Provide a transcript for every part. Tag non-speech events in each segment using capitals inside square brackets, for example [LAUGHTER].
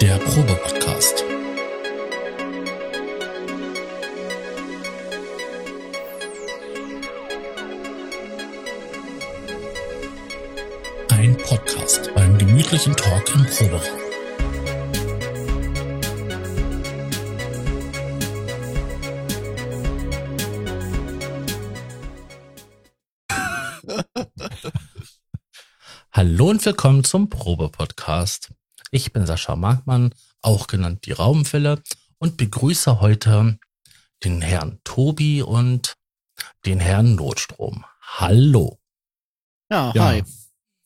Der Probe-Podcast. Ein Podcast beim gemütlichen Talk im Proberaum. [LAUGHS] Hallo und willkommen zum Probe-Podcast. Ich bin Sascha Markmann, auch genannt die Raumfälle, und begrüße heute den Herrn Tobi und den Herrn Notstrom. Hallo. Ja, Ja. hi.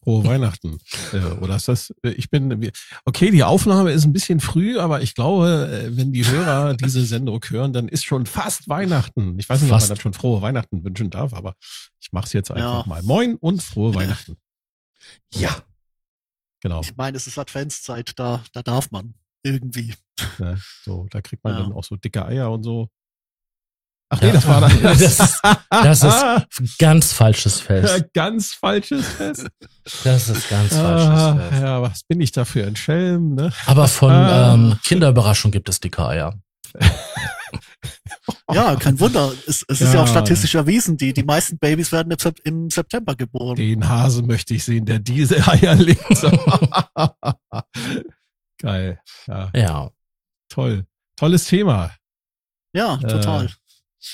Frohe [LAUGHS] Weihnachten. Äh, oder ist das, äh, ich bin, okay, die Aufnahme ist ein bisschen früh, aber ich glaube, äh, wenn die Hörer [LAUGHS] diese Sendung hören, dann ist schon fast Weihnachten. Ich weiß nicht, Fast. ob man dann schon frohe Weihnachten wünschen darf, aber ich mache es jetzt einfach Ja. mal. Moin und frohe Weihnachten. Ja, Genau. Ich meine, es ist Adventszeit, da, da darf man irgendwie. Ne? So, da kriegt man Ja. dann auch so dicke Eier und so. Ach Ja. nee, das war dann. [LAUGHS] Das ist- das ist ganz falsches Fest. ganz falsches Fest. Das ist ganz Ah, falsches Fest. ja, was bin ich da für ein Schelm, ne? Aber von Ah. ähm, Kinderüberraschung gibt es dicke Eier. [LAUGHS] Ja, kein Wunder. Es, es ist ja auch Ja. statistisch erwiesen, die, die meisten Babys werden im, Sep- im September geboren. Den Hase möchte ich sehen, der diese [LAUGHS] Eier legt. Geil. Ja, Ja, toll. Tolles Thema. Ja, Äh, total.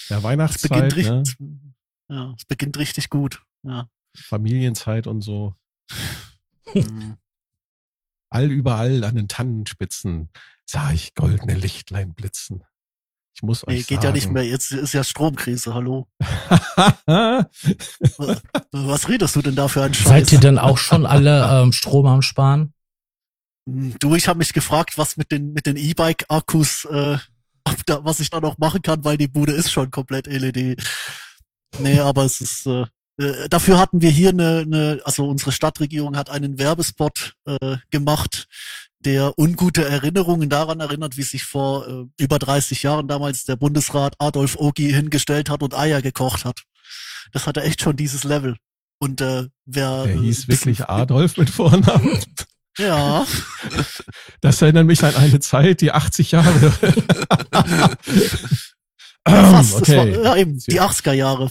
Ja, es Weihnachtszeit, beginnt ne? richtig, ja, es beginnt richtig gut. Ja. Familienzeit und so. Hm. All überall an den Tannenspitzen sah ich goldene Lichtlein blitzen. Ich muss euch Nee, geht sagen. ja nicht mehr. Jetzt ist ja Stromkrise, hallo. [LAUGHS] Was redest du denn da für einen Scheiß? seid ihr denn auch schon alle ähm, Strom am Sparen? Hm, Du, ich habe mich gefragt, was mit den mit den E-Bike-Akkus, äh, ob da, was ich da noch machen kann, weil die Bude ist schon komplett LED. Nee, aber es ist äh, äh, dafür hatten wir hier eine, eine, also unsere Stadtregierung hat einen Werbespot äh, gemacht, der ungute Erinnerungen daran erinnert, wie sich vor äh, über 30 Jahren damals der Bundesrat Adolf Ogi hingestellt hat und Eier gekocht hat. Das hatte echt schon dieses Level. Und äh, wer Der äh, hieß bisschen- [LAUGHS] wirklich Adolf mit Vornamen. Ja, Das erinnert mich an eine Zeit, die 80 Jahre. [LAUGHS] [LAUGHS] ja fast. Das war, okay. ja, eben, die 80er Jahre.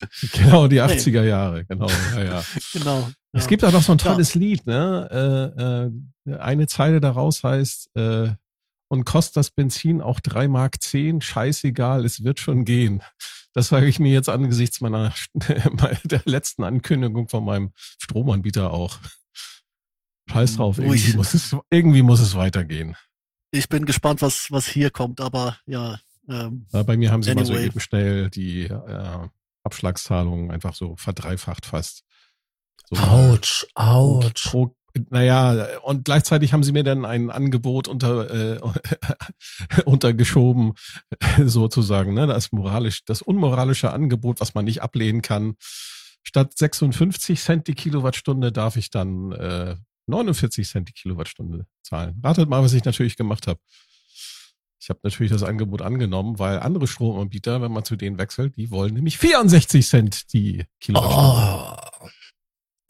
[LAUGHS] Genau, die 80er Jahre, genau. Ja, ja. [LAUGHS] Genau. Es ja. gibt auch noch so ein tolles Lied, ne? Äh, äh, eine Zeile daraus heißt, äh, und kostet das Benzin auch drei Mark zehn, scheißegal, es wird schon gehen. Das sage ich mir jetzt angesichts meiner [LAUGHS] der letzten Ankündigung von meinem Stromanbieter auch. Scheiß drauf, Ui. irgendwie muss es, irgendwie muss es weitergehen. Ich bin gespannt, was, was hier kommt, aber ja, ähm, Ja, bei mir haben sie mal so Anyway. eben schnell die äh, Abschlagszahlungen einfach so verdreifacht fast. So, Autsch, autsch. Pro, naja, und gleichzeitig haben sie mir dann ein Angebot unter, äh, [LAUGHS] untergeschoben, sozusagen, ne? Das moralisch, das unmoralische Angebot, was man nicht ablehnen kann. Statt 56 Cent die Kilowattstunde darf ich dann äh, 49 Cent die Kilowattstunde zahlen. Ratet mal, was ich natürlich gemacht habe. Ich habe natürlich das Angebot angenommen, weil andere Stromanbieter, wenn man zu denen wechselt, die wollen nämlich 64 Cent die Kilowattstunde. Oh,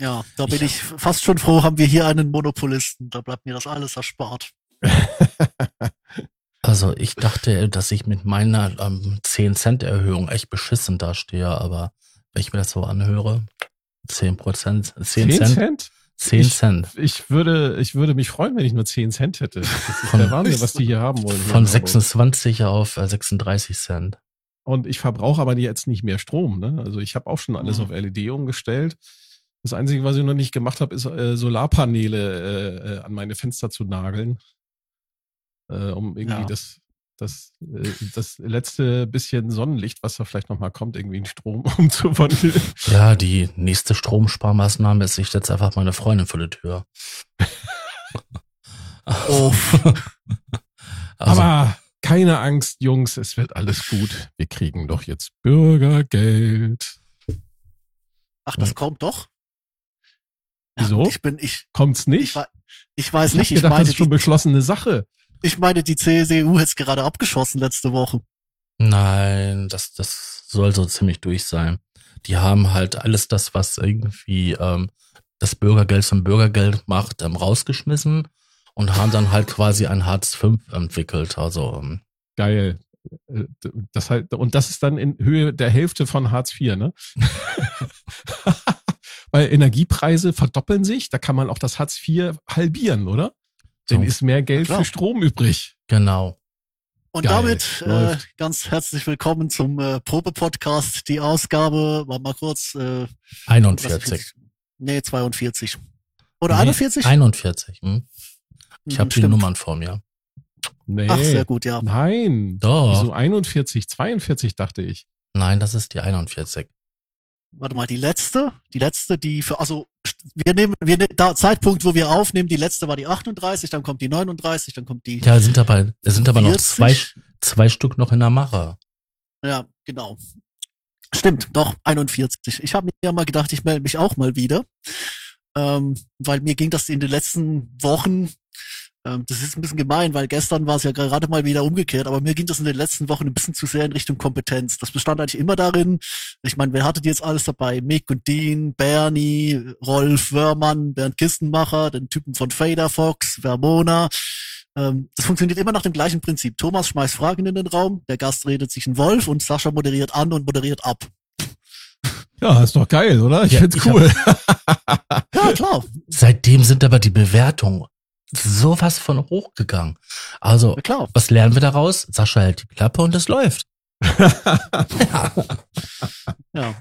ja, da bin Ja. ich fast schon froh, haben wir hier einen Monopolisten. Da bleibt mir das alles erspart. [LAUGHS] also ich dachte, dass ich mit meiner ähm, 10 Cent Erhöhung echt beschissen dastehe, aber wenn ich mir das so anhöre, 10 Prozent, 10 10 Cent, Cent? 10 Ich- Cent. Ich würde, ich würde mich freuen, wenn ich nur 10 Cent hätte. Das ist Von- der Wahnsinn, was die hier haben wollen. hier Von in Hamburg. 26 auf äh, 36 Cent. Und ich verbrauche aber jetzt nicht mehr Strom. Ne? Also ich habe auch schon alles Mhm. auf LED umgestellt. Das Einzige, was ich noch nicht gemacht habe, ist äh, Solarpaneele äh, äh, an meine Fenster zu nageln, äh, um irgendwie Ja. das, das, äh, das letzte bisschen Sonnenlicht, was da vielleicht noch mal kommt, irgendwie in Strom [LAUGHS] umzuwandeln. Ja, die nächste Stromsparmaßnahme ist, ich setze einfach meine Freundin vor die Tür. Oh, [LAUGHS] Also, Aber keine Angst, Jungs, es wird alles gut. Wir kriegen doch jetzt Bürgergeld. ach, das kommt doch. Wieso? Ich bin, ich, Kommt's ich, nicht? wei- ich weiß Ich nicht, ich gedacht, das meine, ist schon die, beschlossene Sache. Ich meine, die CSU hat es gerade abgeschossen letzte Woche. nein, das, das soll so ziemlich durch sein. Die haben halt alles das, was irgendwie ähm, das Bürgergeld zum Bürgergeld macht, ähm, rausgeschmissen und haben dann halt quasi ein Hartz V entwickelt. Also ähm, Geil. Äh, Das halt, und das ist dann in Höhe der Hälfte von Hartz IV, ne? [LAUGHS] Weil Energiepreise verdoppeln sich, da kann man auch das Hartz IV halbieren, oder? So. Dann ist mehr Geld für Strom übrig. genau. Und Geil, damit äh, ganz herzlich willkommen zum äh, Probe-Podcast. Die Ausgabe, war mal kurz, äh, 41. nee, 42. Oder Nee, 41? 41. Hm? Ich Hm, habe die. Nummern vor mir. Nee. Ach, sehr gut, ja. Nein. Doch. So 41, 42 dachte ich. Nein, das ist die 41. Warte mal, die letzte, die letzte, die für, also wir nehmen, wir ne, da Zeitpunkt, wo wir aufnehmen, die letzte war die 38, dann kommt die 39, dann kommt die Ja, sind aber, es sind aber noch 40. zwei, zwei Stück noch in der Mache. Ja, genau. Stimmt, doch, 41. Ich habe mir ja mal gedacht, ich melde mich auch mal wieder. Ähm, weil mir ging das in den letzten Wochen, das ist ein bisschen gemein, weil gestern war es ja gerade mal wieder umgekehrt, aber mir ging das in den letzten Wochen ein bisschen zu sehr in Richtung Kompetenz. Das bestand eigentlich immer darin, ich meine, wer hatte die jetzt alles dabei? Mick und Dean, Bernie, Rolf Wörmann, Bernd Kistenmacher, den Typen von Fader Fox, Vermona. Ähm, das funktioniert immer nach dem gleichen Prinzip. Thomas schmeißt Fragen in den Raum, der Gast redet sich ein Wolf und Sascha moderiert an und moderiert ab. Ja, ist doch geil, oder? Ich Ja, find's ich cool. Ja, klar, Seitdem sind aber die Bewertungen sowas von hochgegangen. Also, ja, klar. was lernen wir daraus? Sascha hält die Klappe und es läuft. [LAUGHS] Ja.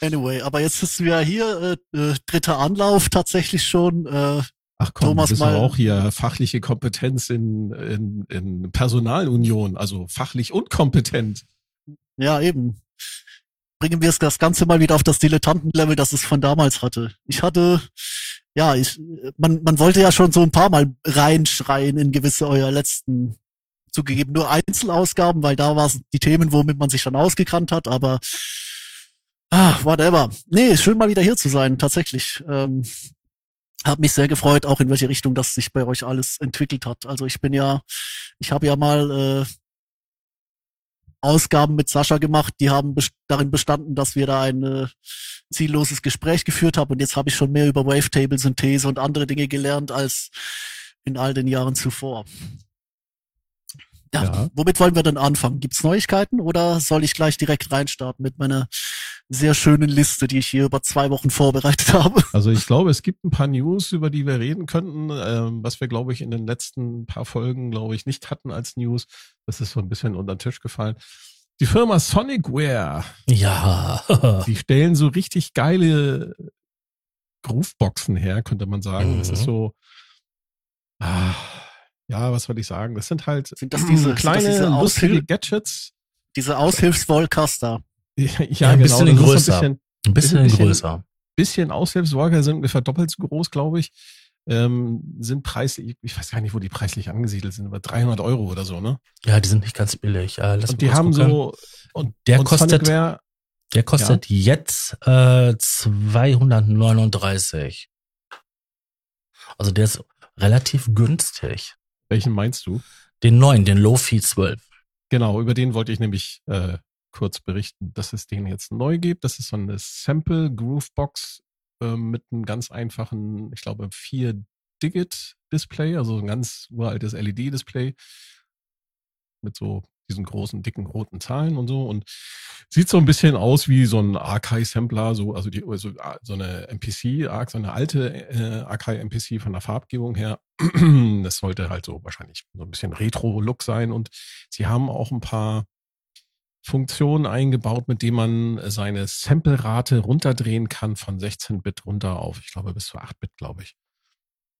Anyway, aber jetzt sitzen wir hier, äh, äh, dritter Anlauf tatsächlich schon. Äh, Ach komm, Thomas das ist mal- auch hier fachliche Kompetenz in, in, in Personalunion, also fachlich und kompetent. ja, eben. Bringen wir es das Ganze mal wieder auf das Dilettantenlevel, das es von damals hatte. Ich hatte, ja, ich, man, man wollte ja schon so ein paar Mal reinschreien in gewisse eurer letzten, zugegeben nur Einzelausgaben, weil da waren die Themen, womit man sich dann ausgekannt hat, aber ah, whatever. Nee, schön mal wieder hier zu sein, tatsächlich. Ähm, hab mich sehr gefreut, auch in welche Richtung das sich bei euch alles entwickelt hat. Also ich bin ja, ich habe ja mal äh, Ausgaben mit Sascha gemacht, die haben best darin bestanden, dass wir da ein äh, zielloses Gespräch geführt haben und jetzt habe ich schon mehr über Wavetable-Synthese und andere Dinge gelernt als in all den Jahren zuvor. Ja, Ja. womit wollen wir denn anfangen? Gibt's Neuigkeiten oder soll ich gleich direkt reinstarten mit meiner sehr schönen Liste, die ich hier über zwei Wochen vorbereitet [LAUGHS] habe? Also ich glaube, es gibt ein paar News, über die wir reden könnten, ähm, was wir, glaube ich, in den letzten paar Folgen, glaube ich, nicht hatten als News. Das ist so ein bisschen unter den Tisch gefallen. Die Firma Sonicware, Ja. [LAUGHS] die stellen so richtig geile Grooveboxen her, könnte man sagen. Das ist Mhm. so, ah, ja, was soll ich sagen? Das sind halt Sind das diese- [CLEARS THROAT] sind das kleine, diese lustige Gadgets. Diese Aushilfsvolcaster. [LAUGHS] Ja, Ja, ein bisschen das ist so größer. Ein bisschen, Ein bisschen, bisschen- größer. bisschen Aushilfsworker sind ungefähr doppelt so groß, glaube ich. Ähm, sind preislich, ich weiß gar nicht, wo die preislich angesiedelt sind, aber 300 Euro oder so, ne? Ja, die sind nicht ganz billig. Äh, lass Und mich die kurz haben gucken. so, und Der und kostet, Sonicware, der kostet jetzt äh, 239. Also der ist relativ günstig. Welchen meinst du? Den neuen, den Lofi 12. Genau, über den wollte ich nämlich äh, kurz berichten, dass es den jetzt neu gibt. Das ist so eine Sample Groovebox äh, mit einem ganz einfachen, ich glaube, 4 Digit Display, also ein ganz uraltes LED-Display mit so diesen großen, dicken, roten Zahlen und so und sieht so ein bisschen aus wie so ein Archive-Sampler, so, also die, so, so eine MPC, so eine alte äh, Archive-MPC von der Farbgebung her. [CLEARS THROAT] Das sollte halt so wahrscheinlich so ein bisschen Retro-Look sein und sie haben auch ein paar Funktionen eingebaut, mit denen man seine Sample-Rate runterdrehen kann von 16-Bit runter auf, ich glaube, bis zu 8-Bit, glaube ich.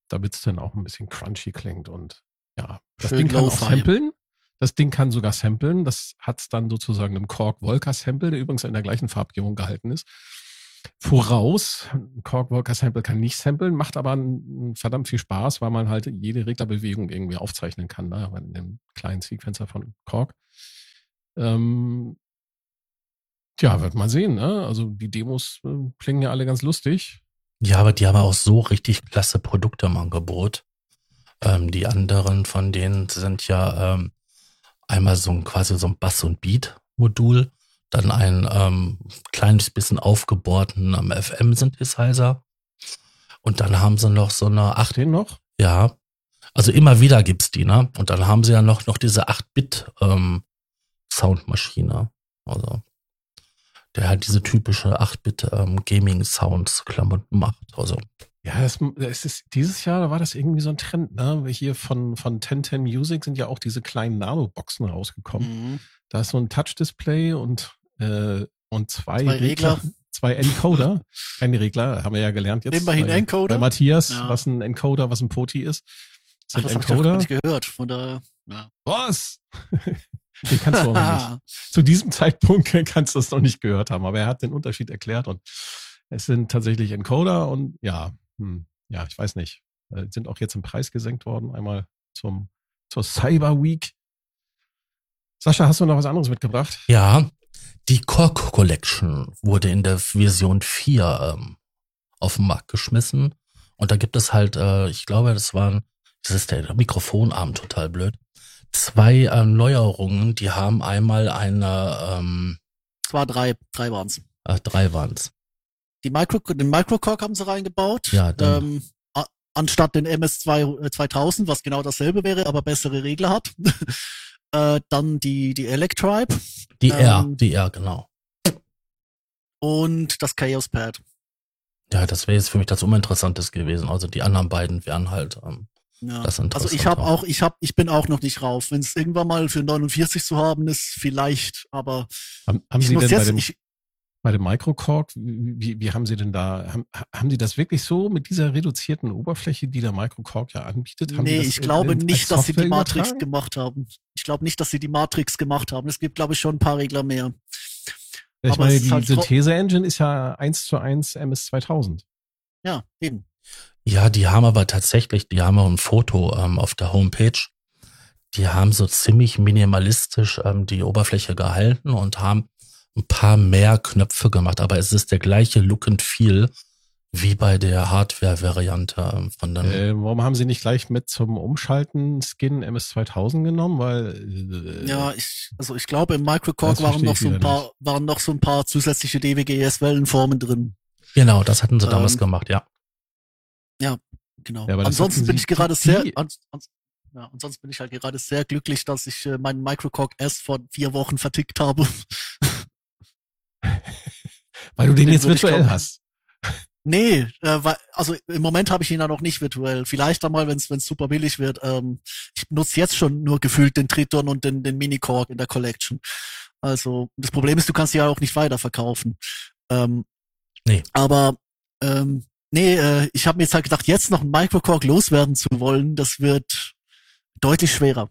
Damit es dann auch ein bisschen crunchy klingt und ja, das Schön Ding kann auch samplen. Das Ding kann sogar samplen. Das hat dann sozusagen einem Korg Volker Sample, der übrigens in der gleichen Farbgebung gehalten ist. Voraus, ein Korg Volker Sample kann nicht samplen, macht aber verdammt viel Spaß, weil man halt jede Reglerbewegung irgendwie aufzeichnen kann, ne? in dem kleinen Sequencer von Korg. Ähm, tja, wird man sehen, ne? Also die Demos äh, klingen ja alle ganz lustig. Ja, aber die haben auch so richtig klasse Produkte im Angebot. Ähm, die anderen von denen sind ja ähm, einmal so ein quasi so ein Bass- und Beat-Modul, dann ein ähm, kleines bisschen aufgebohrten am FM-Synthesizer und dann haben sie noch so eine Ach, acht, den noch? ja, Also immer wieder gibt's die, ne? Und dann haben sie ja noch, noch diese 8-Bit ähm, Soundmaschine. Also der halt diese typische 8-Bit ähm, Gaming Sounds Klamotten macht. Also Ja, das, das ist, dieses Jahr war das irgendwie so ein Trend, ne? Hier von, von 1010 Music sind ja auch diese kleinen Nano-Boxen rausgekommen. Mhm. Da ist so ein Touch-Display und, äh, und zwei, Zwei Regler. zwei Encoder. [LAUGHS] Ein Regler, haben wir ja gelernt jetzt. Immerhin bei, Encoder. Bei Matthias, Ja. was ein Encoder, was ein Poti ist. Ach, Sind das hab ich Encoder. nicht gehört. Von der, ja. Was? [LAUGHS] Den kannst du auch noch nicht. [LAUGHS] Zu diesem Zeitpunkt kannst du das noch nicht gehört haben, aber er hat den Unterschied erklärt und es sind tatsächlich Encoder und ja, hm, ja, ich weiß nicht. Äh, Sind auch jetzt im Preis gesenkt worden, einmal zum, zur Cyber Week. Sascha, hast du noch was anderes mitgebracht? Ja, die Korg Collection wurde in der Version 4 ähm, auf den Markt geschmissen. Und da gibt es halt, äh, ich glaube, das waren, das ist der Mikrofonarm total blöd. Zwei äh, Neuerungen, die haben einmal eine, ähm, Es war drei, drei waren's. äh, drei waren's. Die Micro, den Microcork haben sie reingebaut. Ja, dann- ähm, anstatt den MS2 äh, 2000, was genau dasselbe wäre, aber bessere Regler hat. [LAUGHS] äh, dann die, die Electribe Die R, Ähm, die R, genau. und das Chaos Pad. Ja, das wäre jetzt für mich das Uninteressantes gewesen. Also die anderen beiden wären halt, ähm, Ja. Das also ich habe auch. ich habe, ich bin auch noch nicht rauf. Wenn es irgendwann mal für 49 zu haben ist, vielleicht, aber Haben, haben ich Sie muss denn bei jetzt, dem, ich, bei dem Microcork, wie, wie, wie haben Sie denn da, haben, haben Sie das wirklich so mit dieser reduzierten Oberfläche, die der Microcork ja anbietet? Haben nee, das ich glaube in- nicht, dass sie die Software Matrix übertragen? gemacht haben. Ich glaube nicht, dass sie die Matrix gemacht haben. Es gibt, glaube ich, schon ein paar Regler mehr. Ich aber meine, die halt Synthese-Engine ist ja eins zu eins MS2000. Ja, eben. Ja, die haben aber tatsächlich, die haben auch ein Foto ähm, auf der Homepage. Die haben so ziemlich minimalistisch ähm, die Oberfläche gehalten und haben ein paar mehr Knöpfe gemacht. Aber es ist der gleiche Look and Feel wie bei der Hardware-Variante von den. Äh, warum haben Sie nicht gleich mit zum Umschalten Skin MS2000 genommen? Weil äh, Ja, ich, also ich glaube, im Microcork Das waren noch so ein paar, waren noch so ein paar zusätzliche DWGS-Wellenformen drin. Genau, das hatten sie damals Ähm, gemacht, ja. Genau. Ja, aber das ansonsten bin ich gerade sehr, ans, ans, ja, ansonsten bin ich halt gerade sehr glücklich, dass ich äh, meinen Microcork S vor vier Wochen vertickt habe. [LAUGHS] weil du den Den jetzt virtuell hast. Nee, äh, weil, also im Moment habe ich ihn ja noch nicht virtuell. Vielleicht einmal, wenn es super billig wird. Ähm, ich benutze jetzt schon nur gefühlt den Triton und den, den Mini-Cork in der Collection. Also das Problem ist, du kannst ja auch nicht weiterverkaufen. Ähm, Nee. Aber ähm, nee, äh, ich habe mir jetzt halt gedacht, jetzt noch einen Microcork loswerden zu wollen, das wird deutlich schwerer.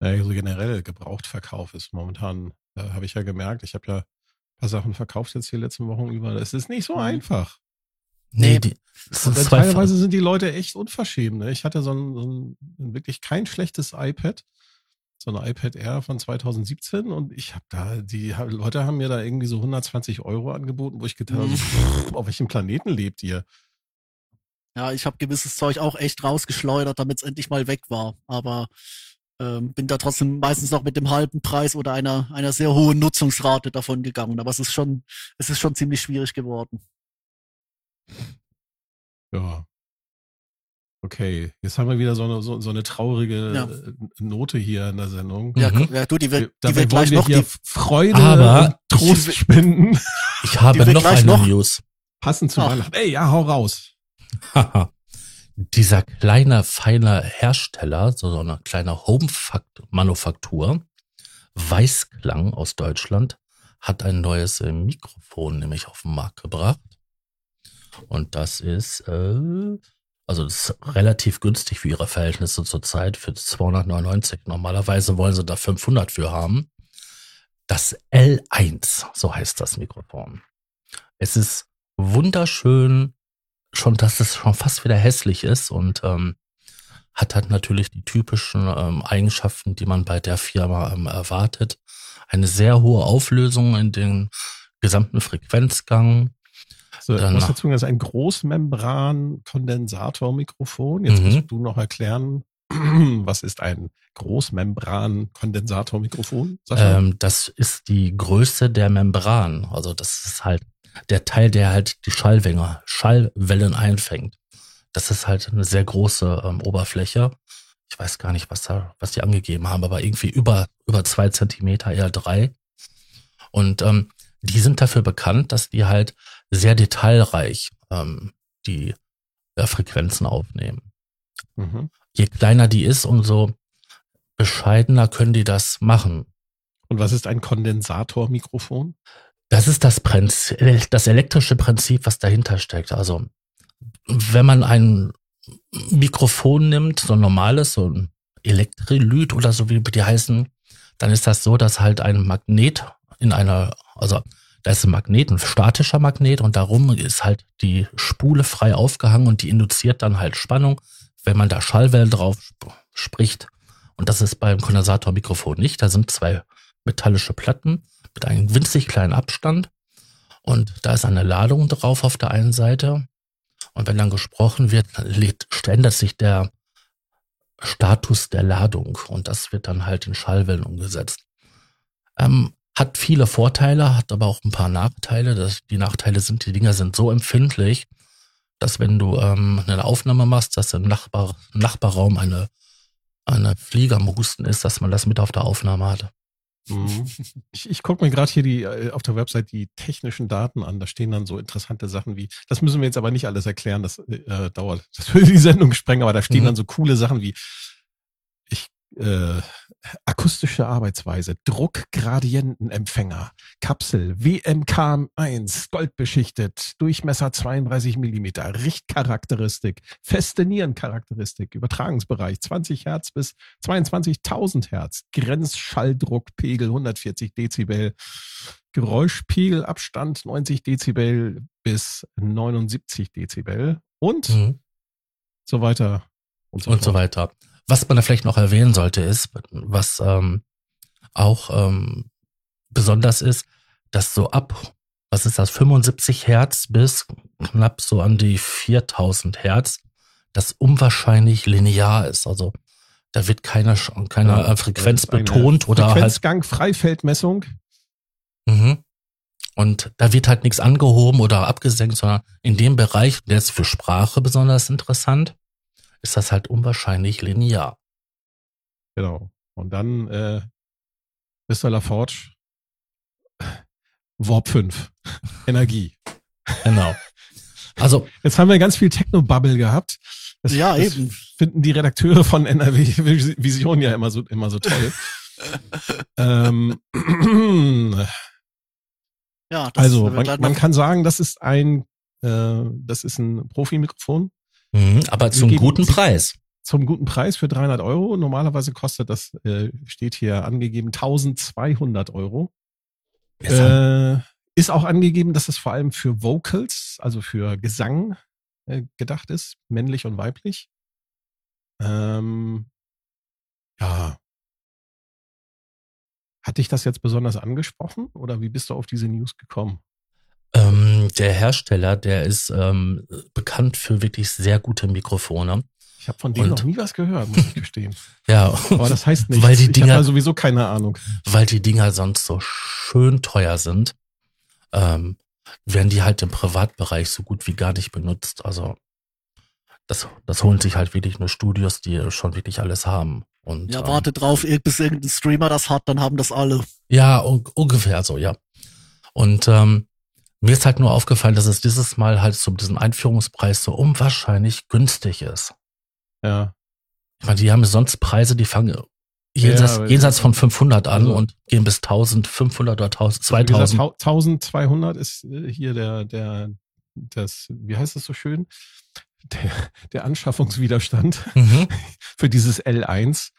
Also generell Gebrauchtverkauf ist momentan, äh, habe ich ja gemerkt. Ich habe ja paar Sachen verkauft jetzt die letzten Wochen über. Es ist nicht so Mhm. einfach. Nee, die, teilweise sind die Leute echt unverschämt. Ne? Ich hatte so ein, so ein wirklich kein schlechtes iPad, so ein iPad Air von 2017 und ich habe da, die Leute haben mir da irgendwie so 120 Euro angeboten, wo ich gedacht habe, Mhm. auf welchem Planeten lebt ihr? Ja, ich habe gewisses Zeug auch echt rausgeschleudert, damit es endlich mal weg war. Aber ähm, bin da trotzdem meistens noch mit dem halben Preis oder einer einer sehr hohen Nutzungsrate davon gegangen. Aber es ist schon es ist schon ziemlich schwierig geworden. Ja. Okay, jetzt haben wir wieder so eine, so, so eine traurige Ja. äh, Note hier in der Sendung. Mhm. Ja, ja, du, die wird, die Dabei wird wollen gleich wir noch hier die, Freude Aber und Trost ich- spenden. Ich habe noch gleich eine noch- News. Passend zu Ach. Weihnachten. Ey, ja, hau raus. Haha. [LAUGHS] Dieser kleine, feine Hersteller, so eine kleine Home-Manufaktur, Weißklang aus Deutschland, hat ein neues äh, Mikrofon nämlich auf den Markt gebracht. Und das ist, äh, also das ist relativ günstig für ihre Verhältnisse zurzeit, für 299. Normalerweise wollen sie da 500 für haben. Das L1, so heißt das Mikrofon. Es ist wunderschön, schon, dass es schon fast wieder hässlich ist und ähm, hat halt natürlich die typischen ähm, Eigenschaften, die man bei der Firma ähm, erwartet. Eine sehr hohe Auflösung in den gesamten Frequenzgang. So, ich Dann muss noch- dazu sagen, das ist ein Großmembran-Kondensatormikrofon. Jetzt Mhm. musst du noch erklären, [CLEARS THROAT] was ist ein Großmembran-Kondensatormikrofon? Ähm, das ist die Größe der Membran. Also das ist halt der Teil, der halt die Schallwänge, Schallwellen einfängt. das ist halt eine sehr große ähm, Oberfläche. Ich weiß gar nicht, was da, was die angegeben haben, aber irgendwie über, über zwei Zentimeter, eher drei. Und ähm, die sind dafür bekannt, dass die halt sehr detailreich ähm, die äh, Frequenzen aufnehmen. Mhm. Je kleiner die ist, umso bescheidener können die das machen. Und was ist ein Kondensatormikrofon? Das ist das Prinzip, das elektrische Prinzip, was dahinter steckt. Also, wenn man ein Mikrofon nimmt, so ein normales, so ein Elektrolyt oder so wie die heißen, dann ist das so, dass halt ein Magnet in einer, also da ist ein Magnet, ein statischer Magnet und darum ist halt die Spule frei aufgehangen und die induziert dann halt Spannung, wenn man da Schallwellen drauf sp spricht. Und das ist beim Kondensatormikrofon nicht. Da sind zwei metallische Platten mit einem winzig kleinen Abstand und da ist eine Ladung drauf auf der einen Seite. Und wenn dann gesprochen wird, ändert sich der Status der Ladung und das wird dann halt in Schallwellen umgesetzt. Ähm, hat viele Vorteile, hat aber auch ein paar Nachteile. Das, die Nachteile sind, die Dinger sind so empfindlich, dass wenn du ähm, eine Aufnahme machst, dass im Nachbar, Nachbarraum eine, eine Fliege am Husten ist, dass man das mit auf der Aufnahme hat. Mhm. [LAUGHS] Ich, ich gucke mir gerade hier die äh, auf der Website die technischen Daten an. Da stehen dann so interessante Sachen wie, das müssen wir jetzt aber nicht alles erklären, das äh, dauert, [LAUGHS] das würde die Sendung sprengen, aber da stehen Mhm. dann so coole Sachen wie ich, äh, akustische Arbeitsweise, Druckgradientenempfänger, Kapsel, WMK1, goldbeschichtet, Durchmesser 32 Millimeter, Richtcharakteristik, feste Nierencharakteristik, Übertragungsbereich 20 Hertz bis 22.000 Hertz, Grenzschalldruckpegel 140 Dezibel, Geräuschpegelabstand 90 Dezibel bis 79 Dezibel und Mhm. so weiter und so, und so weiter. Was man da vielleicht noch erwähnen sollte, ist, was ähm, auch ähm, besonders ist, dass so ab, was ist das, 75 Hertz bis knapp so an die 4000 Hertz, das unwahrscheinlich linear ist. Also da wird keine, keine Ja, Frequenz betont oder halt Frequenzgang, Freifeldmessung. Mhm. Und da wird halt nichts angehoben oder abgesenkt, sondern in dem Bereich, der ist für Sprache besonders interessant, ist das halt unwahrscheinlich linear. Genau. Und dann äh, Mr. LaForge, Warp 5, [LAUGHS] Energie. Genau. Also, [LAUGHS] Jetzt haben wir ganz viel Techno-Bubble gehabt. Das, Ja, das eben. finden die Redakteure von NRW [LAUGHS] Vision ja immer so, immer so toll. ähm, Ja, das also, man, man kann sagen, das ist ein, äh, das ist ein Profi-Mikrofon mhm, aber zum geben- guten Preis. zum guten Preis für 300 Euro. Normalerweise kostet das, äh, steht hier angegeben, 1200 Euro. Ist Äh, ist auch angegeben, dass es vor allem für Vocals, also für Gesang äh, gedacht ist, männlich und weiblich. Ähm, ja. Hat dich das jetzt besonders angesprochen oder wie bist du auf diese News gekommen? Ähm, der Hersteller, der ist ähm, bekannt für wirklich sehr gute Mikrofone. Ich habe von denen Und- noch nie was gehört, muss ich gestehen. [LAUGHS] Ja, Aber das heißt nichts. Weil die ich Dinger- habe da sowieso keine Ahnung. weil die Dinger sonst so schön teuer sind, ähm, werden die halt im Privatbereich so gut wie gar nicht benutzt. Also das, das holen sich halt wirklich nur Studios, die schon wirklich alles haben. Und, Ja, ähm, warte drauf, ir- bis irgendein Streamer das hat, dann haben das alle. Ja, un ungefähr so, ja. Und ähm, mir ist halt nur aufgefallen, dass es dieses Mal halt zu diesem Einführungspreis so unwahrscheinlich günstig ist. Ja. Ich meine, die haben sonst Preise, die fangen jenseits, aber- jenseits von 500 an Also- und gehen bis 1500 oder 1000, Also wie gesagt, 2000. tau- 1200 ist äh, hier der, der, das, wie heißt das so schön? Der, der Anschaffungswiderstand Mhm. [LAUGHS] für dieses L1.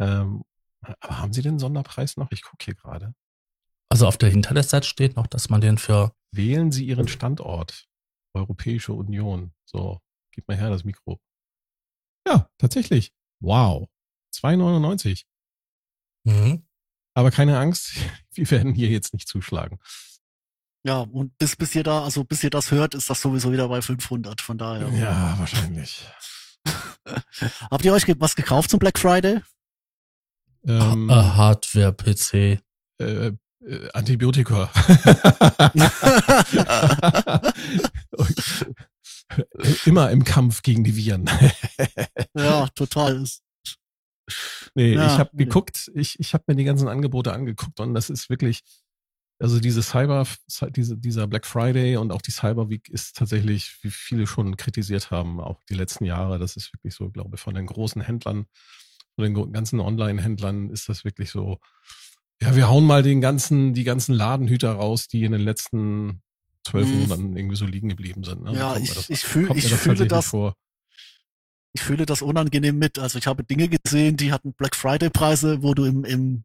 Ähm, aber haben Sie den Sonderpreis noch? Ich gucke hier gerade. Also auf der Internetseite steht noch, dass man den für, Wählen Sie Ihren Standort. Europäische Union. So, gib mal her das Mikro. Ja, tatsächlich. Wow. 2,99. mhm. Aber keine Angst, [LAUGHS] wir werden hier jetzt nicht zuschlagen. Ja, und bis, bis ihr da, also bis ihr das hört, ist das sowieso wieder bei 500, von daher. Ja, wahrscheinlich. [LAUGHS] Habt ihr euch was gekauft zum Black Friday? Ähm, Äh, Hardware, PC. äh, äh, Antibiotika. [LAUGHS] Immer im Kampf gegen die Viren. [LAUGHS] ja, total. Nee, ja, ich habe geguckt, ich, ich habe mir die ganzen Angebote angeguckt und das ist wirklich, also diese Cyber, diese, dieser Black Friday und auch die Cyber Week ist tatsächlich, wie viele schon kritisiert haben, auch die letzten Jahre, das ist wirklich so, glaube ich, von den großen Händlern, von den ganzen Online-Händlern ist das wirklich so, ja, wir hauen mal den ganzen, die ganzen Ladenhüter raus, die in den letzten zwölf hm. Monaten irgendwie so liegen geblieben sind. Ne? Ja, ich, das, ich, fühl, ich das fühle das. Vor. Ich fühle das unangenehm mit. Also ich habe Dinge gesehen, die hatten Black Friday Preise, wo du im, im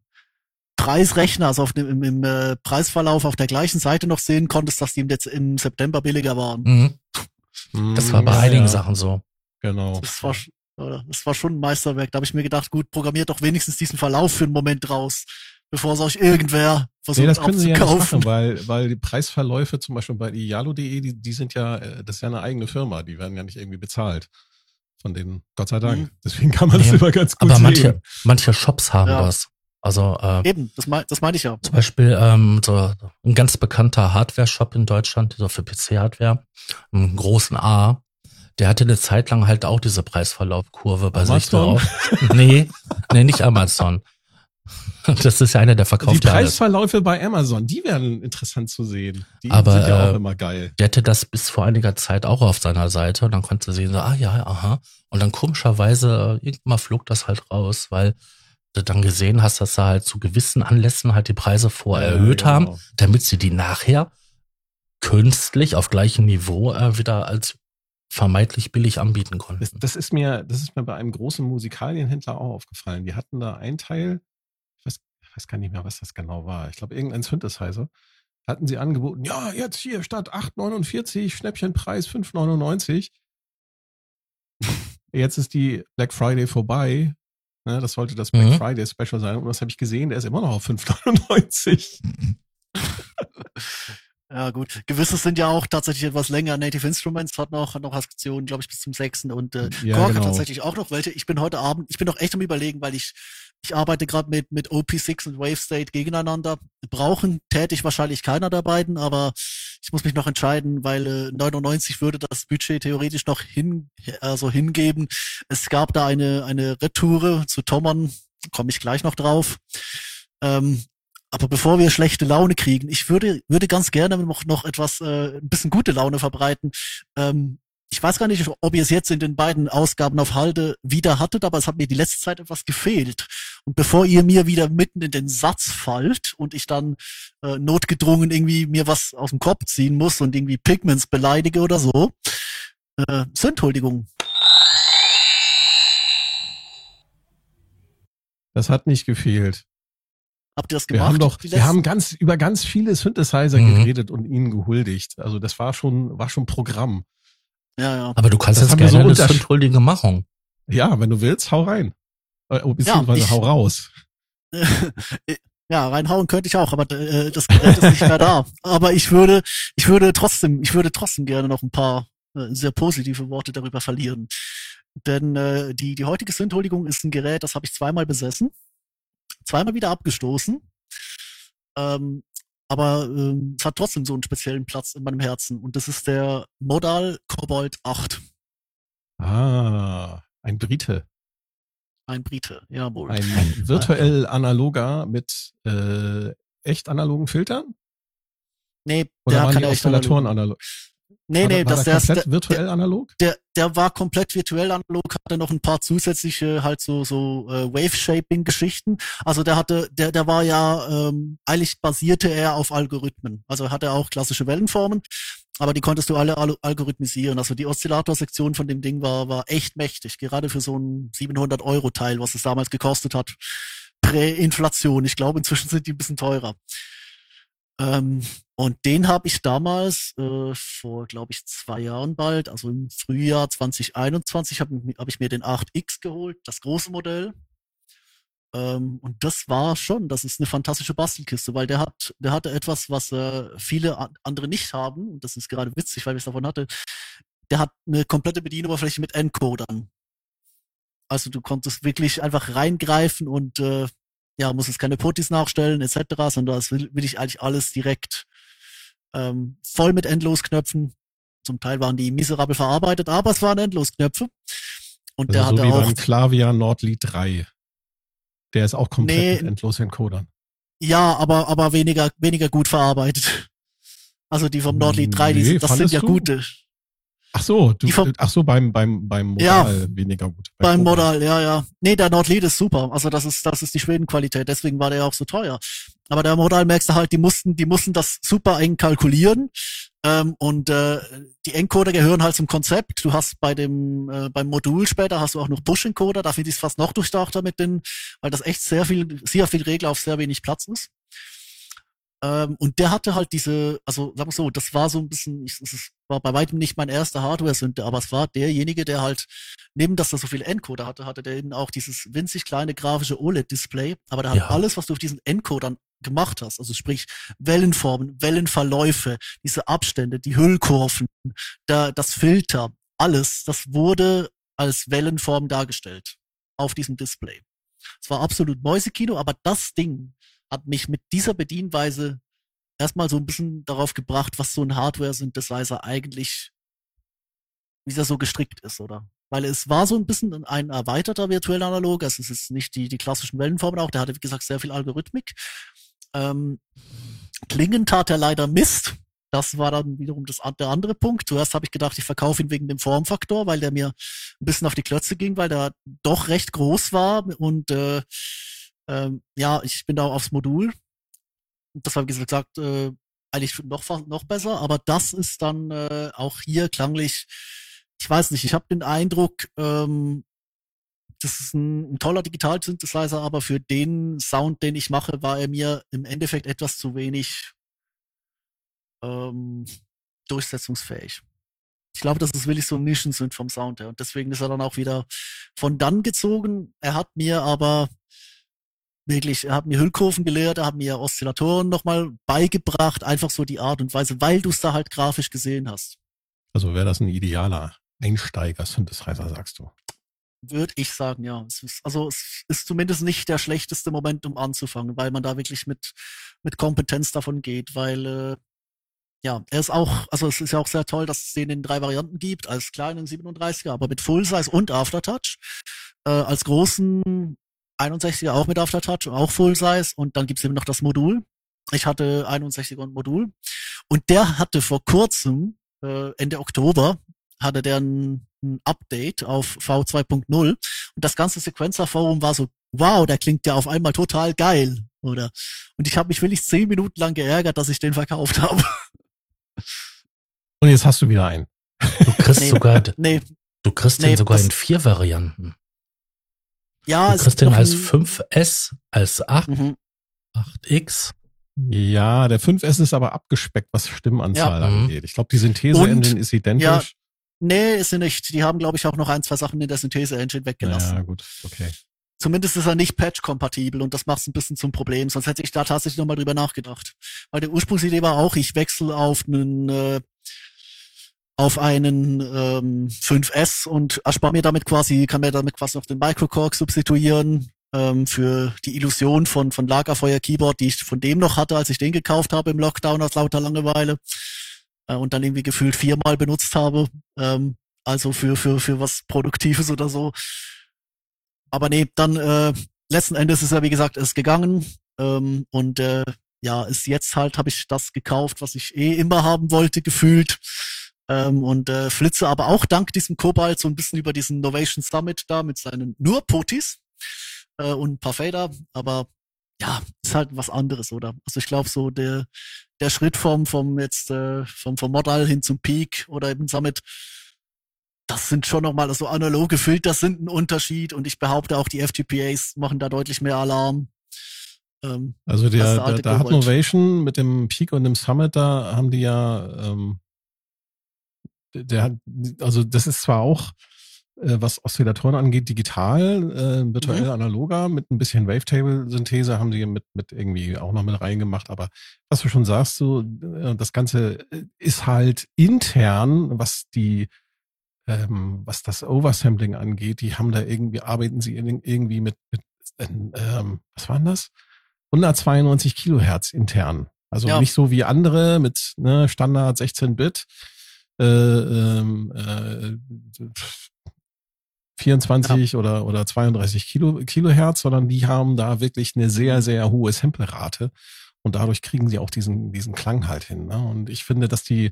Preisrechner, also auf dem, im, im äh, Preisverlauf auf der gleichen Seite noch sehen konntest, dass die im, Dez im September billiger waren. Mhm. Das war bei ja, einigen ja. Sachen so. Genau. Das war, das war schon ein Meisterwerk. Da habe ich mir gedacht, gut, programmiert doch wenigstens diesen Verlauf für einen Moment raus bevor es euch irgendwer versucht nee, das können sie ja nicht machen, weil, weil die Preisverläufe zum Beispiel bei ialo.de, die, die sind ja, äh, das ist ja eine eigene Firma, die werden ja nicht irgendwie bezahlt. Von denen, Gott sei Dank. Mhm. Deswegen kann man nee, das immer ganz gut aber manche, manche Shops haben ja. das. Also äh, eben, das, mein, das meine ich ja. Zum Beispiel ähm, so ein ganz bekannter Hardware-Shop in Deutschland, so für PC-Hardware, einen großen A, der hatte eine Zeit lang halt auch diese Preisverlaufkurve bei Amazon? sich drauf. nee, nee, nicht Amazon. [LAUGHS] Das ist ja einer der verkauften. Die Preisverläufe bei Amazon, die werden interessant zu sehen. Die Aber, sind ja auch äh, immer geil. Der hatte das bis vor einiger Zeit auch auf seiner Seite und dann konnte sehen, so, ah ja, aha. Und dann komischerweise, äh, irgendwann flog das halt raus, weil du dann gesehen hast, dass sie halt zu gewissen Anlässen halt die Preise vorher ja, erhöht genau. haben, damit sie die nachher künstlich auf gleichem Niveau äh, wieder als vermeintlich billig anbieten konnten. Das, das, ist mir, das ist mir bei einem großen Musikalienhändler auch aufgefallen. Die hatten da einen Teil, weiß gar nicht mehr, was das genau war. Ich glaube, irgendein Synthesizer. Hatten sie angeboten, ja, jetzt hier statt 8,49 Schnäppchenpreis 5,99. jetzt ist die Black Friday vorbei. Ne, das sollte das Black mhm. Friday Special sein. Und das habe ich gesehen, der ist immer noch auf 5,99. [LAUGHS] Ja, gut. Gewisse sind ja auch tatsächlich etwas länger. Native Instruments hat noch, hat noch Aktionen, glaube ich, bis zum 6. Und äh, ja, Korg genau. hat tatsächlich auch noch welche. Ich bin heute Abend, ich bin noch echt am überlegen, weil ich ich arbeite gerade mit, mit OP6 und WaveState gegeneinander. Brauchen täte ich wahrscheinlich keiner der beiden, aber ich muss mich noch entscheiden, weil äh, 99 würde das Budget theoretisch noch hin, also hingeben. Es gab da eine, eine Retoure zu Tommern, komme ich gleich noch drauf. Ähm, aber bevor wir schlechte Laune kriegen, ich würde, würde ganz gerne noch, noch etwas, äh, ein bisschen gute Laune verbreiten. Ähm, ich weiß gar nicht, ob ihr es jetzt in den beiden Ausgaben auf Halde wieder hattet, aber es hat mir die letzte Zeit etwas gefehlt. Und bevor ihr mir wieder mitten in den Satz fallt und ich dann äh, notgedrungen irgendwie mir was aus dem Kopf ziehen muss und irgendwie Pigments beleidige oder so, äh, Entschuldigung. Das hat nicht gefehlt. Habt ihr das gemacht? Wir haben doch, wir haben ganz über ganz viele Synthesizer mhm. geredet und ihnen gehuldigt. Also das war schon, war schon Programm. Ja, ja. Aber du kannst das jetzt gerne so eine Zündhuldige machen. Ja, wenn du willst, hau rein. Äh, oh, beziehungsweise ja, ich, hau raus. [LAUGHS] ja, reinhauen könnte ich auch, aber äh, das Gerät ist nicht mehr da. Aber ich würde, ich würde trotzdem, ich würde trotzdem gerne noch ein paar äh, sehr positive Worte darüber verlieren. Denn äh, die, die heutige Synthuldigung ist ein Gerät, das habe ich zweimal besessen, zweimal wieder abgestoßen. Ähm, aber ähm, es hat trotzdem so einen speziellen Platz in meinem Herzen und das ist der Modal Cobalt 8. Ah, ein Brite. Ein Brite, jawohl. Ein virtuell [LAUGHS] analoger mit äh, echt analogen Filtern? Nee, Oder der waren die Oszillatoren analog? Nee, war, nee, war das der komplett der, virtuell der, analog? Der, der war komplett virtuell analog, hatte noch ein paar zusätzliche halt so so äh, Wave Shaping Geschichten. Also der hatte der der war ja ähm, eigentlich basierte er auf Algorithmen. Also hatte auch klassische Wellenformen, aber die konntest du alle al algorithmisieren. Also die Oszillatorsektion von dem Ding war war echt mächtig, gerade für so ein 700 Euro Teil, was es damals gekostet hat. Prä-Inflation. Ich glaube, inzwischen sind die ein bisschen teurer. Ähm, und den habe ich damals äh, vor, glaube ich, zwei Jahren bald, also im Frühjahr 2021, habe hab ich mir den 8X geholt, das große Modell. Ähm, und das war schon, das ist eine fantastische Bastelkiste, weil der hat, der hatte etwas, was äh, viele andere nicht haben. Und das ist gerade witzig, weil ich es davon hatte. Der hat eine komplette Bedienoberfläche mit Encodern. Also du konntest wirklich einfach reingreifen und äh, ja, muss es keine Potis nachstellen etc., sondern das will, will ich eigentlich alles direkt ähm, voll mit Endlosknöpfen. zum Teil waren die miserabel verarbeitet, aber es waren Endlosknöpfe. Und Also der so hatte wie auch, beim Klavier Nordlied 3. Der ist auch komplett Nee. mit endlos Encodern. ja, aber, aber weniger, weniger gut verarbeitet. Also die vom Nordlied 3, die, Nee, sind- das sind ja du? gute. Ach so, du, vom- ach so, beim, beim, beim Ja. Modal weniger gut. Beim Cobra. Modal, ja, ja. Nee, der Nordlied ist super. Also das ist, das ist die Schwedenqualität. Deswegen war der ja auch so teuer. Aber der Modal merkst du halt, die mussten, die mussten das super eng kalkulieren. Ähm, und äh, die Encoder gehören halt zum Konzept. Du hast bei dem, äh, beim Modul später hast du auch noch Push-Encoder. Da finde ich es fast noch durchdachter mit den, weil das echt sehr viel, sehr viel Regler auf sehr wenig Platz ist. Ähm, und der hatte halt diese, also sagen wir so, das war so ein bisschen, ich, es war bei weitem nicht mein erster Hardware-Sünde, aber es war derjenige, der halt neben dass er so viel Encoder hatte, hatte der eben auch dieses winzig kleine grafische OLED-Display, aber der hat Ja. alles, was du auf diesen Encodern gemacht hast, also sprich Wellenformen, Wellenverläufe, diese Abstände, die Hüllkurven, der, das Filter, alles, das wurde als Wellenform dargestellt auf diesem Display. Es war absolut Mäusekino, aber das Ding hat mich mit dieser Bedienweise erstmal so ein bisschen darauf gebracht, was so ein Hardware-Synthesizer eigentlich, wie der so gestrickt ist, oder? Weil es war so ein bisschen ein erweiterter virtueller Analog, also es ist nicht die, die klassischen Wellenformen auch, der hatte, wie gesagt, sehr viel Algorithmik. Ähm, Klingen tat er leider Mist. Das war dann wiederum das, der andere Punkt. Zuerst habe ich gedacht, ich verkaufe ihn wegen dem Formfaktor, weil der mir ein bisschen auf die Klötze ging, weil der doch recht groß war und äh, ähm, ja, ich bin da aufs Modul. Das habe ich gesagt, äh, eigentlich noch noch besser, aber das ist dann äh, auch hier klanglich. Ich weiß nicht, ich habe den Eindruck, ähm, das ist ein, ein toller Digital-Synthesizer, aber für den Sound, den ich mache, war er mir im Endeffekt etwas zu wenig ähm, durchsetzungsfähig. Ich glaube, das ist wirklich so Nischen sind vom Sound her. Und deswegen ist er dann auch wieder von dann gezogen. Er hat mir aber wirklich, er hat mir Hüllkurven gelehrt, er hat mir Oszillatoren nochmal beigebracht, einfach so die Art und Weise, weil du es da halt grafisch gesehen hast. Also wäre das ein idealer Einsteiger-Synthesizer, sagst du. Würde ich sagen, ja. Es ist, also es ist zumindest nicht der schlechteste Moment, um anzufangen, weil man da wirklich mit, mit Kompetenz davon geht, weil äh, ja, er ist auch, also es ist ja auch sehr toll, dass es den in drei Varianten gibt, als kleinen 37er, aber mit Full Size und Aftertouch. Äh, als großen 61er auch mit Aftertouch und auch Full Size und dann gibt's eben noch das Modul. Ich hatte 61er und Modul und der hatte vor kurzem, äh, Ende Oktober, hatte der ein, ein Update auf V2.0 und das ganze Sequencer-Forum war so, wow, der klingt ja auf einmal total geil, oder? Und ich habe mich wirklich zehn Minuten lang geärgert, dass ich den verkauft [LAUGHS] habe. Und jetzt hast du wieder einen. Du kriegst Nee. sogar, nee, du kriegst Nee, den sogar in vier Varianten. Ja, Du es kriegst den als ein- 5S, als 8, Mhm. 8X. Ja, der 5S ist aber abgespeckt, was Stimmanzahl Ja. Angeht. Ich glaube, die Synthese-Engine ist identisch. Ja, Nee, ist sie nicht. Die haben, glaube ich, auch noch ein, zwei Sachen in der Synthese-Engine weggelassen. ja, gut, okay. Zumindest ist er nicht patch-kompatibel und das macht es ein bisschen zum Problem. Sonst hätte ich da tatsächlich nochmal drüber nachgedacht. Weil die Ursprungsidee war auch, ich wechsle auf einen äh, auf einen ähm, 5S und erspare mir damit quasi, kann mir damit quasi noch den Microcork substituieren ähm, für die Illusion von von Lagerfeuer Keyboard, die ich von dem noch hatte, als ich den gekauft habe im Lockdown aus lauter Langeweile äh, und dann irgendwie gefühlt viermal benutzt habe. Ähm, also für für für was Produktives oder so. Aber nee, dann äh, letzten Endes ist er, wie gesagt, ist gegangen. Ähm, und äh, ja, ist jetzt halt, habe ich das gekauft, was ich eh immer haben wollte, gefühlt. Ähm, und äh, flitze aber auch dank diesem Kobalt so ein bisschen über diesen Novation Summit da mit seinen nur Potis äh, und ein paar Fader. Aber ja, ist halt was anderes, oder? Also ich glaube so der der Schritt vom vom jetzt äh, vom vom Modal hin zum Peak oder eben Summit, das sind schon nochmal so analoge Filter sind ein Unterschied und ich behaupte auch die FTPAs machen da deutlich mehr Alarm. Ähm, Also der, der der, da hat. Novation mit dem Peak und dem Summit, da haben die ja, ähm, der- hat, also das ist zwar auch, äh, was Oszillatoren angeht, digital, äh, virtuell Mhm. analoger, mit ein bisschen Wavetable-Synthese haben die mit, mit irgendwie auch noch mit reingemacht, aber was du schon sagst, so, äh, das Ganze ist halt intern, was die, ähm, was das Oversampling angeht, die haben da irgendwie, arbeiten sie in- irgendwie mit, mit ähm, was war denn das? 192 Kilohertz intern. Also Ja. nicht so wie andere mit ne, Standard 16 Bit, äh, ähm, äh, 24 ja. oder, oder 32 Kilo, Kilohertz, sondern die haben da wirklich eine sehr, sehr hohe Samplerate. Und dadurch kriegen sie auch diesen, diesen Klang halt hin. Ne? Und ich finde, dass die,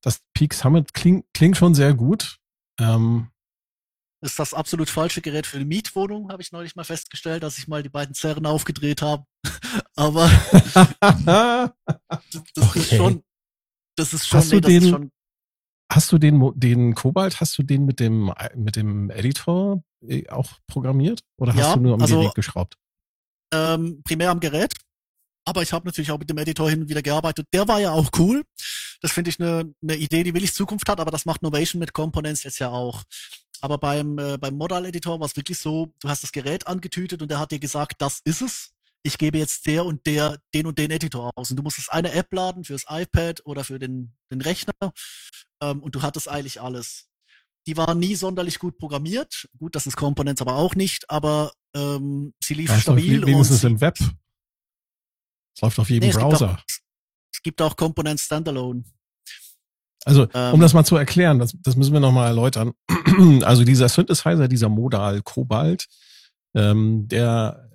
das Peak Summit klingt, klingt schon sehr gut. Ähm, ist das absolut falsche Gerät für eine Mietwohnung, habe ich neulich mal festgestellt, dass ich mal die beiden Zerren aufgedreht habe. [LAUGHS] Aber [LAUGHS] das, das okay. ist schon, das ist schon, hast nee, du den, schon, Hast du den, den Kobalt, hast du den mit dem, mit dem Editor äh, auch programmiert? Oder hast ja, du nur am also, Gerät geschraubt? Ähm, primär am Gerät. Aber ich habe natürlich auch mit dem Editor hin und wieder gearbeitet. Der war ja auch cool. Das finde ich eine ne Idee, die willig Zukunft hat, aber das macht Novation mit Components jetzt ja auch. Aber beim, äh, beim Modal-Editor war es wirklich so, du hast das Gerät angetütet und der hat dir gesagt, das ist es. Ich gebe jetzt der und der den und den Editor aus. Und du musstest eine App laden fürs iPad oder für den, den Rechner ähm, und du hattest eigentlich alles. Die war nie sonderlich gut programmiert. Gut, das ist Components aber auch nicht, aber ähm, sie lief das stabil. Wenigstens im Web. Es läuft auf jedem nee, Browser. Es gibt, auch, es gibt auch Components Standalone. Also, ähm, um das mal zu erklären, das, das müssen wir nochmal erläutern. [CLEARS THROAT] also dieser Synthesizer, dieser Modal Cobalt, ähm, der,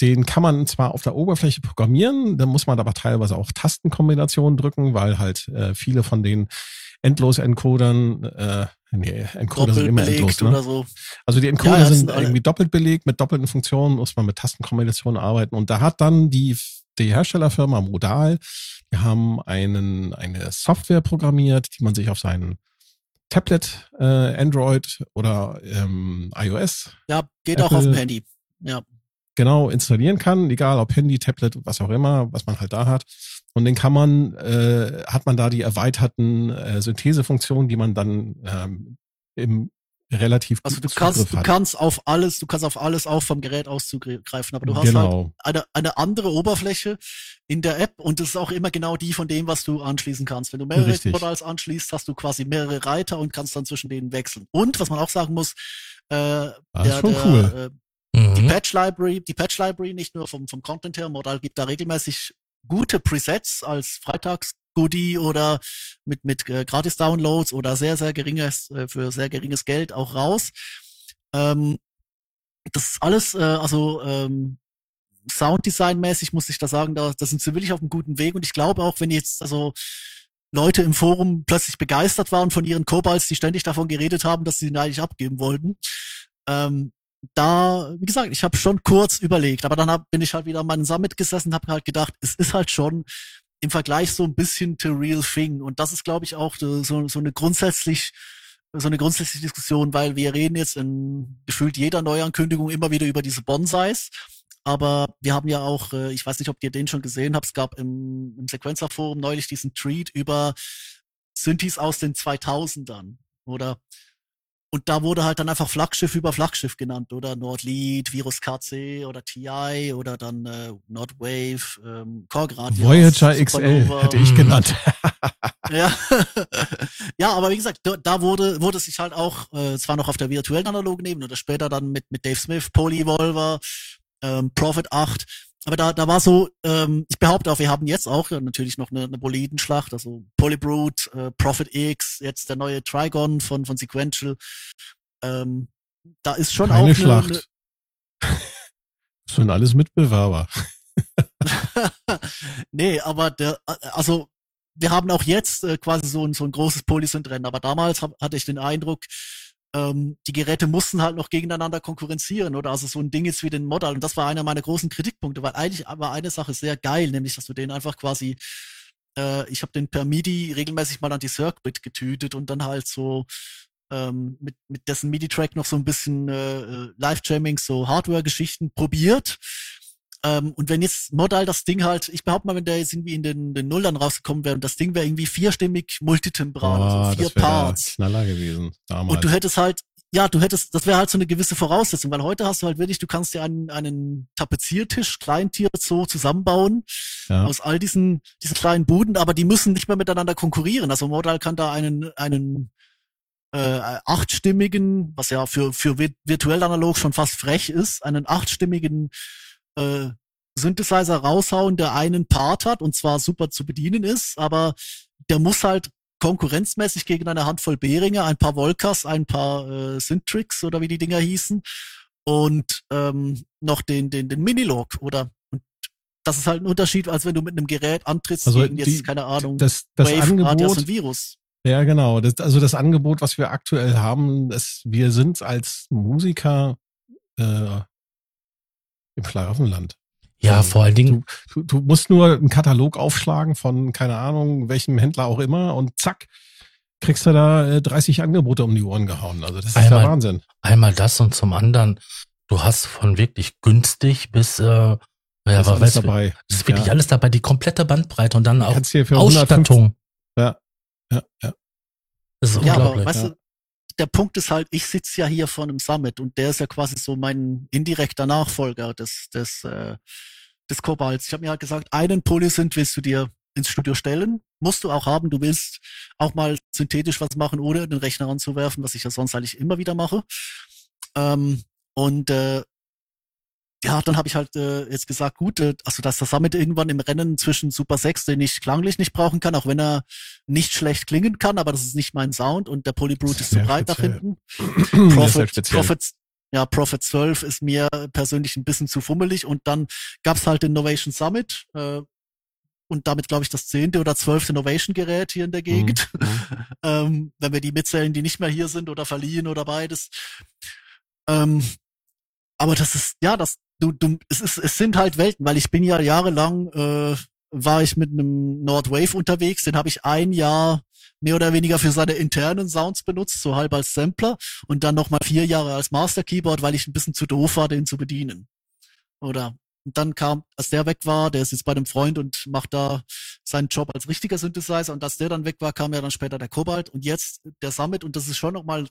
den kann man zwar auf der Oberfläche programmieren, da muss man aber teilweise auch Tastenkombinationen drücken, weil halt äh, viele von den Endlos-Encodern, äh, nee, Encoder sind immer endlos, ne? So. Also die Encoder ja, sind irgendwie doppelt belegt, mit doppelten Funktionen muss man mit Tastenkombinationen arbeiten und da hat dann die die Herstellerfirma Modal, die haben einen, eine Software programmiert, die man sich auf seinen Tablet, äh, Android oder ähm, iOS. Ja, geht Apple, auch auf dem Handy. Ja. Genau, installieren kann, egal ob Handy, Tablet, was auch immer, was man halt da hat. Und den kann man, äh, hat man da die erweiterten äh, Synthesefunktionen, die man dann ähm, im relativ also du kannst du kannst auf alles du kannst auf alles auch vom Gerät aus zugreifen aber du hast genau. halt eine eine andere Oberfläche in der App und das ist auch immer genau die von dem was du anschließen kannst wenn du mehrere Richtig. Portals anschließt hast du quasi mehrere Reiter und kannst dann zwischen denen wechseln und was man auch sagen muss äh, das der, ist schon der, cool. Äh, mhm. die Patch Library die Patch Library nicht nur vom vom Content her Modal gibt da regelmäßig gute Presets als Freitags Goodie oder mit, mit äh, Gratis-Downloads oder sehr, sehr geringes, äh, für sehr geringes Geld auch raus. Ähm, das ist alles, äh, also ähm, Sounddesign-mäßig muss ich da sagen, da, da sind sie wirklich auf einem guten Weg und ich glaube auch, wenn jetzt, also Leute im Forum plötzlich begeistert waren von ihren Kobalts, die ständig davon geredet haben, dass sie ihn eigentlich abgeben wollten. Ähm, da, wie gesagt, ich habe schon kurz überlegt, aber dann hab, bin ich halt wieder an meinem Summit gesessen, habe halt gedacht, es ist halt schon im Vergleich so ein bisschen to real thing. Und das ist, glaube ich, auch so, so eine grundsätzlich so eine grundsätzliche Diskussion, weil wir reden jetzt in gefühlt jeder Neuankündigung immer wieder über diese Bonsais. Aber wir haben ja auch, äh, ich weiß nicht, ob ihr den schon gesehen habt, es gab im, im Sequencer-Forum neulich diesen Tweet über Synthes aus den 2000ern. Oder und da wurde halt dann einfach Flaggschiff über Flaggschiff genannt, oder Nordlead, Virus KC oder TI oder dann äh, Nordwave, ähm, Korgrad. Voyager XL hätte ich genannt. [LAUGHS] ja. ja, aber wie gesagt, da, da wurde, wurde sich halt auch, äh, zwar noch auf der virtuellen analogen Ebene oder später dann mit, mit Dave Smith, Polyvolver, ähm, Prophet 8, aber da, da war so, ähm, ich behaupte auch, wir haben jetzt auch ja, natürlich noch eine, eine Bolidenschlacht, also Polybrute, äh, Prophet X, jetzt der neue Trigon von, von Sequential. Ähm, da ist schon Keine auch Schlacht. Eine, eine [LAUGHS] das sind alles Mitbewerber. [LAUGHS] nee, aber der, also wir haben auch jetzt äh, quasi so ein, so ein großes Polysynth-Rennen, aber damals hab, hatte ich den Eindruck, ähm, die Geräte mussten halt noch gegeneinander konkurrenzieren oder? Also so ein Ding jetzt wie den Modal und das war einer meiner großen Kritikpunkte, weil eigentlich war eine Sache sehr geil, nämlich dass du den einfach quasi äh, ich habe den per MIDI regelmäßig mal an die Circuit getütet und dann halt so ähm, mit, mit dessen MIDI-Track noch so ein bisschen äh, äh Live-Jamming, so Hardware-Geschichten probiert ähm, und wenn jetzt Modal das Ding halt, ich behaupte mal, wenn der jetzt irgendwie in den, den Nullern rausgekommen wäre und das Ding wäre irgendwie vierstimmig multitembral, oh, also vier das Parts. Schneller gewesen damals. Und du hättest halt, ja, du hättest, das wäre halt so eine gewisse Voraussetzung, weil heute hast du halt wirklich, du kannst dir einen, einen Tapeziertisch, Kleintier so zusammenbauen ja. aus all diesen, diesen kleinen Buden, aber die müssen nicht mehr miteinander konkurrieren. Also Modal kann da einen, einen äh, achtstimmigen, was ja für, für virtuell analog schon fast frech ist, einen achtstimmigen äh, Synthesizer raushauen, der einen Part hat und zwar super zu bedienen ist, aber der muss halt konkurrenzmäßig gegen eine Handvoll Behringer, ein paar Volkas, ein paar äh, Syntrix oder wie die Dinger hießen und ähm, noch den, den, den Minilog oder und das ist halt ein Unterschied, als wenn du mit einem Gerät antrittst Also gegen jetzt, die- keine Ahnung, Das, das Wave, Radius Angebot, und Virus. ja genau, das, also das Angebot, was wir aktuell haben, ist, wir sind als Musiker äh, im Schlaraffenland. Ja, vor allen Dingen, Du, du musst nur einen Katalog aufschlagen von, keine Ahnung, welchem Händler auch immer und zack, kriegst du da äh, 30 Angebote um die Ohren gehauen. Also das ist Einmal- der Wahnsinn. einmal das und zum anderen, du hast von wirklich günstig bis, äh, ja, ist aber alles weißt du, dabei. es ist wirklich Ja. alles dabei, die komplette Bandbreite und dann Du auch für 150, Ausstattung. ja, ja, ja. Das ist Ja, aber unglaublich. weißt ja. du, der Punkt ist halt, ich sitze ja hier vor einem Summit und der ist ja quasi so mein indirekter Nachfolger des, des, äh, des Kobalts. Ich habe mir halt gesagt, einen Polysynth willst du dir ins Studio stellen, musst du auch haben. Du willst auch mal synthetisch was machen, ohne den Rechner anzuwerfen, was ich ja sonst eigentlich immer wieder mache. Ähm, und äh, ja, dann habe ich halt äh, jetzt gesagt, gut, äh, also dass das Summit irgendwann im Rennen zwischen Super 6, den ich klanglich nicht brauchen kann, auch wenn er nicht schlecht klingen kann, aber das ist nicht mein Sound und der Polybrute ist zu breit nach speziell. hinten. [CLEARS THROAT] [CLEARS THROAT] Prophet. Prophet, ja, Prophet 12 ist mir persönlich ein bisschen zu fummelig und dann gab's halt den Novation Summit äh, und damit glaube ich das zehnte oder zwölfte Novation Gerät hier in der Gegend. [LAUGHS] ähm, wenn wir die mitzählen, die nicht mehr hier sind oder verliehen oder beides. Ähm, aber das ist, ja, das, du, du, es ist, es sind halt Welten, weil ich bin ja jahrelang, äh, war ich mit einem Nordwave unterwegs, den habe ich ein Jahr mehr oder weniger für seine internen Sounds benutzt, so halb als Sampler. Und dann nochmal vier Jahre als Master Keyboard, weil ich ein bisschen zu doof war, den zu bedienen. Oder und dann kam, als der weg war, der ist jetzt bei einem Freund und macht da seinen Job als richtiger Synthesizer. Und als der dann weg war, kam ja dann später der Kobalt. Und jetzt der Summit. Und das ist schon nochmal,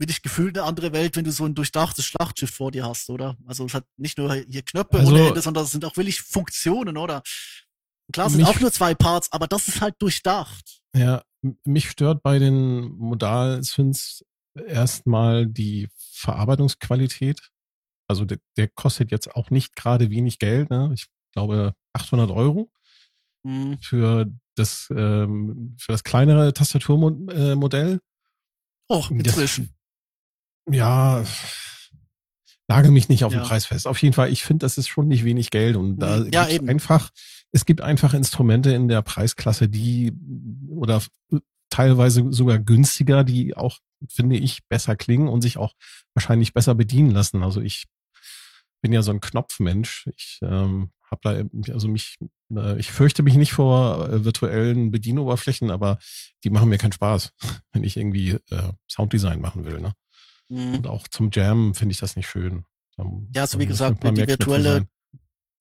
wie ich gefühlt eine andere Welt, wenn du so ein durchdachtes Schlachtschiff vor dir hast, oder? Also es hat nicht nur hier Knöpfe Also- ohne Ende, sondern es sind auch wirklich Funktionen, oder? Klar, es sind Mich- auch nur zwei Parts, aber das ist halt durchdacht. Ja, mich stört bei den Modal-Synths erstmal die Verarbeitungsqualität. Also der, der kostet jetzt auch nicht gerade wenig Geld. Ne? Ich glaube 800 Euro Hm. für das ähm, für das kleinere Tastaturmodell. Oh, Das- inzwischen. Ja, lage mich nicht auf den Ja. Preis fest. Auf jeden Fall, ich finde, das ist schon nicht wenig Geld und da Mhm. Ja, gibt's einfach, es gibt einfach Instrumente in der Preisklasse, die oder teilweise sogar günstiger, die auch, finde ich, besser klingen und sich auch wahrscheinlich besser bedienen lassen. Also ich bin ja so ein Knopfmensch. Ich ähm, habe da, also mich, äh, ich fürchte mich nicht vor äh, virtuellen Bedienoberflächen, aber die machen mir keinen Spaß, [LAUGHS] wenn ich irgendwie äh, Sounddesign machen will. Ne? Hm. Und auch zum Jam finde ich das nicht schön. Da- Ja, also da wie gesagt, die virtuelle-.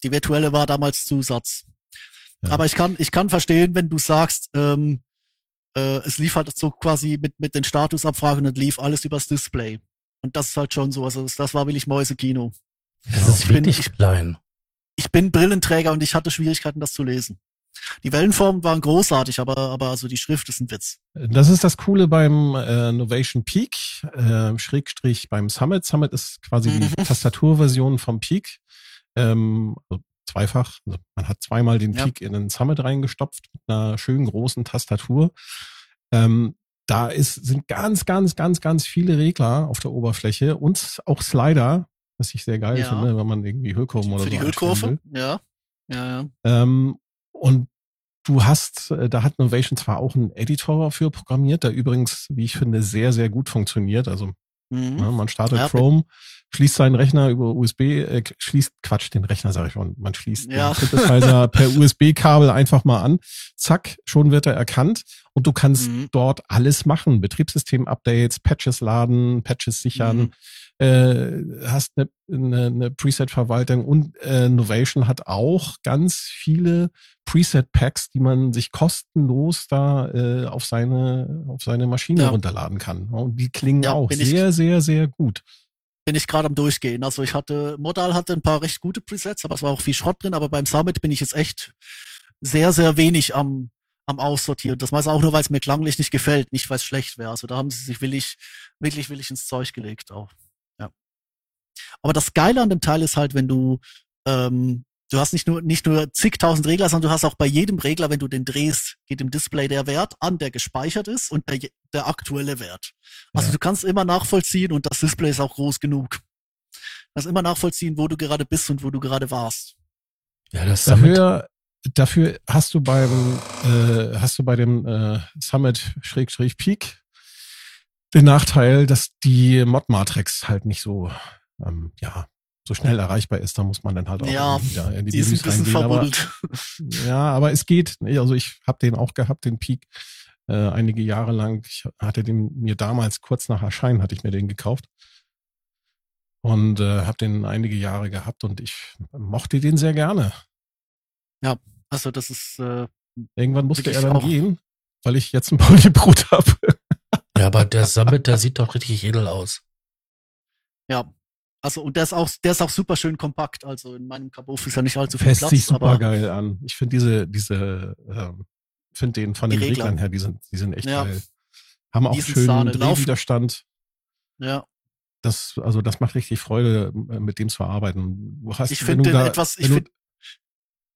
Die virtuelle war damals Zusatz. Ja. Aber ich kann, ich kann verstehen, wenn du sagst, ähm, äh, es lief halt so quasi mit, mit den Statusabfragen und lief alles übers Display. Und das ist halt schon so, also das, das war wirklich Mäusekino. Es Ja, ist ich bin- wirklich ich- klein. Ich bin Brillenträger und ich hatte Schwierigkeiten, das zu lesen. Die Wellenformen waren großartig, aber, aber also die Schrift ist ein Witz. Das ist das Coole beim äh, Novation Peak, äh, Schrägstrich beim Summit. Summit ist quasi die Mhm. [LAUGHS] Tastaturversion vom Peak. Ähm, also zweifach. Also man hat zweimal den Ja. Peak in den Summit reingestopft mit einer schönen großen Tastatur. Ähm, da ist, sind ganz, ganz, ganz, ganz viele Regler auf der Oberfläche und auch Slider, was ich sehr geil Ja. finde, wenn man irgendwie Hüllkurven oder Für so die einstellen will. Hüllkurve, ja. Ja, ja. Ähm, und du hast, äh, da hat Novation zwar auch einen Editor für programmiert, der übrigens, wie ich finde, sehr, sehr gut funktioniert. Also Mhm. ne, man startet Ja, Chrome, schließt seinen Rechner über USB, äh, schließt, Quatsch, den Rechner sage ich schon, man schließt Ja. den [LAUGHS] Synthesizer per USB-Kabel einfach mal an, zack, schon wird er erkannt und du kannst Mhm. dort alles machen. Betriebssystem-Updates, Patches laden, Patches sichern, Mhm. Äh, hast eine, eine, eine Preset-Verwaltung und äh, Novation hat auch ganz viele Preset-Packs, die man sich kostenlos da äh, auf seine auf seine Maschine Ja. runterladen kann. Und die klingen Ja, auch bin ich- sehr, sehr, sehr gut. bin ich gerade am Durchgehen. Also ich hatte, Modal hatte ein paar recht gute Presets, aber es war auch viel Schrott drin, aber beim Summit bin ich jetzt echt sehr, sehr wenig am, am Aussortieren. Das meist auch nur, weil es mir klanglich nicht gefällt, nicht weil es schlecht wäre. Also da haben sie sich willig, wirklich willig ins Zeug gelegt auch. Aber das Geile an dem Teil ist halt, wenn du ähm, du hast nicht nur, nicht nur zigtausend Regler, sondern du hast auch bei jedem Regler, wenn du den drehst, geht im Display der Wert an, der gespeichert ist und der, der aktuelle Wert. Also Ja. du kannst immer nachvollziehen und das Display ist auch groß genug. Du kannst immer nachvollziehen, wo du gerade bist und wo du gerade warst. Ja, das Summit. Dafür, dafür hast du beim, äh, hast du bei dem äh, Summit Schrägstrich Peak den Nachteil, dass die Mod-Matrix halt nicht so, ähm, ja, so schnell erreichbar ist. Da muss man dann halt auch Ja, wieder in die, Die ist ein Menüs bisschen reingehen. Aber, ja, aber es geht. Also ich habe den auch gehabt, den Peak, äh, einige Jahre lang. Ich hatte den mir damals kurz nach Erscheinen hatte ich mir den gekauft und äh, habe den einige Jahre gehabt und ich mochte den sehr gerne. Also das ist, äh, Irgendwann musste er dann auch. gehen, weil ich jetzt ein Polybrut [LAUGHS] habe. Ja, aber der Summit, der sieht doch richtig edel aus. ja. Also, und der ist auch, der ist auch super schön kompakt. Also in meinem Kabuff ist ja nicht allzu viel Fässt Platz, sich super geil an. Ich finde diese, diese, ähm, finde den von den Regler. Reglern her, die sind, die sind echt Ja. geil. Haben auch Die sind schönen Sahne. Drehwiderstand. ja. Das, also das macht richtig Freude, mit dem zu arbeiten. Du hast, Ich finde den da- etwas, ich finde,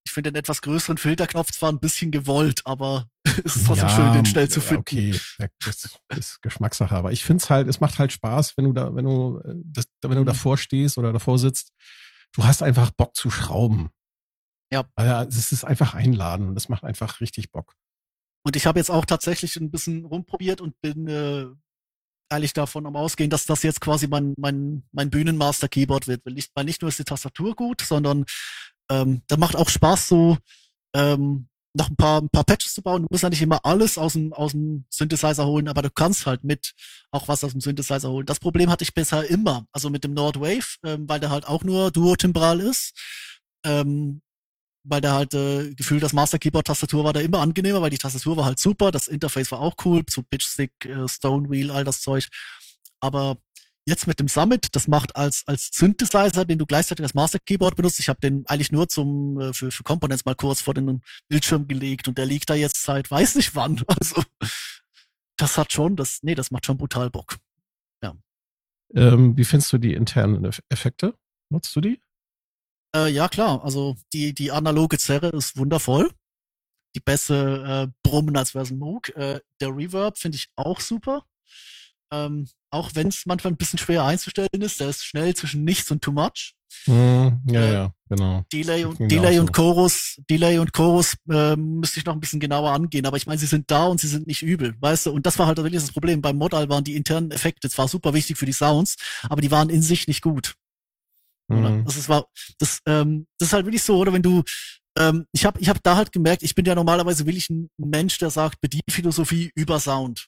ich finde den etwas größeren Filterknopf zwar ein bisschen gewollt, aber [LAUGHS] es ist trotzdem Ja, schön, den schnell zu finden. Okay, das ist Geschmackssache, aber ich finde es halt, es macht halt Spaß, wenn du da, wenn du, äh, das, wenn du Mhm. davor stehst oder davor sitzt. Du hast einfach Bock zu schrauben. Ja. Also, es ist einfach einladen und das macht einfach richtig Bock. Und ich habe jetzt auch tatsächlich ein bisschen rumprobiert und bin äh, ehrlich davon am Ausgehen, dass das jetzt quasi mein, mein, mein Bühnenmaster-Keyboard wird. Weil nicht, weil nicht nur ist die Tastatur gut, sondern ähm, da macht auch Spaß, so ähm, noch ein paar, ein paar Patches zu bauen. Du musst ja nicht immer alles aus dem, aus dem Synthesizer holen, aber du kannst halt mit auch was aus dem Synthesizer holen. Das Problem hatte ich bisher immer. Also mit dem Nordwave, ähm, weil der halt auch nur duotimbral ist. Ähm, weil der halt äh, gefühlt das Master Keyboard Tastatur war da immer angenehmer, weil die Tastatur war halt super, das Interface war auch cool, so Pitchstick, äh, Stonewheel, all das Zeug. Aber jetzt mit dem Summit, das macht als als Synthesizer, den du gleichzeitig als Master Keyboard benutzt. Ich habe den eigentlich nur zum äh, für für Components mal kurz vor den Bildschirm gelegt und der liegt da jetzt seit weiß nicht wann. [LAUGHS] Also das hat schon, das nee, das macht schon brutal Bock. Ähm, wie findest du die internen Eff- Effekte? Nutzt du die? Äh, ja, klar. Also die, die analoge Zerre ist wundervoll. Die Bässe äh, brummen, als wäre es ein Moog. Äh, der Reverb finde ich auch super. Ähm, auch wenn es manchmal ein bisschen schwer einzustellen ist. Der ist schnell zwischen nichts und too much. Hm, ja, Äh, ja, genau. Delay und, Delay und so. Chorus, Delay und Chorus äh, müsste ich noch ein bisschen genauer angehen. Aber ich meine, sie sind da und sie sind nicht übel, weißt du? Und das war halt wirklich das Problem. Beim Modal waren die internen Effekte zwar super wichtig für die Sounds, aber die waren in sich nicht gut. Hm. Das ist, war, das, ähm, das ist halt wirklich so, oder wenn du, ähm, ich habe ich hab da halt gemerkt, ich bin ja normalerweise wirklich ein Mensch, der sagt, Bedienphilosophie über Sound.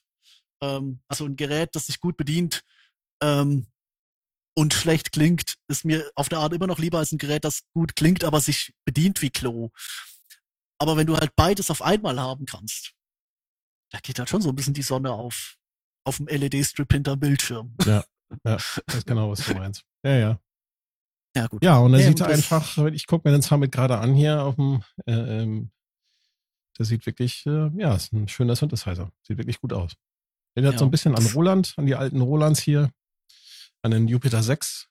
Ähm, also ein Gerät, das sich gut bedient ähm, und schlecht klingt, ist mir auf der Art immer noch lieber als ein Gerät, das gut klingt, aber sich bedient wie Klo. Aber wenn du halt beides auf einmal haben kannst, da geht halt schon so ein bisschen die Sonne auf, auf dem LED-Strip hinterm Bildschirm. Ja, [LAUGHS] ich weiß genau, was du meinst. Ja, ja. Ja, gut. Ja, und er Ja, sieht das- einfach, ich gucke mir den Summit gerade an hier auf dem, äh, ähm, der sieht wirklich, äh, ja, ist ein schöner Synthesizer. Sieht wirklich gut aus. Erinnert Ja. so ein bisschen an Roland, an die alten Rolands hier, an den Jupiter 6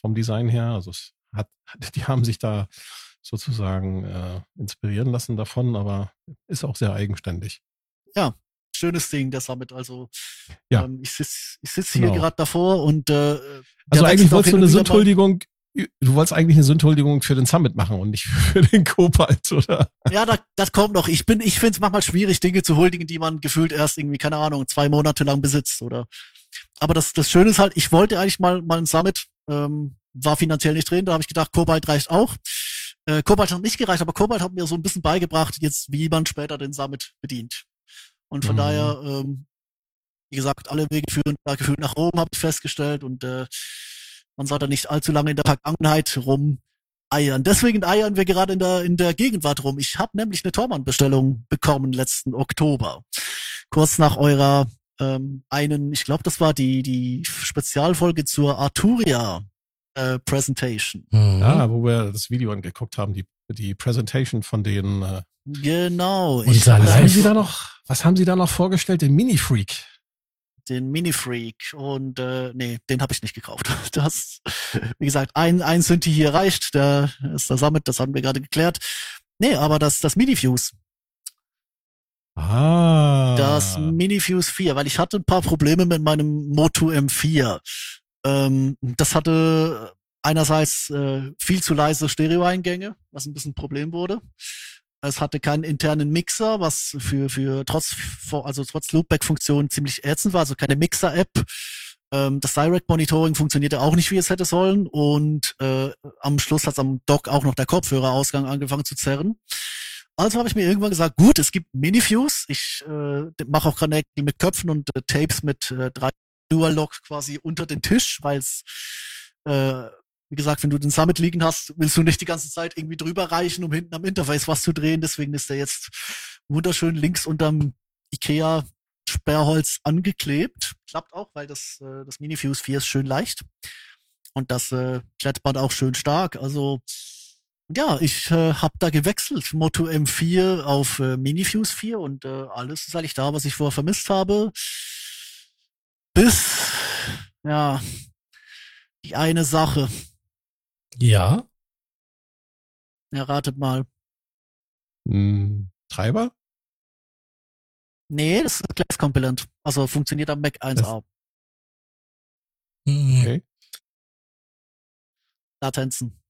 vom Design her. Also es hat, die haben sich da sozusagen äh, inspirieren lassen davon, aber ist auch sehr eigenständig. schönes Ding, der Summit. Also Ja. ähm, ich sitz, ich sitz hier Genau. gerade davor und äh, Also der eigentlich wolltest du eine Sündhuldigung, du wolltest eigentlich eine Sündhuldigung für den Summit machen und nicht [LAUGHS] für den Cobalt, oder? Ja, da, das kommt noch. Ich bin, ich finde es manchmal schwierig, Dinge zu huldigen, die man gefühlt erst irgendwie, keine Ahnung, zwei Monate lang besitzt, oder. Aber das, das Schöne ist halt, ich wollte eigentlich mal, mal ein Summit, ähm, war finanziell nicht drin, da habe ich gedacht, Kobalt reicht auch. Äh, Kobalt hat nicht gereicht, aber Kobalt hat mir so ein bisschen beigebracht, jetzt wie man später den Summit bedient. Und von Mhm. daher, ähm, wie gesagt, alle Wege führen da gefühlt nach Rom, habe ich festgestellt. Und äh, man sollte nicht allzu lange in der Vergangenheit rum eiern. Deswegen eiern wir gerade in der, in der Gegenwart rum. Ich habe nämlich eine Tormann-Bestellung bekommen letzten Oktober. Kurz nach eurer ähm, einen, ich glaube, das war die, die Spezialfolge zur Arturia äh, Presentation. Mhm. Ja, wo wir das Video angeguckt haben, die, die Präsentation von den, äh, Genau. Unser ich, was haben Sie da noch, was haben Sie da noch vorgestellt? Den Mini-Freak. Den Mini Freak und äh, nee, den habe ich nicht gekauft. [LAUGHS] Das, wie gesagt, ein ein Synthi hier reicht. Der ist der Summit, das haben wir gerade geklärt. Nee, aber das das Mini Fuse, Ah. das Mini Fuse 4, weil ich hatte ein paar Probleme mit meinem Moto M4. Ähm, das hatte einerseits äh, viel zu leise Stereoeingänge, was ein bisschen ein Problem wurde. Es hatte keinen internen Mixer, was für, für trotz, also trotz Loopback-Funktion ziemlich ätzend war, also keine Mixer-App. Ähm, das Direct Monitoring funktionierte auch nicht, wie es hätte sollen. Und äh, am Schluss hat am Dock auch noch der Kopfhörerausgang angefangen zu zerren. Also habe ich mir irgendwann gesagt, gut, es gibt Minifuse. Ich äh, mache auch Connecting mit Köpfen und äh, Tapes mit äh, drei Dual-Lock quasi unter den Tisch, weil es äh, wie gesagt, wenn du den Summit liegen hast, willst du nicht die ganze Zeit irgendwie drüber reichen, um hinten am Interface was zu drehen. Deswegen ist der jetzt wunderschön links unterm Ikea Sperrholz angeklebt. Klappt auch, weil das, äh, das Minifuse 4 ist schön leicht. Und das äh, klettert auch schön stark. Also ja, ich äh, habe da gewechselt. Moto M4 auf äh, Minifuse 4 und äh, alles ist eigentlich da, was ich vorher vermisst habe. Bis, ja, die eine Sache. Ja. Erratet mal. Hm, Treiber? Nee, das ist Glass Compilant. Also funktioniert am Mac 1A. Hm, Okay. Latenzen.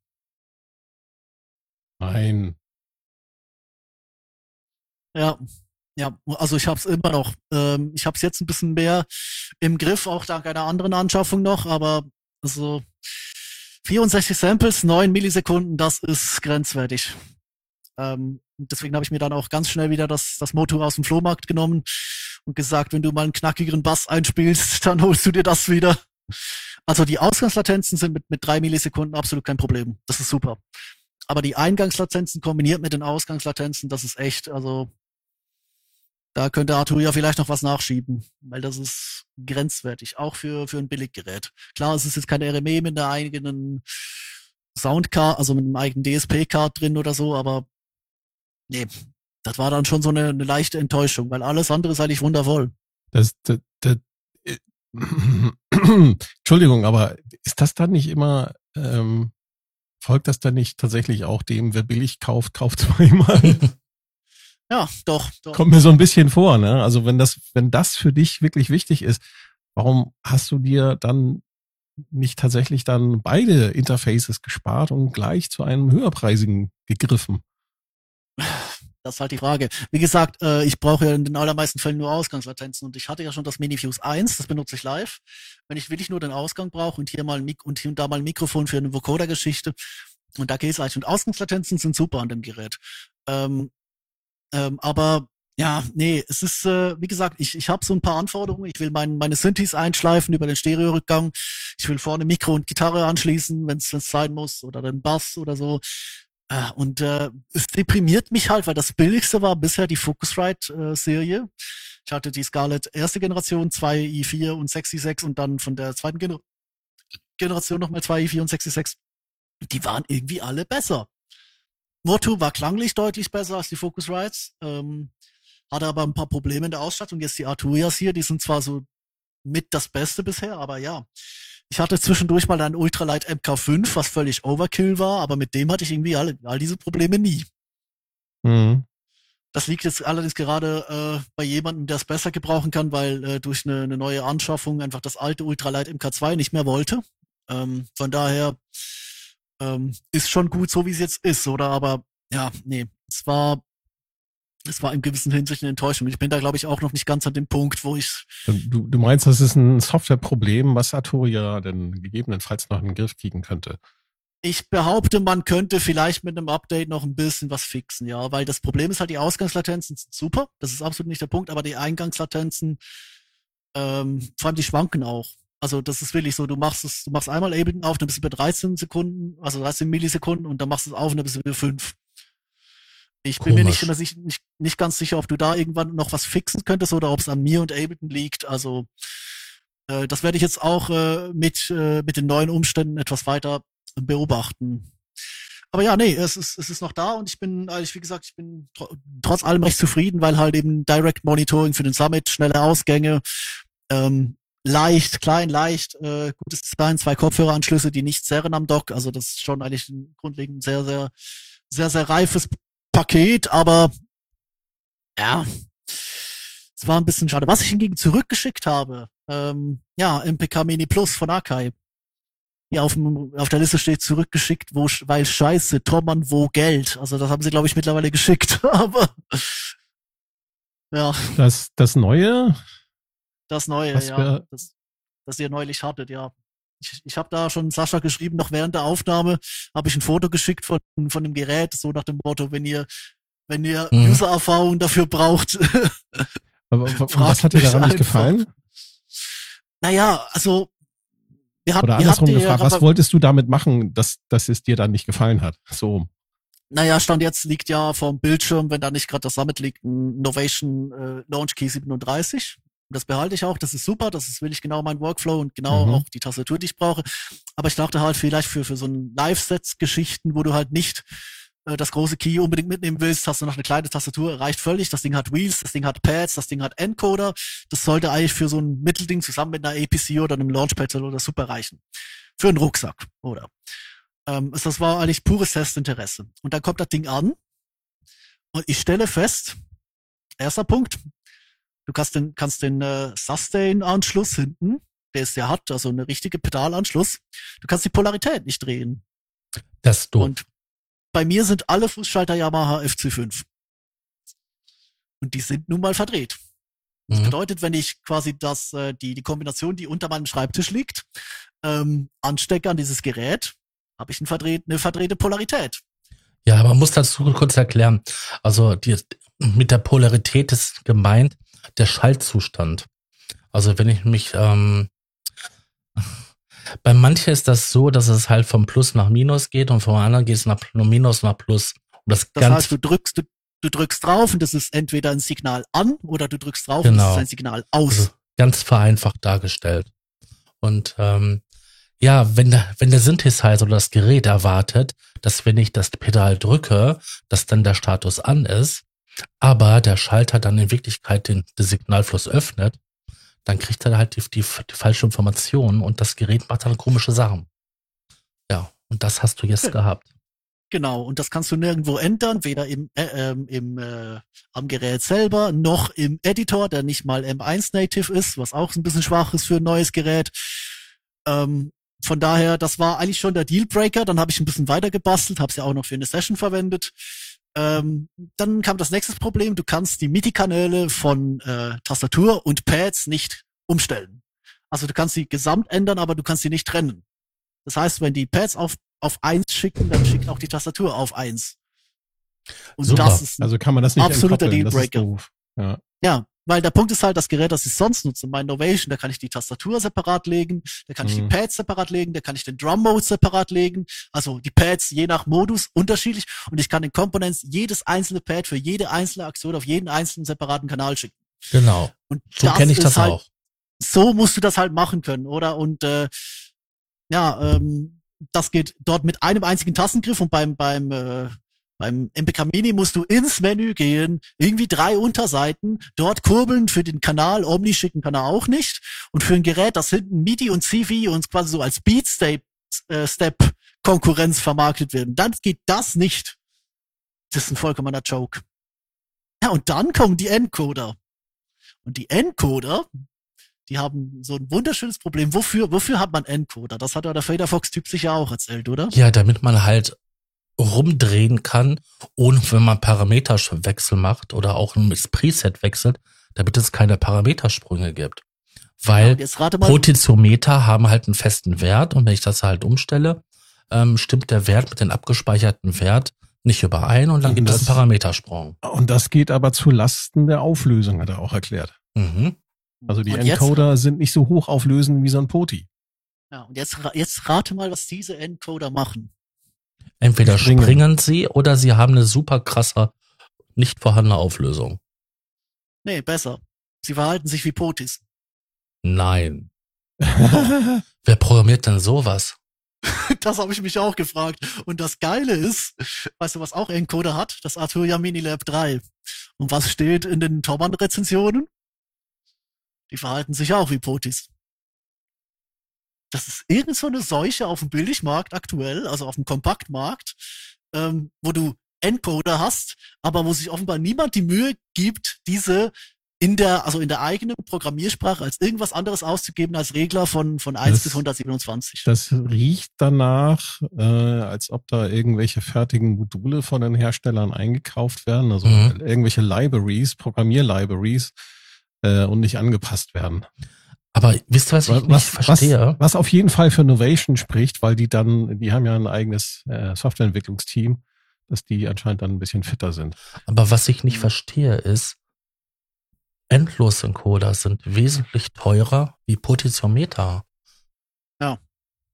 Nein. Ja. Ja, also ich habe es immer noch. Ähm, ich habe es jetzt ein bisschen mehr im Griff, auch dank einer anderen Anschaffung noch, aber also 64 Samples, 9 Millisekunden, das ist grenzwertig. Ähm, deswegen habe ich mir dann auch ganz schnell wieder das, das Motor aus dem Flohmarkt genommen und gesagt, wenn du mal einen knackigeren Bass einspielst, [LAUGHS] dann holst du dir das wieder. Also die Ausgangslatenzen sind mit, mit drei Millisekunden absolut kein Problem. Das ist super. Aber die Eingangslatenzen kombiniert mit den Ausgangslatenzen, das ist echt, also da könnte Arthur ja vielleicht noch was nachschieben, weil das ist grenzwertig, auch für, für ein Billiggerät. Klar, es ist jetzt kein RME mit einer eigenen Soundcard, also mit einem eigenen DSP-Card drin oder so, aber nee, das war dann schon so eine, eine leichte Enttäuschung, weil alles andere ist eigentlich wundervoll. Das, das, das, äh, [CLEARS THROAT] Entschuldigung, aber ist das dann nicht immer, ähm, folgt das dann nicht tatsächlich auch dem, wer billig kauft, kauft [LAUGHS] zweimal? [LAUGHS] Ja, doch, doch. Kommt mir so ein bisschen vor, ne? Also wenn das, wenn das für dich wirklich wichtig ist, warum hast du dir dann nicht tatsächlich dann beide Interfaces gespart und gleich zu einem höherpreisigen gegriffen? Das ist halt die Frage. Wie gesagt, äh, ich brauche ja in den allermeisten Fällen nur Ausgangslatenzen und ich hatte ja schon das Minifuse 1, das benutze ich live. Wenn ich wirklich nur den Ausgang brauche und hier mal ein Mik und hier und da mal ein Mikrofon für eine Vocoder-Geschichte und da geht's eigentlich. Und Ausgangslatenzen sind super an dem Gerät. Ähm, ähm, aber ja, nee, es ist, äh, wie gesagt, ich, ich habe so ein paar Anforderungen. Ich will mein, meine Synthes einschleifen über den Stereorückgang. Ich will vorne Mikro und Gitarre anschließen, wenn es sein muss, oder den Bass oder so. Äh, und äh, es deprimiert mich halt, weil das billigste war bisher die Focusrite-Serie. ich hatte die Scarlett erste Generation, 2 i4 und 6 i6 und dann von der zweiten Gener Generation nochmal 2 i4 und 6 i6. Die waren irgendwie alle besser. Motu war klanglich deutlich besser als die Focusrites, ähm, hatte aber ein paar Probleme in der Ausstattung. Jetzt die Arturias hier, die sind zwar so mit das Beste bisher, aber ja. Ich hatte zwischendurch mal ein Ultralight MK5, was völlig Overkill war, aber mit dem hatte ich irgendwie alle, all diese Probleme nie. Mhm. Das liegt jetzt allerdings gerade äh, bei jemandem, der es besser gebrauchen kann, weil äh, durch eine, eine neue Anschaffung einfach das alte Ultralight MK2 nicht mehr wollte. Ähm, von daher ähm, ist schon gut, so wie es jetzt ist, oder? Aber ja, nee, es war es war in gewissen Hinsicht eine Enttäuschung. Ich bin da, glaube ich, auch noch nicht ganz an dem Punkt, wo ich Du, du meinst, das ist ein Softwareproblem, was Arturia denn gegebenenfalls noch in den Griff kriegen könnte? ich behaupte, man könnte vielleicht mit einem Update noch ein bisschen was fixen, ja, weil das Problem ist halt, die Ausgangslatenzen sind super, das ist absolut nicht der Punkt, aber die Eingangslatenzen, ähm, vor allem die schwanken auch. Also das ist wirklich so, du machst es, du machst einmal Ableton auf, dann bist du bei 13 Sekunden, also 13 Millisekunden und dann machst du es auf und dann bist du bei 5. Ich bin mir nicht, Komisch. immer sich- nicht, nicht ganz sicher, ob du da irgendwann noch was fixen könntest oder ob es an mir und Ableton liegt. Also äh, das werde ich jetzt auch äh, mit, äh, mit den neuen Umständen etwas weiter beobachten. Aber ja, nee, es ist, es ist noch da und ich bin, also wie gesagt, ich bin tr trotz allem recht zufrieden, weil halt eben Direct Monitoring für den Summit, schnelle Ausgänge, Ähm, leicht, klein, leicht, äh, gutes Design, zwei Kopfhöreranschlüsse, die nicht zerren am Dock. Also das ist schon eigentlich ein grundlegend sehr, sehr, sehr, sehr reifes Paket, aber ja, es war ein bisschen schade. Was ich hingegen zurückgeschickt habe, ähm, ja, MPK Mini Plus von Akai. Ja, auf, dem, auf der Liste steht zurückgeschickt, wo, weil scheiße, Tormann, wo Geld. Also das haben sie, glaube ich, mittlerweile geschickt. [LAUGHS] Aber ja. Das, das Neue? Das Neue, Was ja. Das, das ihr neulich hattet, ja. Ich, ich habe da schon Sascha geschrieben, noch während der Aufnahme habe ich ein Foto geschickt von, von dem Gerät, so nach dem Motto, wenn ihr, wenn ihr Mhm. User-Erfahrung dafür braucht. [LAUGHS] Aber, was hat dir daran nicht einfach. gefallen? naja, also wir hatten, Oder wir andersrum gefragt, was wolltest du damit machen, dass, dass es dir dann nicht gefallen hat? So. Naja, Stand jetzt liegt ja vom Bildschirm, wenn da nicht gerade das Summit liegt, ein Novation äh, Launch Key 37. Und Das behalte ich auch, das ist super, das ist wirklich genau mein Workflow und genau Mhm. auch die Tastatur, die ich brauche. Aber ich dachte halt vielleicht für, für so ein Live-Sets-Geschichten, wo du halt nicht äh, das große Key unbedingt mitnehmen willst, hast du noch eine kleine Tastatur, reicht völlig. Das Ding hat Wheels, das Ding hat Pads, das Ding hat Encoder. Das sollte eigentlich für so ein Mittelding zusammen mit einer APC oder einem Launchpad oder super reichen. Für einen Rucksack, oder? Ähm, also das war eigentlich pures Testinteresse. Und dann kommt das Ding an und ich stelle fest, erster Punkt, du kannst den, kannst den äh, Sustain-Anschluss hinten, der es ja hat, also eine richtige Pedalanschluss, du kannst die Polarität nicht drehen. Das ist doof. Und bei mir sind alle Fußschalter Yamaha FC5. Und die sind nun mal verdreht. Das Mhm. bedeutet, wenn ich quasi das, äh, die, die Kombination, die unter meinem Schreibtisch liegt, ähm, anstecke an dieses Gerät, habe ich ein verdreht, eine verdrehte Polarität. Ja, man muss dazu kurz erklären. Also die, mit der Polarität ist gemeint der Schaltzustand. Also wenn ich mich, ähm, [LAUGHS] bei manchen ist das so, dass es halt vom Plus nach Minus geht und vom anderen geht es nach Minus nach Plus. Und das, Das ganz, heißt, du drückst, du, du drückst drauf und das ist entweder ein Signal an oder du drückst drauf und Genau. das ist ein Signal aus. also ganz vereinfacht dargestellt. Und ähm, ja, wenn der, wenn der Synthesizer oder das Gerät erwartet, dass wenn ich das Pedal drücke, dass dann der Status an ist, aber der Schalter dann in Wirklichkeit den, den Signalfluss öffnet, dann kriegt er halt die, die, die falsche Information und das Gerät macht dann komische Sachen. Ja, und das hast du jetzt Ja. gehabt. Genau, und das kannst du nirgendwo ändern, weder im, äh, ähm, im äh, am Gerät selber, noch im Editor, der nicht mal M1 Native ist, was auch ein bisschen schwach ist für ein neues Gerät. Ähm, von daher, das war eigentlich schon der Dealbreaker. Dann habe ich ein bisschen weiter gebastelt, habe es ja auch noch für eine Session verwendet. Ähm, dann kam das nächste Problem, du kannst die MIDI-Kanäle von äh, Tastatur und Pads nicht umstellen. Also du kannst sie gesamt ändern, aber du kannst sie nicht trennen. Das heißt, wenn die Pads auf, auf eins schicken, dann schickt auch die Tastatur auf eins. Und Super. das ist, Also kann man das nicht Absoluter Dealbreaker. Ja. ja, weil der Punkt ist halt, das Gerät, das ich sonst nutze, mein Novation, da kann ich die Tastatur separat legen, da kann ich die Mhm. Pads separat legen, da kann ich den Drum Mode separat legen, also die Pads je nach Modus unterschiedlich und ich kann den Components jedes einzelne Pad für jede einzelne Aktion auf jeden einzelnen separaten Kanal schicken. Genau. Und So kenne ich das halt, auch. so musst du das halt machen können, oder? Und äh, ja, ähm, das geht dort mit einem einzigen Tastengriff und beim beim äh, beim MPK Mini musst du ins Menü gehen, irgendwie drei Unterseiten, dort kurbeln für den Kanal, Omni schicken kann er auch nicht. Und für ein Gerät, das hinten MIDI und CV uns quasi so als Beat Step, äh, vermarktet werden, dann geht das nicht. Das ist ein vollkommener Joke. Ja, und dann kommen die Encoder. Und die Encoder, die haben so ein wunderschönes Problem. Wofür, wofür hat man Encoder? Das hat ja der Fader Fox Typ sicher auch erzählt, oder? Ja, damit man halt rumdrehen kann, ohne wenn man Parameterwechsel macht oder auch ein Preset wechselt, damit es keine Parametersprünge gibt. Weil jetzt mal, Potentiometer haben halt einen festen Wert und wenn ich das halt umstelle, ähm, stimmt der Wert mit dem abgespeicherten Wert nicht überein und dann Und gibt es einen Parametersprung. Und das geht aber zu Lasten der Auflösung, hat er auch erklärt. Mhm. Also die Und jetzt- Encoder sind nicht so hoch auflösend wie so ein Poti. ja, und jetzt, jetzt rate mal, was diese Encoder machen. Entweder Springen. springen sie oder sie haben eine super krasse, nicht vorhandene Auflösung. Nee, besser. Sie verhalten sich wie Potis. Nein. [LAUGHS] Wer programmiert denn sowas? [LAUGHS] Das habe ich mich auch gefragt. Und das Geile ist, weißt du, was auch Encoder hat? Das Arturia Mini Lab 3. Und was steht in den Tormann-Rezensionen? Die verhalten sich auch wie Potis. Das ist irgend so eine Seuche auf dem Billigmarkt aktuell, also auf dem Kompaktmarkt, ähm, wo du Encoder hast, aber wo sich offenbar niemand die Mühe gibt, diese in der, also in der eigenen Programmiersprache als irgendwas anderes auszugeben als Regler von, von 1 Das- bis 127. Das riecht danach, äh, als ob da irgendwelche fertigen Module von den Herstellern eingekauft werden, also Mhm. irgendwelche Libraries, Programmierlibraries äh, und nicht angepasst werden. Aber wisst ihr, was ich Was, nicht was, verstehe? was auf jeden Fall für Novation spricht, weil die dann, die haben ja ein eigenes äh, Softwareentwicklungsteam, dass die anscheinend dann ein bisschen fitter sind. Aber was ich nicht verstehe ist, Endlosencoder sind wesentlich teurer wie Potentiometer. Ja.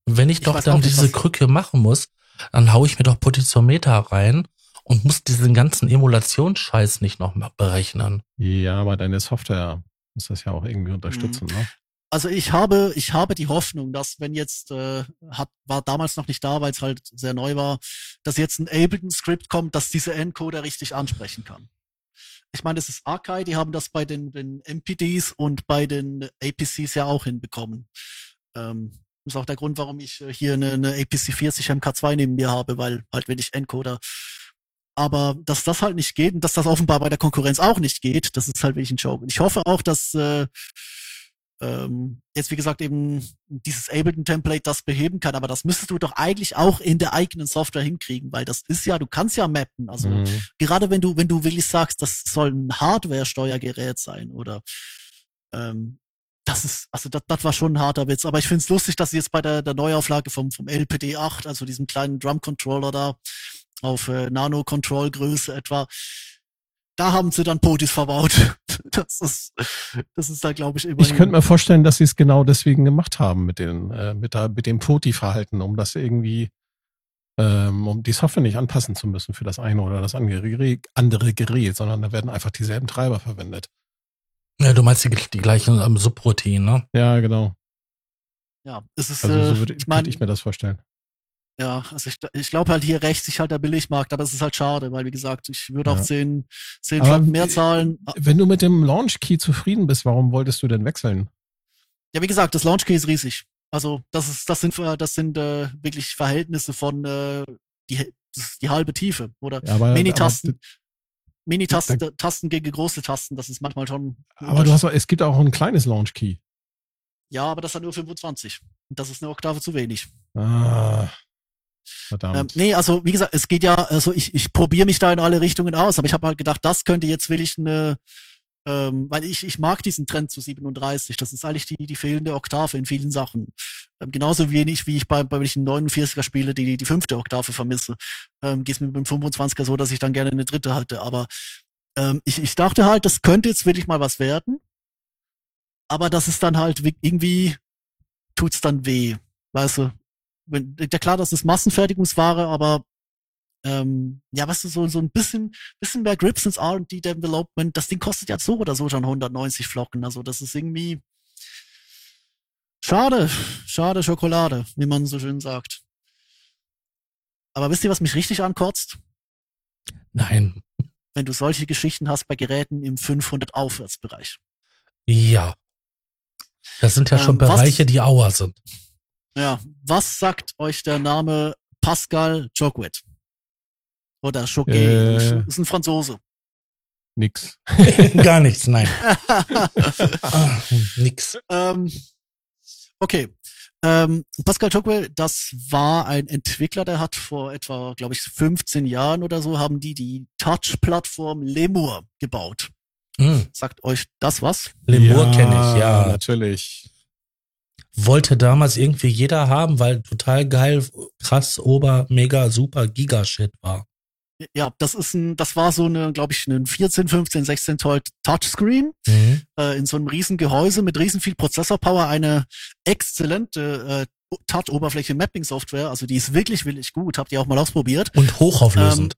Wenn ich, Ich doch dann nicht, diese was- Krücke machen muss, dann hau ich mir doch Potentiometer rein und muss diesen ganzen Emulationsscheiß nicht noch mal berechnen. Ja, aber deine Software muss das ja auch irgendwie unterstützen, ne? Also ich habe, ich habe die Hoffnung, dass wenn jetzt, äh, hat, war damals noch nicht da, weil es halt sehr neu war, dass jetzt ein Ableton-Skript kommt, das diese Encoder richtig ansprechen kann. Ich meine, das ist Archive, die haben das bei den, den MPDs und bei den APCs ja auch hinbekommen. Ähm, das ist auch der Grund, warum ich äh, hier eine, eine APC 40 MK2 neben mir habe, weil halt wenig Encoder. Aber dass das halt nicht geht und dass das offenbar bei der Konkurrenz auch nicht geht, das ist halt wirklich ein Joke. Und ich hoffe auch, dass äh, ähm, jetzt wie gesagt eben dieses Ableton-Template das beheben kann, aber das müsstest du doch eigentlich auch in der eigenen Software hinkriegen, weil das ist ja, du kannst ja mappen. Also Mhm. gerade wenn du, wenn du wirklich sagst, das soll ein Hardware-Steuergerät sein oder ähm, das ist, also das, das war schon ein harter Witz. Aber ich finde es lustig, dass sie jetzt bei der, der Neuauflage vom, vom LPD 8, also diesem kleinen Drum-Controller da, auf äh, Nano-Control-Größe etwa, da haben sie dann Potis verbaut. [LAUGHS] Das ist, das ist da, glaube ich, immer. Ich könnte mir vorstellen, dass sie es genau deswegen gemacht haben mit den, äh, mit, der, mit dem Poti-Verhalten, um das irgendwie, ähm, um die Software nicht anpassen zu müssen für das eine oder das andere Gerät, sondern da werden einfach dieselben Treiber verwendet. Ja, du meinst die, die gleichen ähm, Subroutinen, ne? Ja, genau. ja, es ist, Also äh, so würde ich ich, meine, könnte ich mir das vorstellen. Ja, also ich, ich glaube halt hier rächt sich halt der Billigmarkt, aber es ist halt schade, weil wie gesagt, ich würde Ja. auch zehn, zehn Aber Franken mehr zahlen. Wenn du mit dem Launch Key zufrieden bist, warum wolltest du denn wechseln? Ja, wie gesagt, das Launch Key ist riesig. Also das ist, das sind, äh, das sind äh, wirklich Verhältnisse von äh, die, die halbe Tiefe oder Ja, Mini-Tasten, Mini-Tasten, Tasten gegen große Tasten. Das ist manchmal schon. Aber, du hast, es gibt auch ein kleines Launch Key. ja, aber das hat nur 25. Und das ist eine Oktave zu wenig. Ah, Ähm, verdammt. nee, also wie gesagt, es geht ja, also ich, ich probiere mich da in alle Richtungen aus, aber ich habe halt gedacht, das könnte jetzt wirklich eine, ähm, weil ich, ich mag diesen Trend zu 37. Das ist eigentlich die, die fehlende Oktave in vielen Sachen. Ähm, genauso wenig, wie ich bei, bei wenn ich einen 49er spiele, die, die fünfte Oktave vermisse. Ähm, geht es mir mit dem 25er so, dass ich dann gerne eine dritte halte. Aber ähm, ich, ich dachte halt, das könnte jetzt wirklich mal was werden. Aber das ist dann halt wi- irgendwie, tut's dann weh. Weißt du, ja klar, das ist Massenfertigungsware, aber ähm, ja, weißt du, so, so ein bisschen, bisschen mehr Grips ins R&D Development, das Ding kostet ja so oder so schon 190 Flocken, also das ist irgendwie schade, schade Schokolade, wie man so schön sagt. Aber wisst ihr, was mich richtig ankotzt? Nein. Wenn du solche Geschichten hast bei Geräten im 500 Aufwärtsbereich. Ja. Das sind ja schon Ähm, was- Bereiche, die Auer sind. Ja, was sagt euch der Name Pascal Joguet? Oder Choquet? Äh. ist ein Franzose. Nix. [LAUGHS] Gar nichts, nein. [LAUGHS] Ah, nix. ähm, okay. Ähm, Pascal Chokwe, das war ein Entwickler, der hat vor etwa, glaube ich, 15 Jahren oder so, haben die die Touch-Plattform Lemur gebaut. Hm. Sagt euch das was? Lemur kenne ich, ja. Natürlich. Wollte damals irgendwie jeder haben, weil total geil, krass, ober, mega, super, Giga-Shit war. Ja, das ist ein, das war so eine, glaube ich, ein 14, 15, 16 Zoll Touchscreen Mhm. äh, in so einem riesen Gehäuse mit riesen viel Prozessorpower, eine exzellente äh, Touch-Oberfläche-Mapping-Software, also die ist wirklich, wirklich gut, habt ihr auch mal ausprobiert. Und hochauflösend.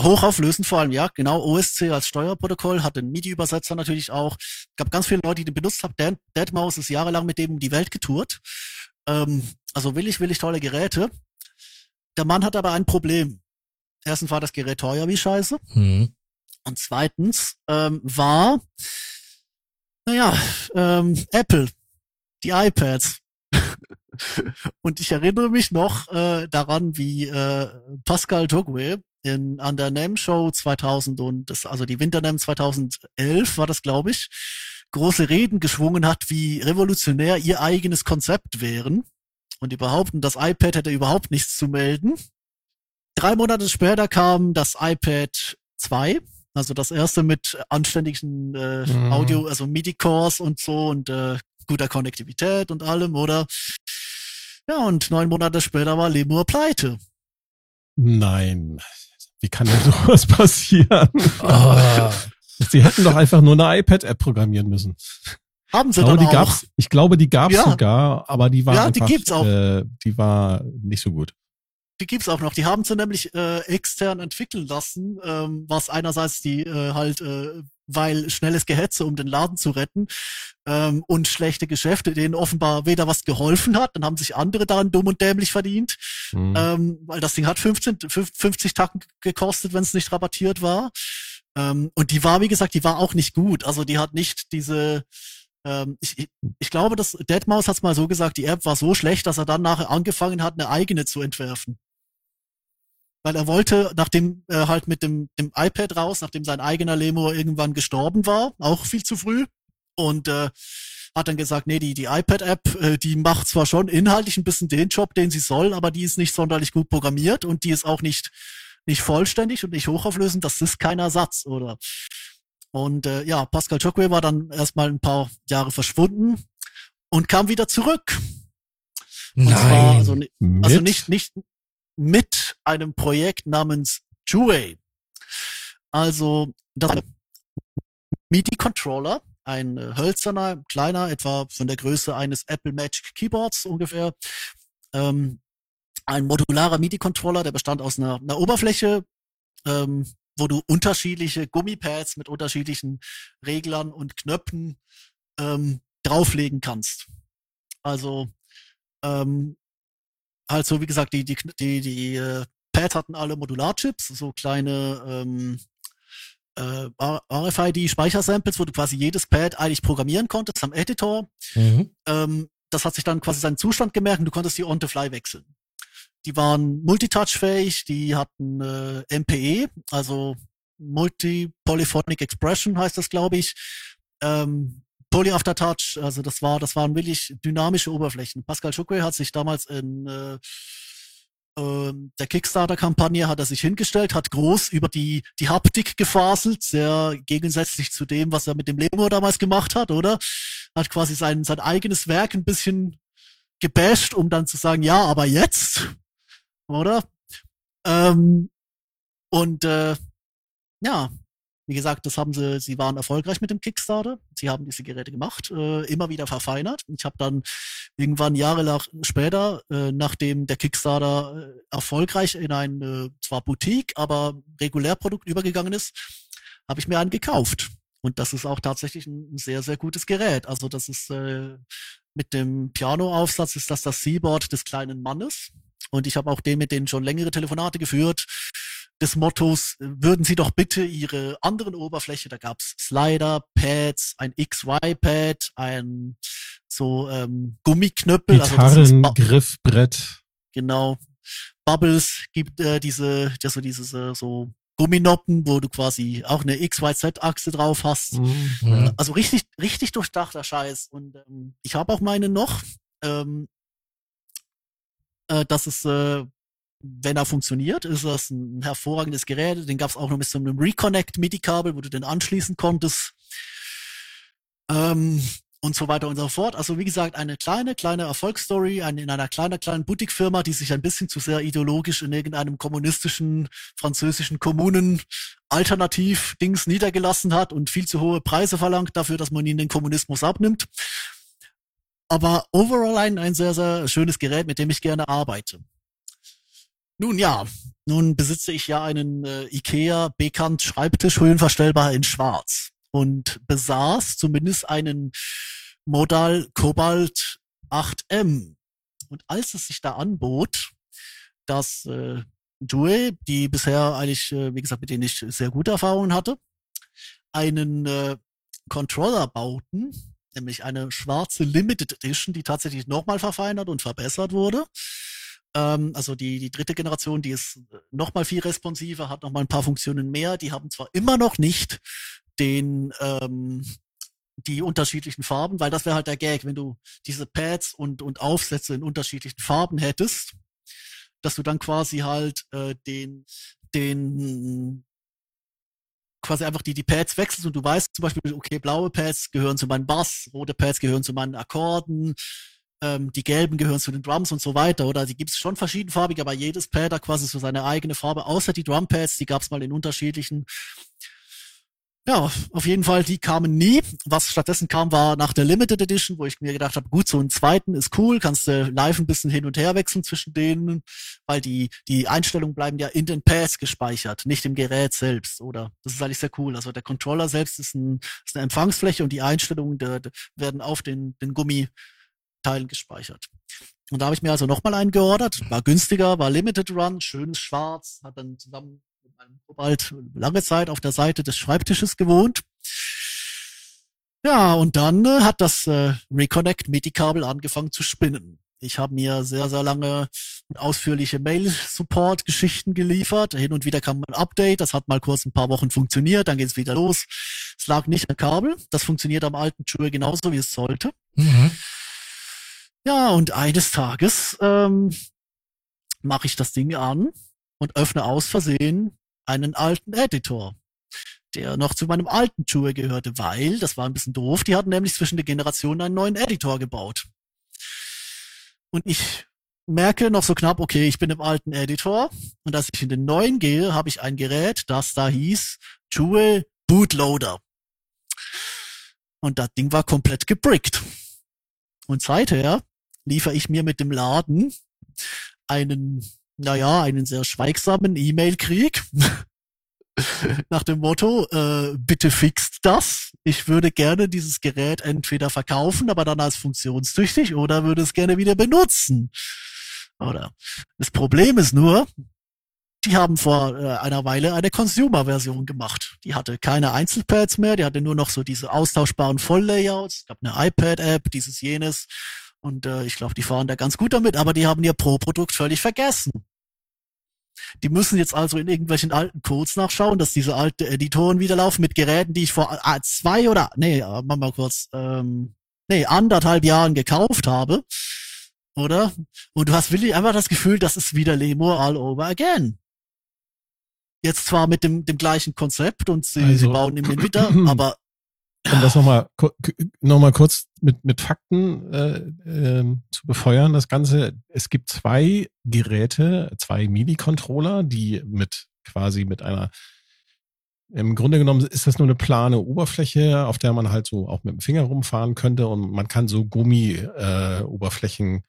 Hochauflösend vor allem, ja, genau. OSC als Steuerprotokoll, hat den MIDI-Übersetzer natürlich auch. Gab ganz viele Leute, die den benutzt haben. Dan, Deadmaus ist jahrelang mit dem um die Welt getourt. Ähm, also willig, willig tolle Geräte. Der Mann hat aber ein Problem. Erstens war das Gerät teuer wie Scheiße. Mhm. Und zweitens ähm, war Naja, ähm, Apple, die iPads. [LAUGHS] Und ich erinnere mich noch äh, daran, wie äh, Pascal Togwe in, an der NAM Show 2000 und das, also die Winter NAM 2011 war das, glaube ich, große Reden geschwungen hat, wie revolutionär ihr eigenes Konzept wären. Und die behaupten, das iPad hätte überhaupt nichts zu melden. Drei Monate später kam das iPad 2, also das erste mit anständigen äh, mhm. Audio, also MIDI-Cores und so und äh, guter Konnektivität und allem, oder? Ja, und neun Monate später war Lemur pleite. Nein. Wie kann denn [LAUGHS] sowas passieren? Oh. Sie hätten doch einfach nur eine iPad-App programmieren müssen. Haben sie ich glaube, dann die auch. Gab's, ich glaube, die gab's ja. sogar, aber die war ja, einfach, die gibt's auch. Äh, die war nicht so gut. Die gibt's auch noch. Die haben sie nämlich äh, extern entwickeln lassen, ähm, was einerseits die äh, halt, äh, weil schnelles Gehetze, um den Laden zu retten ähm, und schlechte Geschäfte, denen offenbar weder was geholfen hat, dann haben sich andere daran dumm und dämlich verdient, mhm. ähm, weil das Ding hat 15, 50 Tacken gekostet, wenn es nicht rabattiert war. Ähm, und die war, wie gesagt, die war auch nicht gut. Also die hat nicht diese ähm, ich, ich glaube, dass Deadmaus hat es mal so gesagt, die App war so schlecht, dass er dann nachher angefangen hat, eine eigene zu entwerfen. Weil er wollte, nachdem er halt mit dem, dem iPad raus, nachdem sein eigener Lemur irgendwann gestorben war, auch viel zu früh, und äh, hat dann gesagt, nee, die, die iPad-App, äh, die macht zwar schon inhaltlich ein bisschen den Job, den sie soll, aber die ist nicht sonderlich gut programmiert und die ist auch nicht, nicht vollständig und nicht hochauflösend, das ist kein Ersatz, oder? Und äh, ja, Pascal Chokwe war dann erstmal ein paar Jahre verschwunden und kam wieder zurück. Und Nein. Zwar, also, also nicht, nicht mit einem Projekt namens Jue. Also das MIDI-Controller, ein äh, hölzerner, kleiner, etwa von der Größe eines Apple Magic Keyboards ungefähr. Ähm, ein modularer MIDI-Controller, der bestand aus einer, einer Oberfläche, ähm, wo du unterschiedliche Gummipads mit unterschiedlichen Reglern und Knöpfen ähm, drauflegen kannst. Also ähm, halt so wie gesagt, die die die die äh, Pads hatten alle Modularchips, so kleine ähm, äh, RFID-Speichersamples, wo du quasi jedes Pad eigentlich programmieren konntest am Editor. Mhm. Ähm, das hat sich dann quasi seinen Zustand gemerkt und du konntest die on the fly wechseln. Die waren multitouch-fähig, die hatten äh, MPE, also Multi-Polyphonic Expression heißt das, glaube ich. Ähm, Poly After Touch, also das war, das waren wirklich dynamische Oberflächen. Pascal Chukwe hat sich damals in äh, äh, der Kickstarter-Kampagne hat er sich hingestellt, hat groß über die, die Haptik gefaselt, sehr gegensätzlich zu dem, was er mit dem Lemur damals gemacht hat, oder? Hat quasi sein, sein eigenes Werk ein bisschen gebasht, um dann zu sagen, ja, aber jetzt, oder? Ähm, und äh, ja, wie gesagt, das haben sie, sie waren erfolgreich mit dem Kickstarter. Sie haben diese Geräte gemacht, äh, immer wieder verfeinert. Ich habe dann irgendwann Jahre nach, später, äh, nachdem der Kickstarter äh, erfolgreich in ein äh, zwar Boutique, aber Regulärprodukt übergegangen ist, habe ich mir einen gekauft. Und das ist auch tatsächlich ein sehr, sehr gutes Gerät. Also das ist äh, mit dem Piano-Aufsatz ist das das Seaboard des kleinen Mannes. Und ich habe auch den mit denen schon längere Telefonate geführt des Mottos, würden Sie doch bitte Ihre anderen Oberfläche, da gab's Slider, Pads, ein XY-Pad, ein so ähm, Gummiknöppel. Gitarren, also Griffbrett. Genau. Bubbles gibt äh, diese, ja, so dieses äh, so Gumminoppen, wo du quasi auch eine XYZ-Achse drauf hast. Mhm. Äh, also richtig, richtig durchdachter Scheiß. Und ähm, ich habe auch meine noch. Ähm, äh, das ist äh, wenn er funktioniert, ist das ein hervorragendes Gerät. Den gab es auch noch mit so einem Reconnect-MIDI-Kabel, wo du den anschließen konntest. Ähm, und so weiter und so fort. Also wie gesagt, eine kleine, kleine Erfolgsstory eine, in einer kleinen, kleinen Boutique-Firma, die sich ein bisschen zu sehr ideologisch in irgendeinem kommunistischen französischen Kommunen Alternativ-Dings niedergelassen hat und viel zu hohe Preise verlangt dafür, dass man ihnen den Kommunismus abnimmt. Aber overall ein, ein sehr, sehr schönes Gerät, mit dem ich gerne arbeite. Nun ja, nun besitze ich ja einen äh, IKEA bekannt Schreibtisch höhenverstellbar in Schwarz und besaß zumindest einen Modal Cobalt 8M. Und als es sich da anbot, dass äh, Due, die bisher eigentlich, äh, wie gesagt, mit denen ich sehr gute Erfahrungen hatte, einen äh, Controller bauten, nämlich eine schwarze Limited Edition, die tatsächlich nochmal verfeinert und verbessert wurde. Ähm, also die, die dritte Generation, die ist nochmal viel responsiver, hat nochmal ein paar Funktionen mehr. Die haben zwar immer noch nicht den ähm, die unterschiedlichen Farben, weil das wäre halt der Gag, wenn du diese Pads und, und Aufsätze in unterschiedlichen Farben hättest, dass du dann quasi halt äh, den, den quasi einfach die, die Pads wechselst und du weißt zum Beispiel, okay, blaue Pads gehören zu meinen Bass, rote Pads gehören zu meinen Akkorden, ähm, die gelben gehören zu den Drums und so weiter. Oder die gibt's schon verschiedenfarbig, aber jedes Pad hat quasi so seine eigene Farbe, außer die Drumpads, die gab's mal in unterschiedlichen. Ja, auf jeden Fall, die kamen nie. Was stattdessen kam, war nach der Limited Edition, wo ich mir gedacht habe, gut, so einen zweiten ist cool, kannst du live ein bisschen hin und her wechseln zwischen denen, weil die, die Einstellungen bleiben ja in den Pads gespeichert, nicht im Gerät selbst, oder? Das ist eigentlich sehr cool. Also der Controller selbst ist, ein, ist eine Empfangsfläche und die Einstellungen der, der werden auf den, den Gummiteilen gespeichert. Und da habe ich mir also nochmal einen geordert, war günstiger, war Limited Run, schönes Schwarz, hat dann zusammen bald lange Zeit auf der Seite des Schreibtisches gewohnt. Ja, und dann äh, hat das äh, Reconnect MIDI-Kabel angefangen zu spinnen. Ich habe mir sehr, sehr lange und ausführliche Mail-Support-Geschichten geliefert. Hin und wieder kam ein Update, das hat mal kurz ein paar Wochen funktioniert, dann geht's wieder los. Es lag nicht am Kabel, das funktioniert am alten Schuhe genauso, wie es sollte. Mhm. Ja, und eines Tages ähm, mache ich das Ding an und öffne aus Versehen einen alten Editor, der noch zu meinem alten Schuhe gehörte, weil, das war ein bisschen doof, die hatten nämlich zwischen den Generationen einen neuen Editor gebaut. Und ich merke noch so knapp, okay, ich bin im alten Editor und als ich in den neuen gehe, habe ich ein Gerät, das da hieß Jewel Bootloader. Und das Ding war komplett gebrickt. Und seither liefere ich mir mit dem Laden einen naja, einen sehr schweigsamen E-Mail-Krieg. [LAUGHS] Nach dem Motto, äh, bitte fixt das. Ich würde gerne dieses Gerät entweder verkaufen, aber dann als funktionstüchtig oder würde es gerne wieder benutzen. Oder das Problem ist nur, die haben vor äh, einer Weile eine Consumer-Version gemacht. Die hatte keine Einzelpads mehr, die hatte nur noch so diese austauschbaren Volllayouts. Es gab eine iPad-App, dieses jenes. Und äh, ich glaube, die fahren da ganz gut damit, aber die haben ihr Pro-Produkt völlig vergessen. Die müssen jetzt also in irgendwelchen alten Codes nachschauen, dass diese alten Editoren wieder laufen mit Geräten, die ich vor äh, zwei oder, nee, äh, mach mal kurz, ähm, nee, anderthalb Jahren gekauft habe. Oder? Und du hast wirklich einfach das Gefühl, das ist wieder Lemur all over again. Jetzt zwar mit dem, dem gleichen Konzept und sie, also, sie bauen im [CLEARS THROAT] Winter, aber um das nochmal noch mal kurz mit, mit Fakten äh, äh, zu befeuern, das Ganze, es gibt zwei Geräte, zwei MIDI-Controller, die mit quasi mit einer im Grunde genommen ist das nur eine plane Oberfläche, auf der man halt so auch mit dem Finger rumfahren könnte und man kann so Gummi-Oberflächen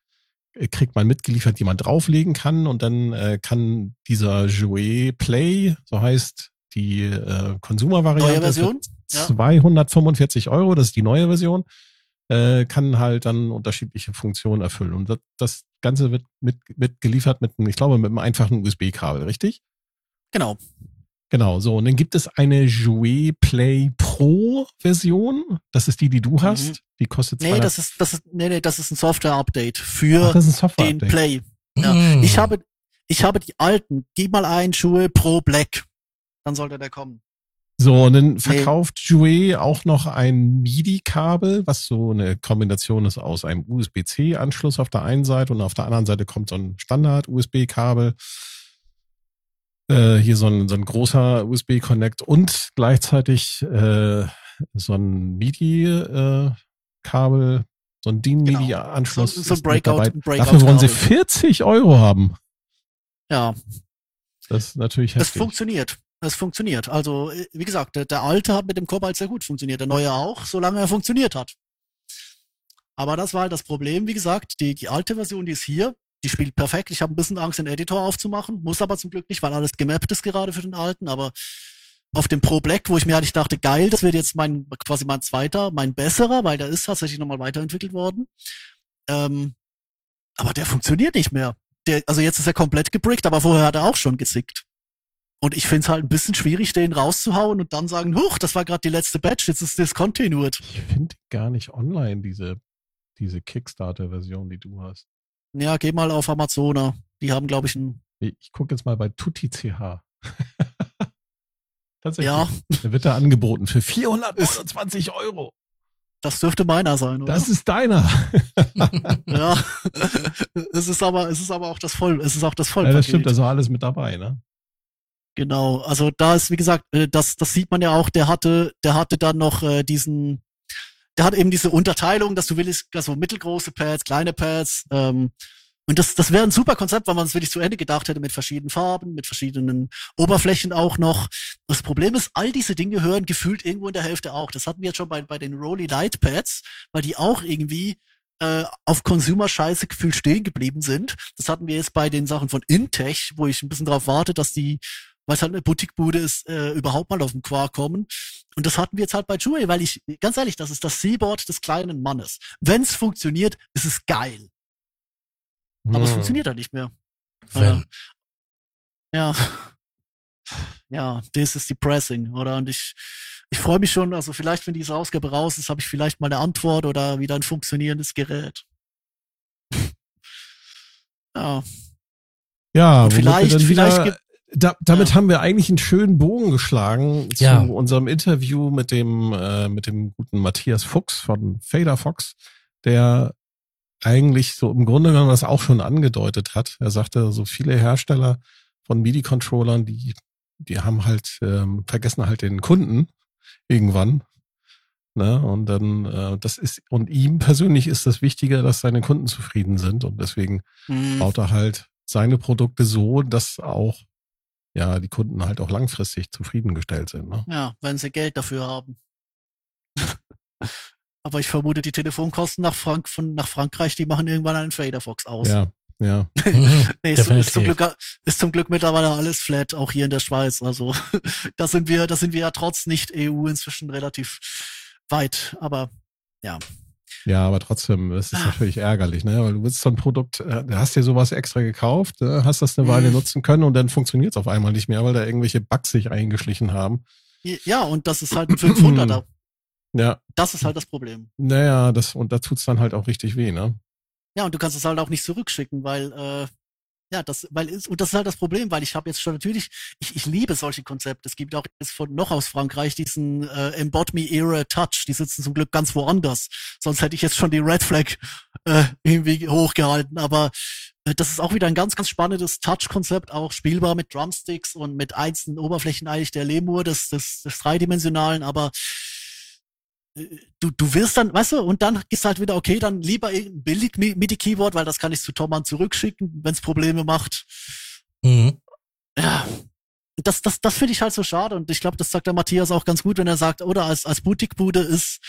äh, kriegt man mitgeliefert, die man drauflegen kann und dann äh, kann dieser Jouet Play, so heißt die äh, Consumer-Variante. Neue Version? 245 Euro, das ist die neue Version, äh, kann halt dann unterschiedliche Funktionen erfüllen. Und das, das Ganze wird mit, mit geliefert mit, ich glaube, mit einem einfachen USB-Kabel, richtig? Genau. Genau, so. Und dann gibt es eine Jouet Play Pro Version. Das ist die, die du mhm. hast. Mhm. Die kostet Nee, das ist, das ist, nee, nee, das ist ein Software-Update für Ach, Software den Play. Ja. Mhm. Ich habe, ich habe die alten. Gib mal ein Jouet Pro Black. Dann sollte der kommen. So, und dann verkauft nee. Jouet auch noch ein MIDI-Kabel, was so eine Kombination ist aus einem USB-C-Anschluss auf der einen Seite und auf der anderen Seite kommt so ein Standard-USB-Kabel. Äh, hier so ein, so ein großer USB-Connect und gleichzeitig äh, so ein MIDI-Kabel, äh, so ein DIN-MIDI-Anschluss. Genau. So, so Breakout, Breakout Dafür wollen sie 40 Euro haben. Ja. Das ist natürlich heftig. Das funktioniert. Es funktioniert. Also, äh, wie gesagt, der, der alte hat mit dem Cobalt sehr gut funktioniert, der neue auch, solange er funktioniert hat. Aber das war halt das Problem, wie gesagt, die, die alte Version, die ist hier, die spielt perfekt. Ich habe ein bisschen Angst, den Editor aufzumachen, muss aber zum Glück nicht, weil alles gemappt ist gerade für den alten, aber auf dem Pro Black, wo ich mir eigentlich dachte, geil, das wird jetzt mein, quasi mein zweiter, mein besserer, weil der ist tatsächlich nochmal weiterentwickelt worden. Ähm, aber der funktioniert nicht mehr. Der, also jetzt ist er komplett gebrickt, aber vorher hat er auch schon gesickt. Und ich finde es halt ein bisschen schwierig, den rauszuhauen und dann sagen, huch, das war gerade die letzte Batch, jetzt ist discontinued. Ich finde gar nicht online diese, diese Kickstarter-Version, die du hast. Ja, geh mal auf Amazona. Die haben, glaube ich, ein. Ich gucke jetzt mal bei TutiCH. [LAUGHS] Tatsächlich. Ja, Der wird da angeboten für 429 Euro. das dürfte meiner sein, oder? Das ist deiner. [LAUGHS] [LAUGHS] ja. es ist aber, es ist aber auch das Voll, es ist auch das Ja, Vollpaket. das stimmt, auch alles mit dabei, ne? Genau, also da ist, wie gesagt, äh, das, das sieht man ja auch, der hatte, der hatte dann noch äh, diesen, der hat eben diese Unterteilung, dass du willst, also mittelgroße Pads, kleine Pads, ähm, und das, das wäre ein super Konzept, wenn man es wirklich zu Ende gedacht hätte, mit verschiedenen Farben, mit verschiedenen Oberflächen auch noch. Das Problem ist, all diese Dinge hören gefühlt irgendwo in der Hälfte auch. Das hatten wir jetzt schon bei, bei den Rolly Light Pads, weil die auch irgendwie äh, auf Consumer-Scheiße gefühlt stehen geblieben sind. Das hatten wir jetzt bei den Sachen von Intech, wo ich ein bisschen darauf warte, dass die, weil es halt eine Boutiquebude ist, äh, überhaupt mal auf den Quark kommen. Und das hatten wir jetzt halt bei Jewel, weil ich, ganz ehrlich, das ist das Seaboard des kleinen Mannes. Wenn es funktioniert, ist es geil. Aber es Hm. funktioniert halt nicht mehr. Wenn. Ja. Ja, this is depressing, oder? Und ich, ich freue mich schon, also vielleicht, wenn diese Ausgabe raus ist, habe ich vielleicht mal eine Antwort oder wieder ein funktionierendes Gerät. [LAUGHS] ja. Ja, vielleicht- vielleicht gibt- da, damit Ja. haben wir eigentlich einen schönen Bogen geschlagen zu Ja. unserem Interview mit dem, äh, mit dem guten Matthias Fuchs von Fader Fox, der eigentlich so im Grunde genommen das auch schon angedeutet hat. Er sagte, so viele Hersteller von MIDI-Controllern, die, die haben halt, ähm, vergessen halt den Kunden irgendwann. Ne? Und dann, äh, das ist, und ihm persönlich ist das wichtiger, dass seine Kunden zufrieden sind. Und deswegen Hm. baut er halt seine Produkte so, dass auch ja die Kunden halt auch langfristig zufriedengestellt sind. Ne? Ja, wenn sie Geld dafür haben. [LAUGHS] Aber ich vermute, die Telefonkosten nach, Frank von, nach Frankreich, die machen irgendwann einen Faderfox aus. Ja, ja. [LAUGHS] Nee, ist, ist, zum. Glück, ist zum Glück mittlerweile alles flat, auch hier in der Schweiz. Also [LAUGHS] da sind wir, da sind wir ja trotz nicht EU inzwischen relativ weit. Aber ja. Ja, aber trotzdem, es Ah. ist natürlich ärgerlich, ne? Weil du willst so ein Produkt, äh, du hast dir sowas extra gekauft, äh, hast das eine Weile Mhm. nutzen können und dann funktioniert es auf einmal nicht mehr, weil da irgendwelche Bugs sich eingeschlichen haben. Ja, und das ist halt ein 500er. [CLEARS THROAT] Ja, Das ist halt das Problem. naja, das, und da tut's dann halt auch richtig weh, ne? Ja, und du kannst es halt auch nicht zurückschicken, weil äh, ja, das, weil und das ist halt das Problem, weil ich habe jetzt schon natürlich, ich, ich liebe solche Konzepte. Es gibt auch jetzt von noch aus Frankreich diesen äh, Embot Me Era Touch. Die sitzen zum Glück ganz woanders. Sonst hätte ich jetzt schon die Red Flag äh, irgendwie hochgehalten. Aber äh, das ist auch wieder ein ganz, ganz spannendes Touch-Konzept, auch spielbar mit Drumsticks und mit einzelnen Oberflächen eigentlich der Lemur des, des, des dreidimensionalen, aber du, du wirst dann, weißt du, und dann ist halt wieder, okay, dann lieber irgendein billig Mi- MIDI-Keyboard, weil das kann ich zu Thomann zurückschicken, wenn es Probleme macht. Mhm. Ja. Das, das, das finde ich halt so schade und ich glaube, das sagt der Matthias auch ganz gut, wenn er sagt, oder als, als Boutique-Bude ist,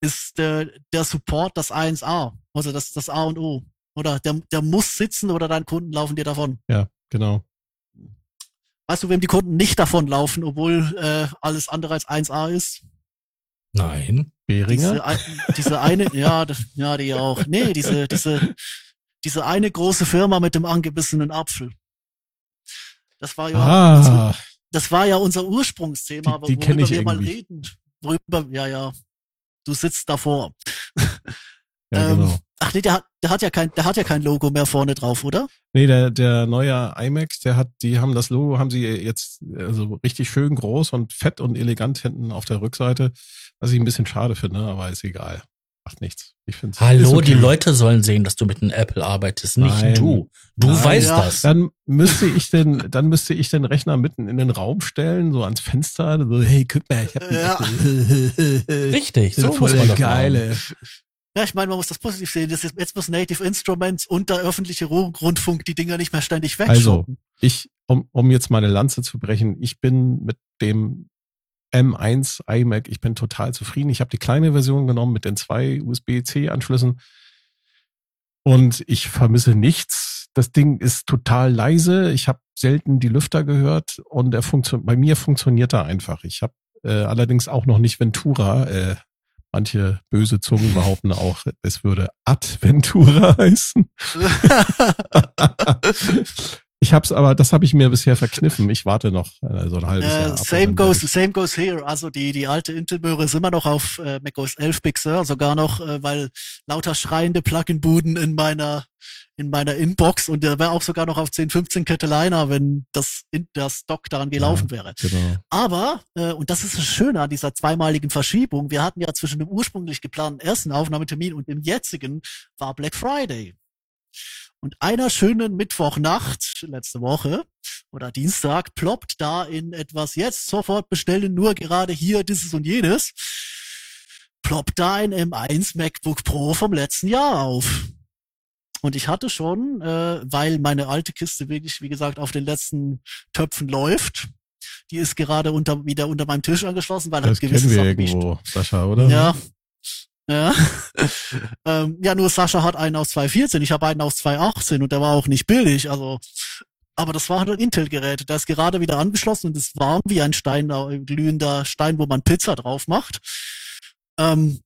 ist der, der Support das 1A, also das, das A und O. Oder der, der muss sitzen oder deine Kunden laufen dir davon. Ja, genau. Weißt du, wem die Kunden nicht davon laufen, obwohl äh, alles andere als 1A ist? Nein. Beringer? Diese, diese eine, ja, das, ja, die auch. Nee, diese, diese, diese eine große Firma mit dem angebissenen Apfel. Das war ja, Ah, das war ja unser Ursprungsthema, Die- die worüber ich wir mal irgendwie. reden. Worüber, ja, ja. Du sitzt davor. ja, Ähm, genau. Ach nee, der hat, der hat ja kein, der hat ja kein Logo mehr vorne drauf, oder? Nee, der, der neue iMac, der hat, die haben das Logo, haben sie jetzt also richtig schön groß und fett und elegant hinten auf der Rückseite, was ich ein bisschen schade finde, aber ist egal. Macht nichts. Ich finde Hallo, die Leute sollen sehen, dass du mit einem Apple arbeitest, nicht Nein. du. Du Nein, weißt ja. das. Dann müsste ich den, dann müsste ich den Rechner mitten in den Raum stellen, so ans Fenster, so, hey, guck mal, ich hab Ja. Richtig, so voll muss man geile. Ja, ich meine, man muss das positiv sehen. Das ist, jetzt muss Native Instruments und der öffentliche Ru- Rundfunk die Dinger nicht mehr ständig Also, wegschoppen. ich, um, um jetzt meine Lanze zu brechen, ich bin mit dem M1 iMac, ich bin total zufrieden. Ich habe die kleine Version genommen mit den zwei USB-C-Anschlüssen und ich vermisse nichts. Das Ding ist total leise. Ich habe selten die Lüfter gehört und er funktioniert. Bei mir funktioniert er einfach. Ich habe äh, allerdings auch noch nicht Ventura. Äh, manche böse Zungen behaupten auch, es würde Adventura [LAUGHS] heißen. [LAUGHS] [LAUGHS] Ich hab's aber, das habe ich mir bisher verkniffen. Ich warte noch äh, so ein halbes Äh, Jahr. same goes, same goes here. Also die, die alte Intel-Möhre ist immer noch auf äh, macOS 11 Big Sur, sogar noch, äh, weil lauter schreiende Plugin-Buden in meiner in meiner Inbox und der wäre auch sogar noch auf 1015 Catalina, wenn das in der Stock daran gelaufen wäre. ich- Genau. Aber, äh, und das ist das Schöne an dieser zweimaligen Verschiebung, wir hatten ja zwischen dem ursprünglich geplanten ersten Aufnahmetermin und dem jetzigen war Black Friday. Und einer schönen Mittwochnacht, letzte Woche, oder Dienstag, ploppt da in etwas jetzt sofort bestellen, nur gerade hier dieses und jenes, ploppt da ein M1 MacBook Pro vom letzten Jahr auf. Und ich hatte schon, äh, weil meine alte Kiste wirklich, wie gesagt, auf den letzten Töpfen läuft, die ist gerade unter, wieder unter meinem Tisch angeschlossen, weil Das halt gewisse kennen wir Sachen irgendwo, Sascha, oder? ja. Ja. [LAUGHS] ähm, ja, nur Sascha hat einen aus 2.14, ich habe einen aus 2.18 und der war auch nicht billig, also aber das war halt ein Intel-Gerät. Der ist gerade wieder angeschlossen und ist warm wie ein Stein, äh, glühender Stein, wo man Pizza drauf macht. Ähm,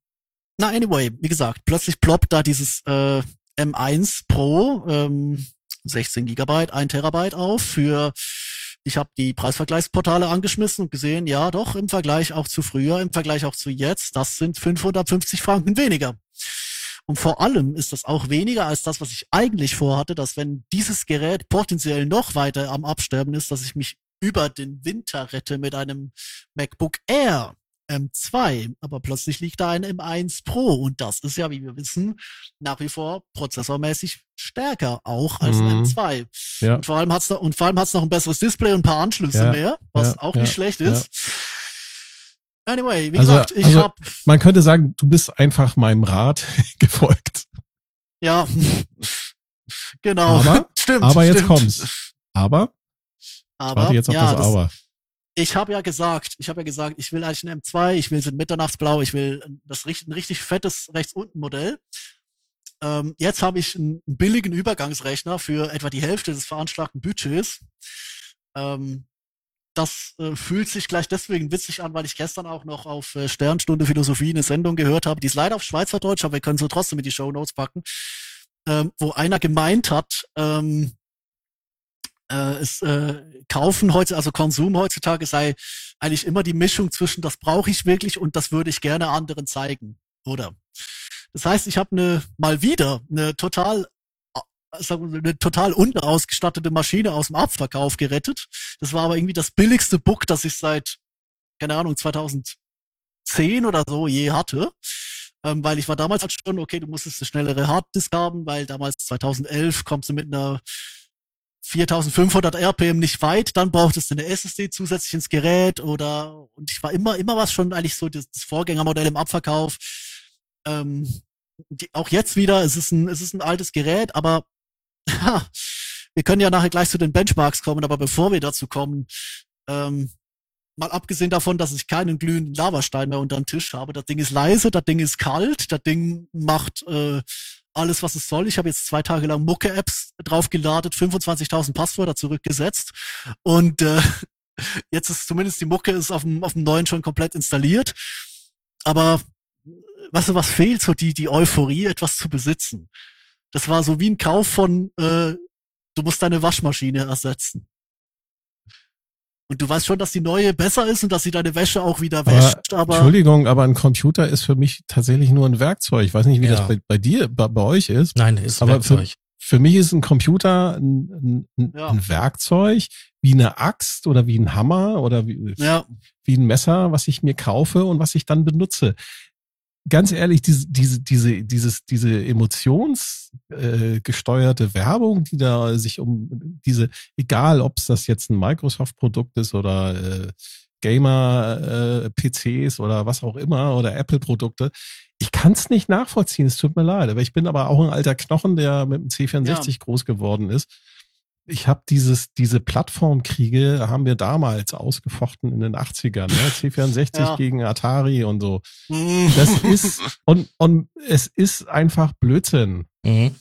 na, anyway, wie gesagt, plötzlich ploppt da dieses äh, M1 Pro, ähm, 16 Gigabyte, 1 Terabyte auf für ich habe die Preisvergleichsportale angeschmissen und gesehen, ja doch, im Vergleich auch zu früher, im Vergleich auch zu jetzt, das sind 550 Franken weniger. Und vor allem ist das auch weniger als das, was ich eigentlich vorhatte, dass wenn dieses Gerät potenziell noch weiter am Absterben ist, dass ich mich über den Winter rette mit einem MacBook Air M2. Aber plötzlich liegt da ein M1 Pro und das ist ja, wie wir wissen, nach wie vor prozessormäßig stärker auch als ein Mhm. M2. Ja. Und vor allem hat's noch, und vor allem hat's noch ein besseres Display und ein paar Anschlüsse Ja, mehr, was ja, auch nicht schlecht ist. Anyway, wie Also- gesagt, ich also- hab, Man könnte sagen, du bist einfach meinem Rat [LAUGHS] gefolgt. ja, genau, Aber- [LAUGHS] stimmt. Aber jetzt stimmt. kommt's. Aber, Aber, warte jetzt auf ja, das Aber. Ich habe ja gesagt, ich habe ja gesagt, ich will eigentlich ein M2, ich will so ein Mitternachtsblau, ich will das ein richtig fettes rechts unten Modell. Ähm, jetzt habe ich einen billigen Übergangsrechner für etwa die Hälfte des veranschlagten Budgets. Ähm, das äh, fühlt sich gleich deswegen witzig an, weil ich gestern auch noch auf äh, Sternstunde Philosophie eine Sendung gehört habe. Die ist leider auf Schweizerdeutsch, aber wir können sie trotzdem mit die Show Notes packen, ähm, wo einer gemeint hat, ähm, äh, es äh, kaufen heute, also Konsum heutzutage sei eigentlich immer die Mischung zwischen das brauche ich wirklich und das würde ich gerne anderen zeigen, oder? Das heißt, ich habe eine mal wieder eine total äh, eine total unterausgestattete Maschine aus dem Abverkauf gerettet. Das war aber irgendwie das billigste Book, das ich seit keine Ahnung 2010 oder so je hatte. Ähm, weil ich war damals halt schon, okay, du musstest eine schnellere Harddisk haben, weil damals 2011 kommst du mit einer 4500 RPM nicht weit, dann brauchtest du eine SSD zusätzlich ins Gerät oder und ich war immer immer was schon eigentlich so das, Vorgängermodell im Abverkauf. Ähm, die, auch jetzt wieder, es ist ein es ist ein altes Gerät, aber ha, wir können ja nachher gleich zu den Benchmarks kommen, aber bevor wir dazu kommen, ähm, mal abgesehen davon, dass ich keinen glühenden Lavastein mehr unter dem Tisch habe, das Ding ist leise, das Ding ist kalt, das Ding macht äh, alles, was es soll. Ich habe jetzt zwei Tage lang Mucke-Apps draufgeladen, 25.000 Passwörter zurückgesetzt und äh, [LAUGHS] jetzt ist zumindest die Mucke ist auf dem, auf dem neuen schon komplett installiert. Aber weißt du, was fehlt? So die, die Euphorie, etwas zu besitzen. Das war so wie ein Kauf von, äh, du musst deine Waschmaschine ersetzen. Und du weißt schon, dass die neue besser ist und dass sie deine Wäsche auch wieder Aber, wäscht, aber Entschuldigung, aber ein Computer ist für mich tatsächlich nur ein Werkzeug. Ich weiß nicht, wie Ja. das bei, bei dir, bei, bei euch ist. Nein, ist Aber für- Werkzeug. Für mich ist ein Computer ein, ein, Ja. ein Werkzeug, wie eine Axt oder wie ein Hammer oder wie, ja, wie ein Messer, was ich mir kaufe und was ich dann benutze. Ganz ehrlich, diese, diese, diese, dieses, diese emotionsgesteuerte äh, Werbung, die da sich um diese, egal ob es das jetzt ein Microsoft-Produkt ist oder äh, Gamer-PCs oder was auch immer oder Apple-Produkte, ich kann es nicht nachvollziehen, es tut mir leid. Aber ich bin aber auch ein alter Knochen, der mit dem C64 groß geworden ist ich habe dieses, diese Plattformkriege haben wir damals ausgefochten in den 80ern, ne? [LAUGHS] C64 Ja. gegen Atari und so. Mhm. Das ist, und, und es ist einfach Blödsinn. Mhm.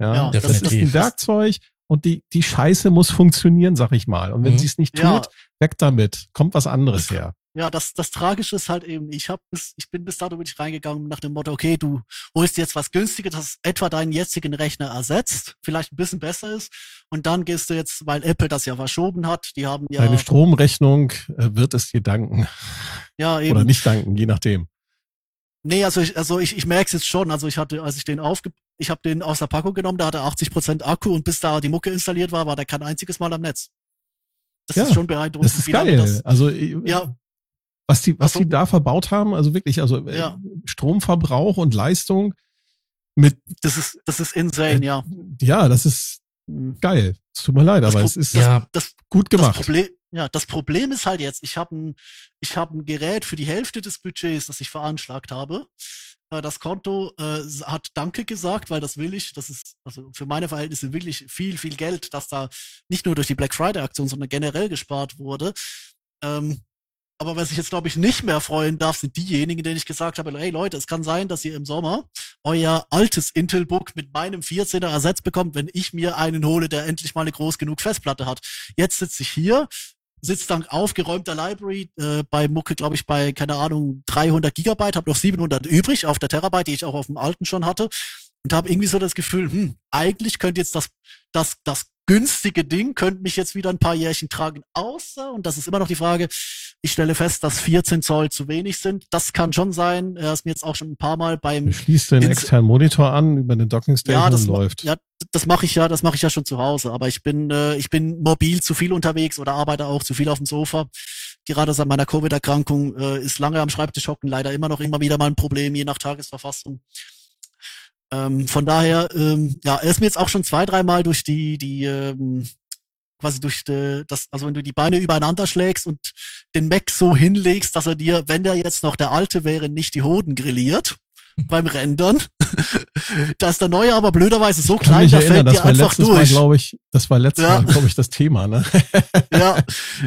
Ja, Ja, das ist ein Werkzeug und die, die Scheiße muss funktionieren, sag ich mal. Und wenn Mhm. sie es nicht tut, Ja. weg damit. Kommt was anderes her. Ja, das, das Tragische ist halt eben, ich hab bis, ich bin bis dato wirklich reingegangen nach dem Motto, okay, du holst jetzt was Günstiges, das etwa deinen jetzigen Rechner ersetzt, vielleicht ein bisschen besser ist. Und dann gehst du jetzt, weil Apple das ja verschoben hat, die haben ja. Deine Stromrechnung äh, wird es dir danken. Ja, eben. Oder nicht danken, je nachdem. Nee, also ich, also ich, ich merke es jetzt schon. Also ich hatte, als ich den aufge, ich habe den aus der Packung genommen, da hatte 80 Prozent Akku und bis da die Mucke installiert war, war der kein einziges Mal am Netz. Das Ja, ist schon beeindruckend. Das ist geil. Das, also äh, ja, was die, was Ach so. die da verbaut haben, also wirklich, also äh, Ja. Stromverbrauch und Leistung mit, das ist, das ist insane, ja. ja, das ist Mhm. geil. Es tut mir leid, Das aber Pro- es ist Ja, Das, gut das gemacht. Problem, ja, das Problem ist halt jetzt, ich habe ein, ich habe ein Gerät für die Hälfte des Budgets, das ich veranschlagt habe. Äh, Das Konto äh, hat Danke gesagt, weil das will ich. Das ist also für meine Verhältnisse wirklich viel, viel Geld, das da nicht nur durch die Black Friday Aktion, sondern generell gespart wurde. Ähm, aber was ich jetzt, glaube ich, nicht mehr freuen darf, sind diejenigen, denen ich gesagt habe, hey Leute, es kann sein, dass ihr im Sommer euer altes Intel-Book mit meinem 14er ersetzt bekommt, wenn ich mir einen hole, der endlich mal eine groß genug Festplatte hat. Jetzt sitze ich hier, sitze dank aufgeräumter Library äh, bei Mucke, glaube ich, bei, keine Ahnung, 300 Gigabyte, habe noch 700 übrig auf der Terabyte, die ich auch auf dem alten schon hatte und habe irgendwie so das Gefühl, hm, eigentlich könnte jetzt das, das, das günstige Ding könnte mich jetzt wieder ein paar Jährchen tragen, außer, und das ist immer noch die Frage, ich stelle fest, dass 14 Zoll zu wenig sind. Das kann schon sein. Er ist mir jetzt auch schon ein paar Mal beim Du schließt den externen Monitor an über eine Dockingstation ja, das läuft. Ja, das mache ich ja, das mache ich ja schon zu Hause. Aber ich bin, äh, ich bin mobil zu viel unterwegs oder arbeite auch zu viel auf dem Sofa. Gerade seit meiner Covid-Erkrankung äh, ist lange am Schreibtisch hocken leider immer noch immer wieder mal ein Problem, je nach Tagesverfassung. Ähm, von daher, ähm, ja, er ist mir jetzt auch schon zwei, dreimal durch die, die, ähm, quasi durch die, das, also wenn du die Beine übereinander schlägst und den Mac so hinlegst, dass er dir, wenn der jetzt noch der alte wäre, nicht die Hoden grilliert beim Rendern. [LAUGHS] da ist der neue aber blöderweise so klein, da fällt das dir war einfach letztes Mal, durch. glaube ich, das war letztes Ja. Mal, glaube ich, das Thema, ne? [LAUGHS] ja,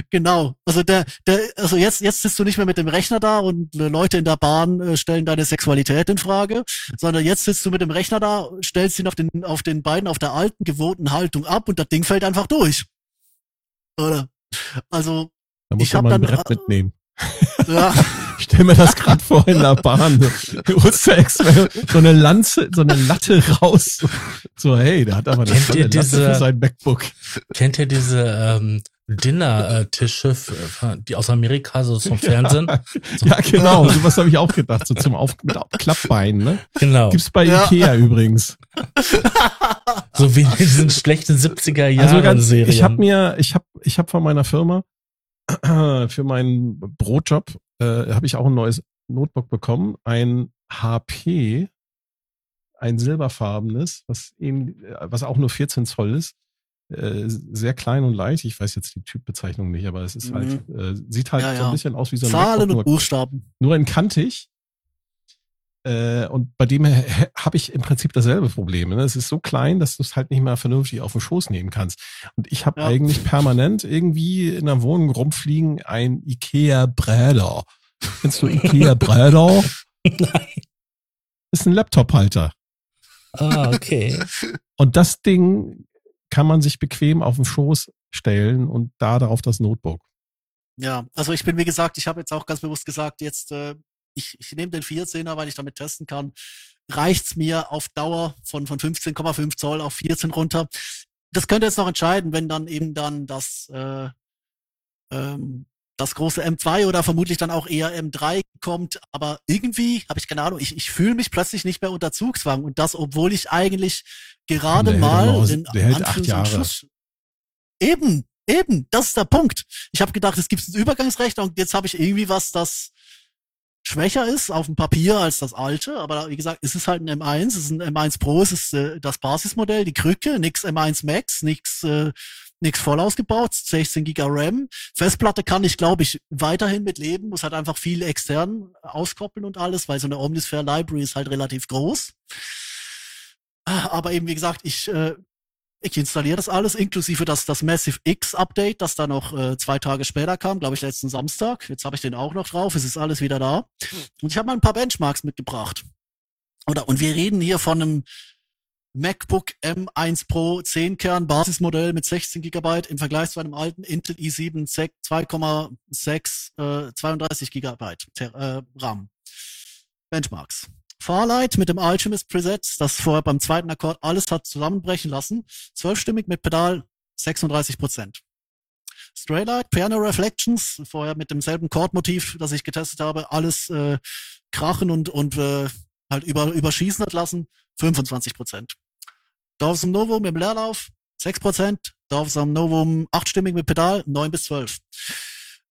genau. Also der, der, also jetzt, jetzt sitzt du nicht mehr mit dem Rechner da und Leute in der Bahn äh, stellen deine Sexualität in Frage, sondern jetzt sitzt du mit dem Rechner da, stellst ihn auf den, auf den Beinen auf der alten gewohnten Haltung ab und das Ding fällt einfach durch. Oder? Also, Da muss Ich man hab mal ein dann, Brett äh, mitnehmen. ja, [LAUGHS] Ich stell mir das gerade vor in der Bahn. So eine Lanze, so eine Latte raus. So, hey, der hat aber eine Kennt ihr Latte diese- für sein MacBook. kennt ihr diese ähm, Dinner-Tische, für- die aus Amerika, so zum Fernsehen? [LAUGHS] Ja, genau, sowas habe ich auch gedacht, so zum Auf mit Klappbeinen, ne? Genau. Gibt's bei Ja. Ikea übrigens. So wie in diesen schlechten 70er Jahren Also ganz, Serien. ich habe mir, ich habe, ich habe von meiner Firma [CLEARS THROAT] für meinen Brotjob äh, habe ich auch ein neues Notebook bekommen, ein HP, ein silberfarbenes, was eben, was auch nur 14 Zoll ist, äh, sehr klein und leicht. Ich weiß jetzt die Typbezeichnung nicht, aber es ist halt, äh, sieht halt Mhm. Ja, so ein bisschen aus wie so ein Zahlen MacBook, und Buchstaben. nur in kantig. Äh, und bei dem [LAUGHS] habe ich im Prinzip dasselbe Problem. Ne? Es ist so klein, dass du es halt nicht mehr vernünftig auf den Schoß nehmen kannst. Und ich habe Ja. eigentlich permanent irgendwie in der Wohnung rumfliegen ein Ikea Bräder. Kennst du Ikea Bräder? [LAUGHS] Nein. Ist ein Laptop-Halter. Ah, okay. [LAUGHS] Und das Ding kann man sich bequem auf den Schoß stellen und da darauf das Notebook. Ja, also ich bin, wie gesagt, ich habe jetzt auch ganz bewusst gesagt, jetzt, äh, ich, ich nehme den 14er, weil ich damit testen kann. Reicht's mir auf Dauer von, von 15,5 Zoll auf 14 runter. Das könnte jetzt noch entscheiden, wenn dann eben dann das, äh, ähm, das große M2 oder vermutlich dann auch eher M3 kommt. Aber irgendwie habe ich keine Ahnung, ich, ich fühle mich plötzlich nicht mehr unter Zugzwang. Und das, obwohl ich eigentlich gerade Der mal aus- den der hält acht Jahre. Schluss- Eben, eben, das ist der Punkt. Ich habe gedacht, es gibt einen Übergangsrechner und jetzt habe ich irgendwie was, das schwächer ist auf dem Papier als das alte, aber wie gesagt, es ist halt ein M1, es ist ein M1 Pro, es ist äh, das Basismodell, die Krücke, nix M1 Max, nix äh, nix voll ausgebaut, 16 Giga RAM. Festplatte kann ich, glaube ich, weiterhin mit leben, muss halt einfach viel extern auskoppeln und alles, weil so eine Omnisphere Library ist halt relativ groß. Aber eben, wie gesagt, ich, äh, ich installiere das alles, inklusive das, das Massive X Update, das dann noch äh, zwei Tage später kam, glaube ich, letzten Samstag. Jetzt habe ich den auch noch drauf, es ist alles wieder da. Und ich habe mal ein paar Benchmarks mitgebracht. Oder, und wir reden hier von einem MacBook M1 Pro 10 Kern Basismodell mit 16 Gigabyte im Vergleich zu einem alten Intel i7 2,6 äh, 32 Gigabyte äh, RAM. Benchmarks. Farlight mit dem Alchemist Preset, das vorher beim zweiten Akkord alles hat zusammenbrechen lassen. Zwölfstimmig mit Pedal 36 Prozent. Straylight, Piano Reflections, vorher mit demselben Chordmotiv, das ich getestet habe, alles äh, krachen und, und äh, halt über, überschießen hat lassen, 25 Prozent. Dorfs Novum im Leerlauf, 6 Prozent. Dorfs Novum achtstimmig mit Pedal, 9 bis 12.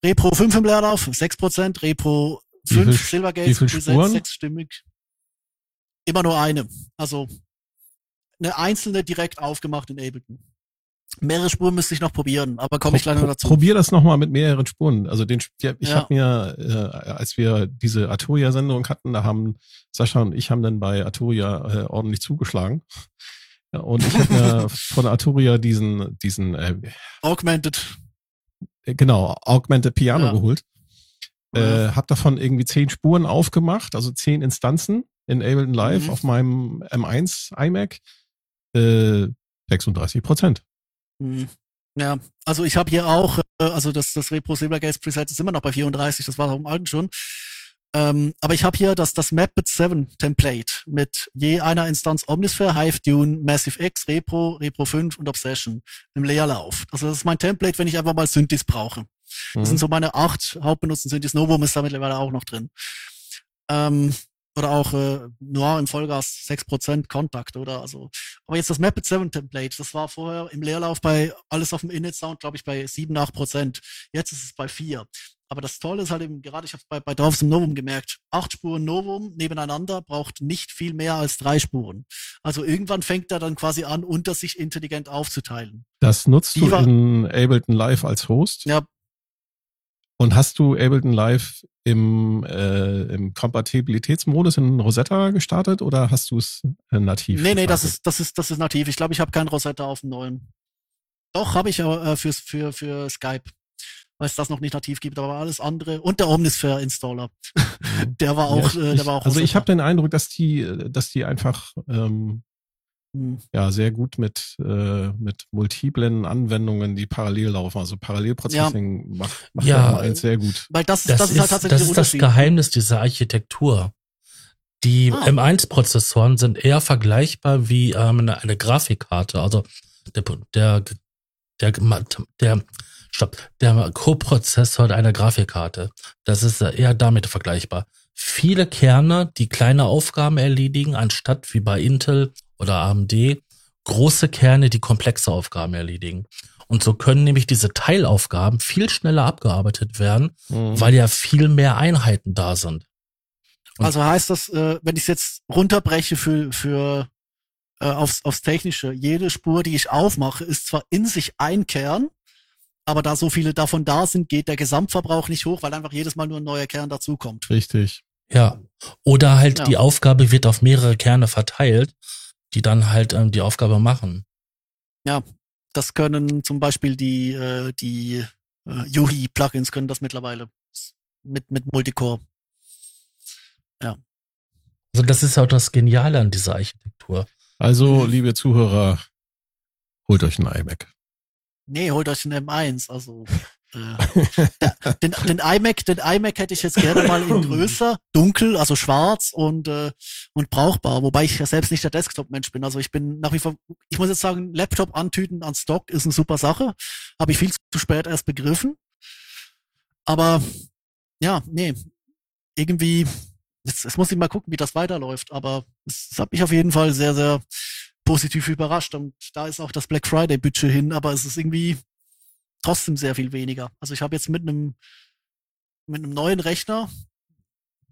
Repro 5 im Leerlauf, 6 Prozent. Repro 5 Silvergate, Preset, sechsstimmig. Immer nur eine. Also eine einzelne direkt aufgemacht in Ableton. Mehrere Spuren müsste ich noch probieren, aber komme ich gleich noch dazu. Probier das nochmal mit mehreren Spuren. Also den, ich ja. habe mir, äh, als wir diese Arturia-Sendung hatten, da haben Sascha und ich haben dann bei Arturia äh, ordentlich zugeschlagen. Ja, und ich habe mir [LAUGHS] von Arturia diesen, diesen äh, Augmented. Äh, genau, Augmented Piano ja. geholt. Äh, hab davon irgendwie zehn Spuren aufgemacht, also zehn Instanzen in Ableton Live mhm. auf meinem M1 iMac. Äh, 36 Prozent. Mhm. Ja, also ich habe hier auch, äh, also das, das Repro Silvergate Preset ist immer noch bei 34, das war auch im alten schon. Ähm, aber ich habe hier das, das Mapbit 7 Template mit je einer Instanz Omnisphere, Hive, Dune, Massive X, Repro, Repro 5 und Obsession im Leerlauf. Also das ist mein Template, wenn ich einfach mal Synthes brauche. Mhm. Das sind so meine acht hauptbenutzten Synthes. Novum ist da mittlerweile auch noch drin. Ähm, oder auch äh, Noir im Vollgas 6% Kontakt oder also. Aber jetzt das Mapbit 7 Template, das war vorher im Leerlauf bei alles auf dem Init Sound, glaube ich, bei 7, 8%. Jetzt ist es bei 4. Aber das Tolle ist halt eben, gerade ich habe bei, bei Dorfs im Novum gemerkt, acht Spuren Novum nebeneinander braucht nicht viel mehr als drei Spuren. Also irgendwann fängt er dann quasi an, unter sich intelligent aufzuteilen. Das nutzt Die du in Ableton Live als Host? Ja. Und hast du Ableton Live im, äh, im Kompatibilitätsmodus in Rosetta gestartet oder hast du es äh, nativ? Nee, nee, das ist, das ist, das ist nativ. Ich glaube, ich habe kein Rosetta auf dem neuen. Doch, habe ich aber äh, für, für, für Skype weil es das noch nicht nativ gibt, aber alles andere und der Omnisphere Installer, [LAUGHS] der war auch, ja, ich, äh, der war auch. Also ich habe den Eindruck, dass die, dass die einfach ähm, hm. Ja sehr gut mit äh, mit multiplen Anwendungen, die parallel laufen, also Parallelprocessing ja. macht, macht ja, eins sehr gut. Weil das, das, das ist, halt tatsächlich das, ist das Geheimnis dieser Architektur. Die ah. M1-Prozessoren sind eher vergleichbar wie ähm, eine, eine Grafikkarte. Also der, der, der, der Stopp. Der Coprozessor einer Grafikkarte. Das ist eher damit vergleichbar. Viele Kerne, die kleine Aufgaben erledigen, anstatt wie bei Intel oder AMD große Kerne, die komplexe Aufgaben erledigen. Und so können nämlich diese Teilaufgaben viel schneller abgearbeitet werden, mhm. weil ja viel mehr Einheiten da sind. Und also heißt das, äh, wenn ich es jetzt runterbreche für, für äh, aufs, aufs Technische, jede Spur, die ich aufmache, ist zwar in sich ein Kern, aber da so viele davon da sind, geht der Gesamtverbrauch nicht hoch, weil einfach jedes Mal nur ein neuer Kern dazukommt. Richtig. Ja. Oder halt ja. die Aufgabe wird auf mehrere Kerne verteilt, die dann halt ähm, die Aufgabe machen. Ja, das können zum Beispiel die, äh, die äh, Yuhi-Plugins können das mittlerweile mit, mit Multicore. Ja. Also das ist auch das Geniale an dieser Architektur. Also, liebe Zuhörer, holt euch einen iMac. Nee, holt euch einen M1. Also den, den iMac, den iMac hätte ich jetzt gerne mal in [LAUGHS] größer, dunkel, also schwarz und äh, und brauchbar. Wobei ich ja selbst nicht der Desktop-Mensch bin. Also ich bin nach wie vor, ich muss jetzt sagen, Laptop antüten an Stock ist eine super Sache. Habe ich viel zu spät erst begriffen. Aber ja, nee, irgendwie, jetzt, jetzt muss ich mal gucken, wie das weiterläuft. Aber es, es hat mich auf jeden Fall sehr, sehr positiv überrascht. Und da ist auch das Black Friday Budget hin, aber es ist irgendwie trotzdem sehr viel weniger. Also ich habe jetzt mit einem mit einem neuen Rechner,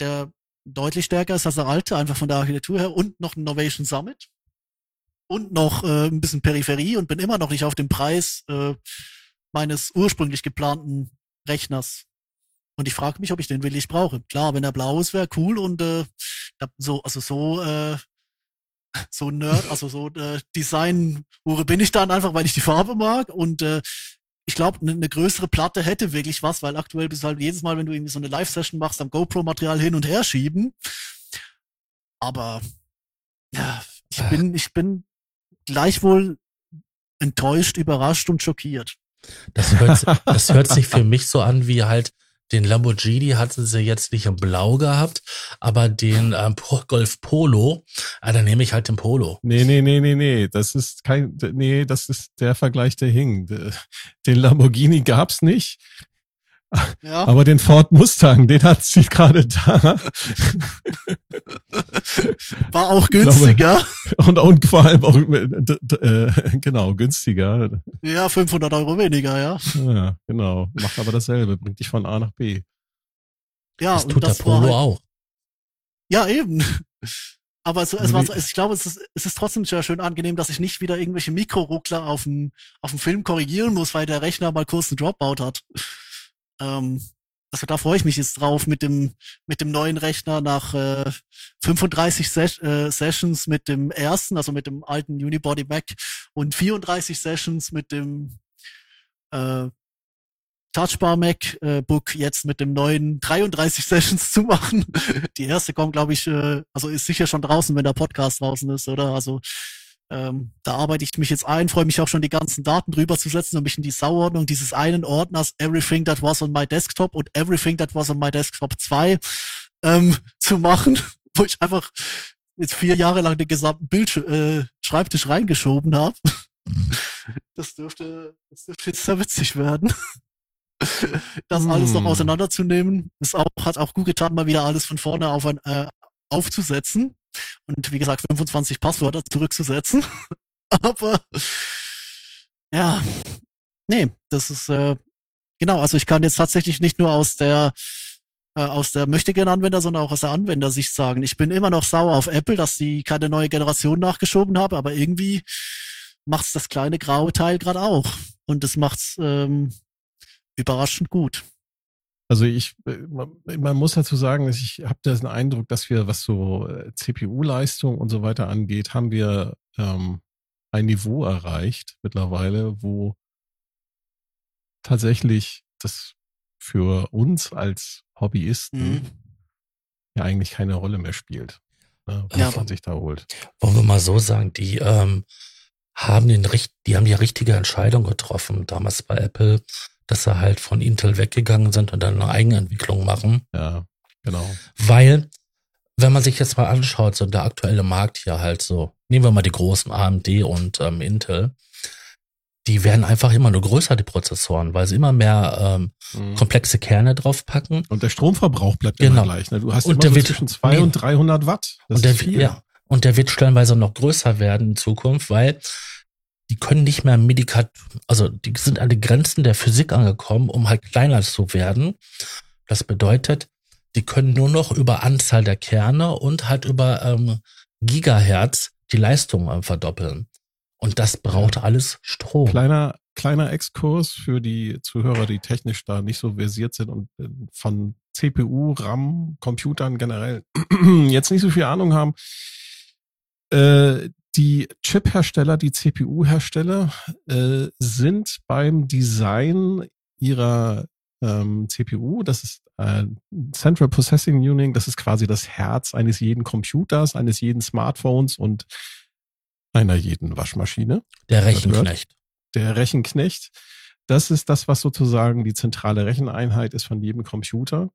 der deutlich stärker ist als der alte, einfach von der Architektur her, und noch ein Novation Summit und noch äh, ein bisschen Peripherie und bin immer noch nicht auf dem Preis äh, meines ursprünglich geplanten Rechners. Und ich frage mich, ob ich den wirklich brauche. Klar, wenn er blau ist, wäre cool und äh, so, also so äh, [LAUGHS] so Nerd, also so äh, Design-Hure bin ich dann einfach, weil ich die Farbe mag und äh, ich glaube, eine ne größere Platte hätte wirklich was, weil aktuell bist du halt jedes Mal, wenn du irgendwie so eine Live-Session machst, am GoPro-Material hin und her schieben. Aber ja, ich bin, ich bin gleichwohl enttäuscht, überrascht und schockiert. Das hört, das hört sich für [LAUGHS] mich so an wie halt den Lamborghini hatten sie jetzt nicht in Blau gehabt, aber den ähm, Golf Polo, ah, dann nehme ich halt den Polo. Nee, nee, nee, nee, nee, das ist kein, nee, das ist der Vergleich, der hing. Den Lamborghini gab's nicht. Ja. Aber den Ford Mustang, den hat sie gerade da. War auch günstiger. Und, und vor allem auch, äh, genau, günstiger. Ja, 500 Euro weniger, ja. Ja, genau. Macht aber dasselbe, bringt dich von A nach B. Ja, das tut das der Polo halt, auch. Ja, eben. Aber es, es war, ich glaube, es ist, es ist trotzdem sehr schön angenehm, dass ich nicht wieder irgendwelche Mikroruckler auf dem, auf dem Film korrigieren muss, weil der Rechner mal kurz einen Dropout hat. Ähm, also da freue ich mich jetzt drauf mit dem mit dem neuen Rechner nach äh, 35 Ses äh, Sessions mit dem ersten, also mit dem alten Unibody Mac und 34 Sessions mit dem äh, Touchbar MacBook äh, jetzt mit dem neuen 33 Sessions zu machen. [LAUGHS] Die erste kommt, glaube ich, äh, also ist sicher schon draußen, wenn der Podcast draußen ist, oder? Also ähm, da arbeite ich mich jetzt ein, freue mich auch schon die ganzen Daten drüber zu setzen und mich in die Sauordnung dieses einen Ordners Everything That Was on My Desktop und Everything That Was on My Desktop 2 ähm, [LAUGHS] zu machen, wo ich einfach jetzt vier Jahre lang den gesamten Bildsch äh, Schreibtisch reingeschoben habe. Das dürfte, das dürfte jetzt sehr witzig werden. [LAUGHS] Das alles noch hm. auseinanderzunehmen, ist auch, hat auch gut getan, mal wieder alles von vorne auf ein, äh, aufzusetzen und wie gesagt 25 Passwörter zurückzusetzen. [LAUGHS] Aber ja, nee, das ist äh, genau. Also ich kann jetzt tatsächlich nicht nur aus der äh, aus der möchtegern Anwender, sondern auch aus der Anwendersicht sagen. Ich bin immer noch sauer auf Apple, dass sie keine neue Generation nachgeschoben haben, aber irgendwie macht's das kleine graue Teil gerade auch und das macht's ähm, überraschend gut. Also ich, äh, man muss dazu sagen, dass ich habe den Eindruck, dass wir, was so äh, CPU-Leistung und so weiter angeht, haben wir ähm, ein Niveau erreicht mittlerweile, wo tatsächlich das für uns als Hobbyisten mhm. ja eigentlich keine Rolle mehr spielt, ne, was ja, man sich da holt. Wollen wir mal so sagen, die ähm, haben den die haben die richtige Entscheidung getroffen damals bei Apple dass sie halt von Intel weggegangen sind und dann eine Eigenentwicklung machen. Ja, genau. Weil, wenn man sich jetzt mal anschaut, so der aktuelle Markt hier halt so, nehmen wir mal die großen AMD und ähm, Intel, die werden einfach immer nur größer, die Prozessoren, weil sie immer mehr ähm, mhm. komplexe Kerne draufpacken. Und der Stromverbrauch bleibt genau. immer gleich. Ne? Du hast und immer der so wird, zwischen 2 nee. und 300 Watt. Das und der. Ja, und der wird stellenweise noch größer werden in Zukunft, weil die können nicht mehr Medikat, also die sind an die Grenzen der Physik angekommen, um halt kleiner zu werden. Das bedeutet, die können nur noch über Anzahl der Kerne und halt über ähm, Gigahertz die Leistung ähm, verdoppeln. Und das braucht alles Strom. Kleiner, kleiner Exkurs für die Zuhörer, die technisch da nicht so versiert sind und äh, von CPU, RAM, Computern generell [CLEARS THROAT] jetzt nicht so viel Ahnung haben. Äh, die Chip-Hersteller, die CPU-Hersteller äh, sind beim Design ihrer ähm, CPU, das ist äh, Central Processing Unit, das ist quasi das Herz eines jeden Computers, eines jeden Smartphones und einer jeden Waschmaschine. Der Rechenknecht. Der Rechenknecht. Das ist das, was sozusagen die zentrale Recheneinheit ist von jedem Computer.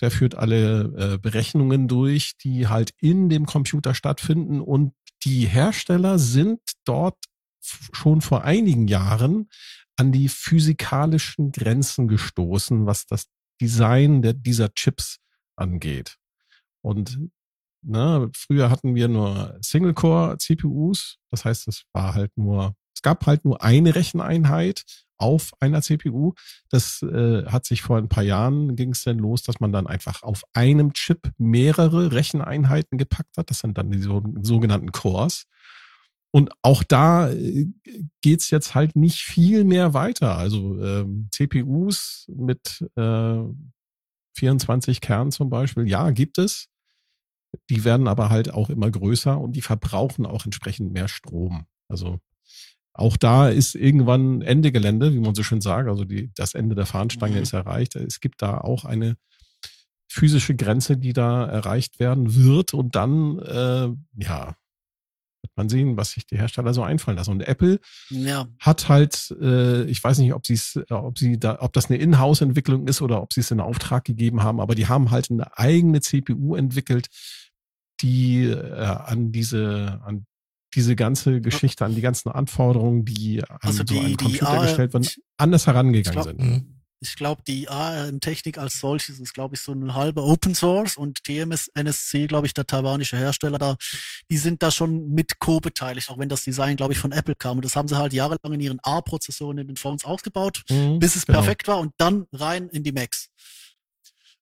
Der führt alle äh, Berechnungen durch, die halt in dem Computer stattfinden und die Hersteller sind dort schon vor einigen Jahren an die physikalischen Grenzen gestoßen, was das Design der, dieser Chips angeht. Und ne, früher hatten wir nur Single-Core-CPUs, das heißt, es war halt nur, es gab halt nur eine Recheneinheit auf einer CPU. Das äh, hat sich vor ein paar Jahren ging es dann los, dass man dann einfach auf einem Chip mehrere Recheneinheiten gepackt hat. Das sind dann die so, sogenannten Cores. Und auch da äh, geht's jetzt halt nicht viel mehr weiter. Also ähm, CPUs mit äh, 24 Kernen zum Beispiel, ja, gibt es. Die werden aber halt auch immer größer und die verbrauchen auch entsprechend mehr Strom. Also auch da ist irgendwann Ende Gelände, wie man so schön sagt. Also die, das Ende der Fahnenstange mhm. ist erreicht. Es gibt da auch eine physische Grenze, die da erreicht werden wird. Und dann, äh, ja, wird Man sehen, was sich die Hersteller so einfallen lassen. Und Apple Ja, hat halt, äh, ich weiß nicht, ob sie es, äh, ob sie da, ob das eine Inhouse-Entwicklung ist oder ob sie es in Auftrag gegeben haben, aber die haben halt eine eigene CPU entwickelt, die äh, an diese, an diese ganze Geschichte, an die ganzen Anforderungen, die an Also so die- einen die Computer A- gestellt werden, anders herangegangen Ich sind. Mhm. ich glaube, die ARM-Technik als solches ist, glaube ich, so ein halber Open Source und TMS NSC, glaube ich, der taiwanische Hersteller da, die sind da schon mit co-beteiligt, auch wenn das Design, glaube ich, von Apple kam. Und das haben sie halt jahrelang in ihren A-Prozessoren in den Phones ausgebaut, Mhm, bis es genau. perfekt war und dann rein in die Macs.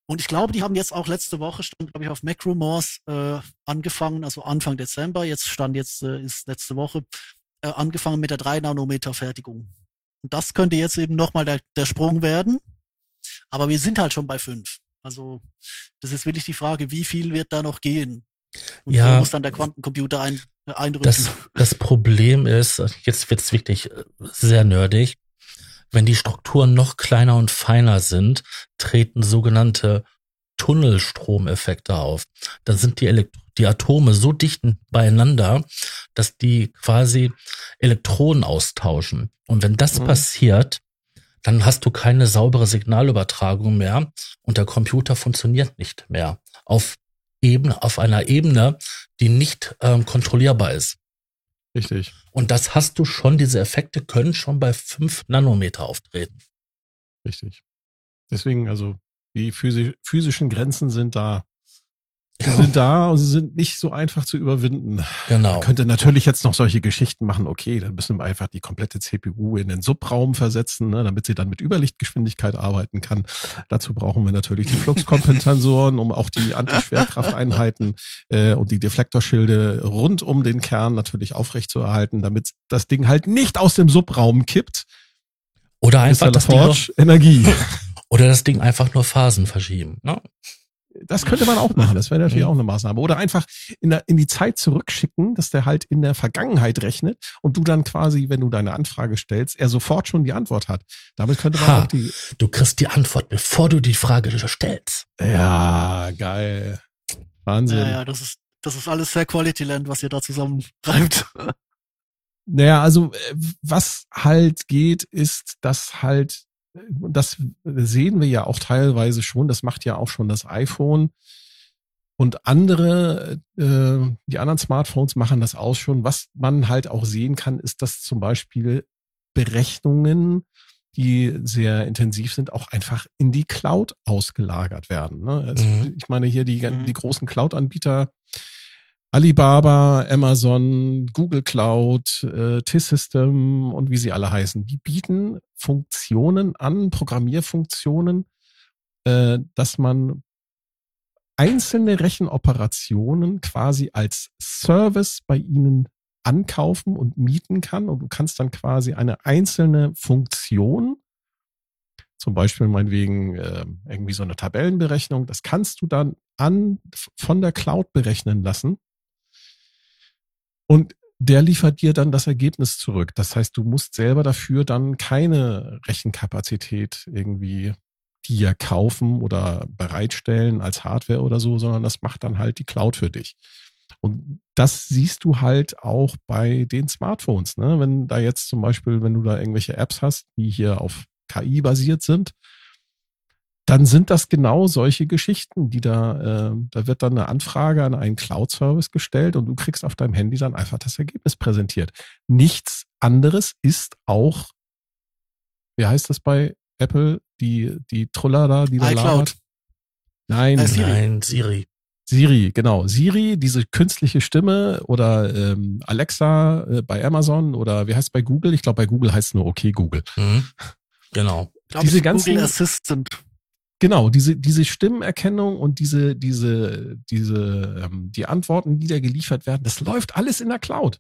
Und ich glaube, die haben jetzt auch letzte Woche, stand, glaube ich, auf Mac Rumors äh, angefangen, also Anfang Dezember, jetzt stand jetzt, äh, ist letzte Woche, äh, angefangen mit der 3-Nanometer-Fertigung. Und das könnte jetzt eben nochmal der, der Sprung werden. Aber wir sind halt schon bei fünf. Also das ist wirklich die Frage, wie viel wird da noch gehen? Und Ja. wo muss dann der Quantencomputer ein, äh, einrücken? Das, das Problem ist, jetzt wird's wirklich äh, sehr nerdig, wenn die Strukturen noch kleiner und feiner sind, treten sogenannte Tunnelstromeffekte auf. Dann sind die, Elekt die Atome so dicht beieinander, dass die quasi Elektronen austauschen. Und wenn das Mhm. passiert, dann hast du keine saubere Signalübertragung mehr und der Computer funktioniert nicht mehr auf Ebene, auf einer Ebene, die nicht ähm, kontrollierbar ist. Richtig. Und das hast du schon, diese Effekte können schon bei 5 Nanometer auftreten. Richtig. Deswegen, also, die physi physischen Grenzen sind da. Sie Ja. sind da und sie sind nicht so einfach zu überwinden. Genau. Man könnte natürlich jetzt noch solche Geschichten machen, okay, dann müssen wir einfach die komplette CPU in den Subraum versetzen, ne, damit sie dann mit Überlichtgeschwindigkeit arbeiten kann. Dazu brauchen wir natürlich die Fluxkompensensoren, um auch die Antischwerkrafteinheiten äh, und die Deflektorschilde rund um den Kern natürlich aufrechtzuerhalten, damit das Ding halt nicht aus dem Subraum kippt. Oder einfach das Ding, nur, LaForge, Energie. [LAUGHS] oder das Ding einfach nur Phasen verschieben. Ne? Das könnte man auch machen. Das wäre natürlich Mhm. auch eine Maßnahme. Oder einfach in, der, in die Zeit zurückschicken, dass der halt in der Vergangenheit rechnet und du dann quasi, wenn du deine Anfrage stellst, er sofort schon die Antwort hat. Damit könnte man Ha. auch die. Du kriegst die Antwort, bevor du die Frage stellst. Ja, geil. Wahnsinn. ja, ja, das ist, das ist alles sehr Quality Land, was ihr da zusammen treibt. [LAUGHS] Naja, also äh, was halt geht, ist, dass halt, das sehen wir ja auch teilweise schon, das macht ja auch schon das iPhone und andere, äh, die anderen Smartphones machen das auch schon. Was man halt auch sehen kann, ist, dass zum Beispiel Berechnungen, die sehr intensiv sind, auch einfach in die Cloud ausgelagert werden. Ne? Es, Mhm. Ich meine hier die, Mhm. die großen Cloud-Anbieter, Alibaba, Amazon, Google Cloud, äh, T-System und wie sie alle heißen, die bieten Funktionen an, Programmierfunktionen, äh, dass man einzelne Rechenoperationen quasi als Service bei ihnen ankaufen und mieten kann. Und du kannst dann quasi eine einzelne Funktion, zum Beispiel meinetwegen äh, irgendwie so eine Tabellenberechnung, das kannst du dann an von der Cloud berechnen lassen und der liefert dir dann das Ergebnis zurück. Das heißt, du musst selber dafür dann keine Rechenkapazität irgendwie dir kaufen oder bereitstellen als Hardware oder so, sondern das macht dann halt die Cloud für dich. Und das siehst du halt auch bei den Smartphones. Ne? Wenn da jetzt zum Beispiel, wenn du da irgendwelche Apps hast, die hier auf KI basiert sind, dann sind das genau solche Geschichten, die da, äh, da wird dann eine Anfrage an einen Cloud-Service gestellt und du kriegst auf deinem Handy dann einfach das Ergebnis präsentiert. Nichts anderes ist auch, wie heißt das bei Apple, die, die Truller da, die da iCloud. labert? Nein, Äh, Siri. Nein, Siri. Siri, genau. Siri, diese künstliche Stimme oder ähm, Alexa äh, bei Amazon oder wie heißt es bei Google? Ich glaube, bei Google heißt es nur okay Google. Mhm. Genau. Glaub Diese ich, ganzen- Google Assistant. Genau, diese, diese Stimmenerkennung und diese, diese, diese, ähm, die Antworten, die da geliefert werden, das läuft alles in der Cloud.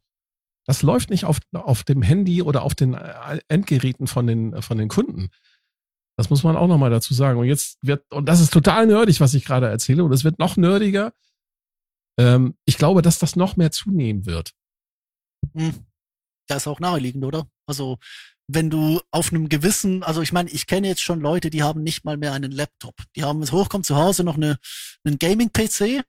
Das läuft nicht auf, auf dem Handy oder auf den äh, Endgeräten von den, von den Kunden. Das muss man auch nochmal dazu sagen. Und jetzt wird, und das ist total nerdig, was ich gerade erzähle, und es wird noch nerdiger. Ähm, ich glaube, dass das noch mehr zunehmen wird. Hm. Das ist auch naheliegend, oder? Also, wenn du auf einem gewissen, also ich meine, ich kenne jetzt schon Leute, die haben nicht mal mehr einen Laptop. Die haben es hochkommt zu Hause noch eine, einen Gaming-PC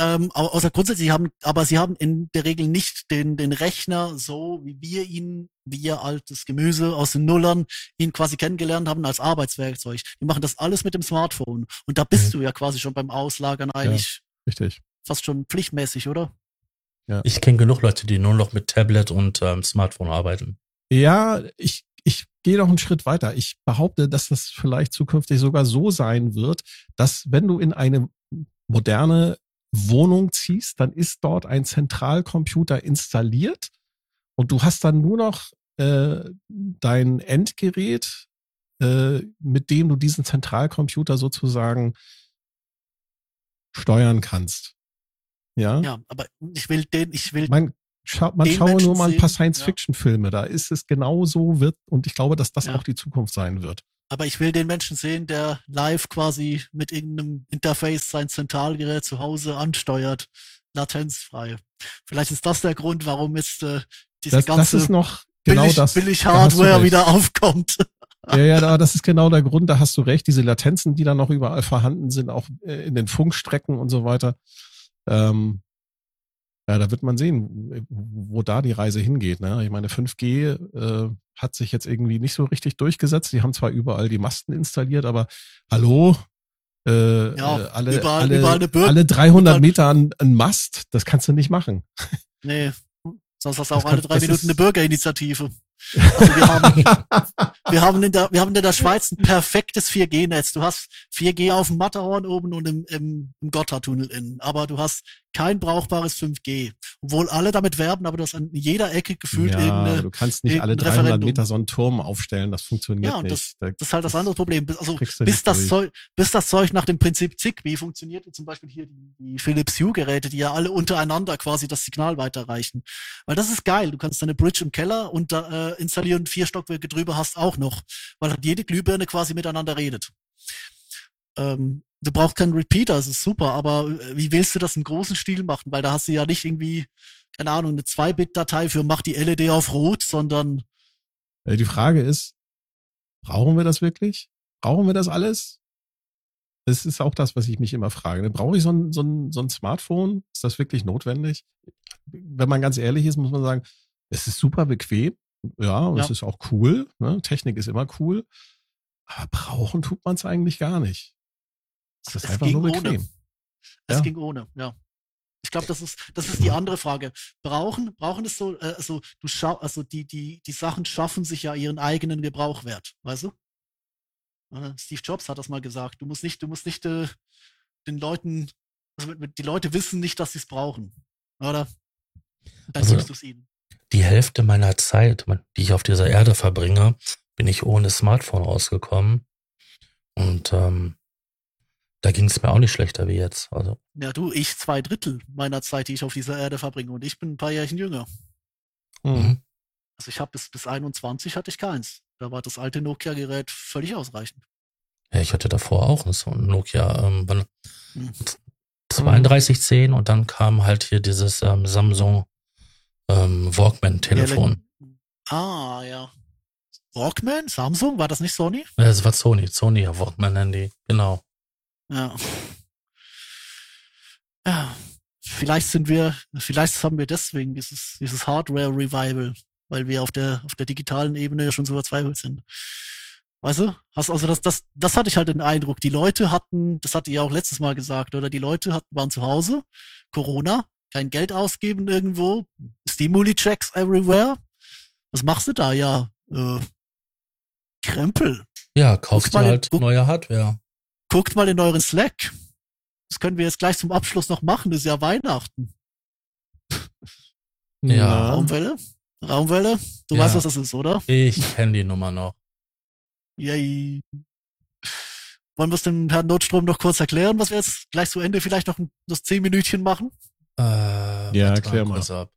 Ähm, au- außer grundsätzlich haben, aber sie haben in der Regel nicht den, den Rechner so, wie wir ihn, wie ihr altes Gemüse aus den Nullern, ihn quasi kennengelernt haben als Arbeitswerkzeug. Die machen das alles mit dem Smartphone. Und da bist Mhm. du ja quasi schon beim Auslagern eigentlich Richtig. fast schon pflichtmäßig, oder? Ich kenne genug Leute, die nur noch mit Tablet und ähm, Smartphone arbeiten. Ja, ich, ich gehe noch einen Schritt weiter. Ich behaupte, dass das vielleicht zukünftig sogar so sein wird, dass wenn du in eine moderne Wohnung ziehst, dann ist dort ein Zentralcomputer installiert und du hast dann nur noch äh, dein Endgerät, äh, mit dem du diesen Zentralcomputer sozusagen steuern kannst. Ja. Ja, aber ich will den, ich will, Man, scha man schaue Menschen nur mal ein paar Science-Fiction-Filme. Da ist es genau so wird und ich glaube, dass das Ja. auch die Zukunft sein wird. aber ich will den Menschen sehen, der live quasi mit irgendeinem Interface sein Zentralgerät zu Hause ansteuert, latenzfrei. Vielleicht ist das der Grund, warum jetzt äh, diese Das, das ganze ist noch genau billig, das. billig Hardware wieder aufkommt. Ja, ja, da- [LAUGHS] das ist genau der Grund. Da hast du recht. Diese Latenzen, die da noch überall vorhanden sind, auch äh, in den Funkstrecken und so weiter. Ähm, ja, da wird man sehen, wo da die Reise hingeht. Ne? Ich meine, 5G äh, hat sich jetzt irgendwie nicht so richtig durchgesetzt. Die haben zwar überall die Masten installiert, aber hallo, äh, Ja, äh, alle, überall- alle, überall eine Bür- alle 300 überall- Meter an, an Mast, das kannst du nicht machen. Nee, sonst hast du auch alle kann- drei das Minuten eine Bürgerinitiative. Also wir haben, [LAUGHS] wir haben in der, wir haben in der Schweiz ein perfektes 4G-Netz. Du hast 4G auf dem Matterhorn oben und im, im, im Gotthardtunnel innen. Aber du hast kein brauchbares 5G. Obwohl alle damit werben, aber du hast an jeder Ecke gefühlt ja, irgendeine, du kannst nicht alle irgendein 300 Referendum. Meter so einen Turm aufstellen, das funktioniert Ja, und nicht. Da- das ist halt das andere Problem. Bis- Also bis das. Zeug, bis das Zeug nach dem Prinzip Zigbee funktioniert, wie zum Beispiel hier die, die Philips Hue-Geräte, die ja alle untereinander quasi das Signal weiterreichen. Weil das ist geil. Du kannst deine Bridge im Keller und da, äh, installieren, vier Stockwerke drüber hast auch noch. Weil halt jede Glühbirne quasi miteinander redet. Ähm, du brauchst keinen Repeater, das ist super, aber äh, wie willst du das im großen Stil machen? Weil da hast du ja nicht irgendwie, keine Ahnung, eine 2-Bit-Datei für mach die LED auf rot, sondern Äh, Die Frage ist, brauchen wir das wirklich? Brauchen wir das alles? Das ist auch das, was ich mich immer frage. Brauche ich so ein, so, ein, so ein Smartphone? Ist das wirklich notwendig? Wenn man ganz ehrlich ist, muss man sagen, es ist super bequem. Ja, und Ja. es ist auch cool. Ne? Technik ist immer cool. Aber brauchen tut man es eigentlich gar nicht. Es ist Es einfach ging nur ohne. bequem. Es Ja. ging ohne, ja. Ich glaube, das ist, das ist die andere Frage. Brauchen, brauchen es so, äh, also du schau, also die, die, die Sachen schaffen sich ja ihren eigenen Gebrauchwert, weißt du? Äh, Steve Jobs hat das mal gesagt. Du musst nicht, du musst nicht äh, den Leuten, also die Leute wissen nicht, dass sie es brauchen, oder? Dann Also- gibst du es ihnen. Die Hälfte meiner Zeit, die ich auf dieser Erde verbringe, bin ich ohne Smartphone ausgekommen. Und ähm, da ging es mir auch nicht schlechter wie jetzt. Also Ja, du, ich zwei Drittel meiner Zeit, die ich auf dieser Erde verbringe, und ich bin ein paar Jährchen jünger. Hm. mhm. Also ich habe bis, bis 21 hatte ich keins. Da war das alte Nokia-Gerät völlig ausreichend. ja, ich hatte davor auch so ein Nokia ähm, wann- Hm. 3210 und dann kam halt hier dieses ähm, Samsung ähm, Walkman-Telefon. Ah, ja. Walkman? Samsung? War das nicht Sony? Ja, das war Sony, Sony Walkman-Handy, genau. Ja. Ja. Vielleicht sind wir, vielleicht haben wir deswegen dieses, dieses Hardware-Revival, weil wir auf der, auf der digitalen Ebene ja schon so verzweifelt sind. Weißt du? Hast also das, das, das hatte ich halt den Eindruck. Die Leute hatten, das hatte ich ja auch letztes Mal gesagt, oder die Leute hatten, waren zu Hause, Corona, kein Geld ausgeben irgendwo, Stimuli-Checks everywhere. Was machst du da? Ja, äh, Krempel. Ja, dir mal, halt neue Hardware. Guckt mal in euren Slack. Das können wir jetzt gleich zum Abschluss noch machen. Das ist ja Weihnachten. [LAUGHS] Ja. Raumwelle? Raumwelle? Du Ja. weißt, was das ist, oder? Ich kenne die Nummer noch. Yay. Wollen wir es dem Herrn Notstrom noch kurz erklären, was wir jetzt gleich zu Ende vielleicht noch ein, das zehn Minütchen machen? Äh, Ja, erklär mal. ab.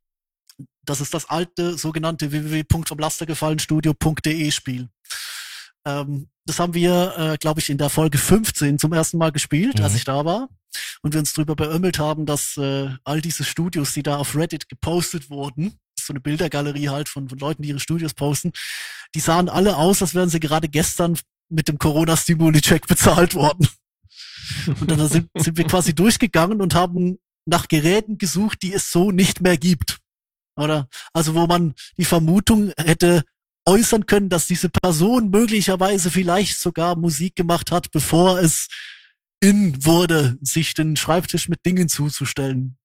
Das ist das alte sogenannte www.vom-Lastergefallen-Studio.de Spiel. Ähm, das haben wir, äh, glaube ich, in der Folge 15 zum ersten Mal gespielt, als Mhm. ich da war. Und wir uns drüber beömmelt haben, dass äh, all diese Studios, die da auf Reddit gepostet wurden, so eine Bildergalerie halt von, von Leuten, die ihre Studios posten, die sahen alle aus, als wären sie gerade gestern mit dem Corona-Stimuli-Check [LAUGHS] bezahlt worden. Und dann sind, sind wir quasi durchgegangen und haben nach Geräten gesucht, die es so nicht mehr gibt. Oder? Also wo man die Vermutung hätte äußern können, dass diese Person möglicherweise vielleicht sogar Musik gemacht hat, bevor es in wurde, sich den Schreibtisch mit Dingen zuzustellen.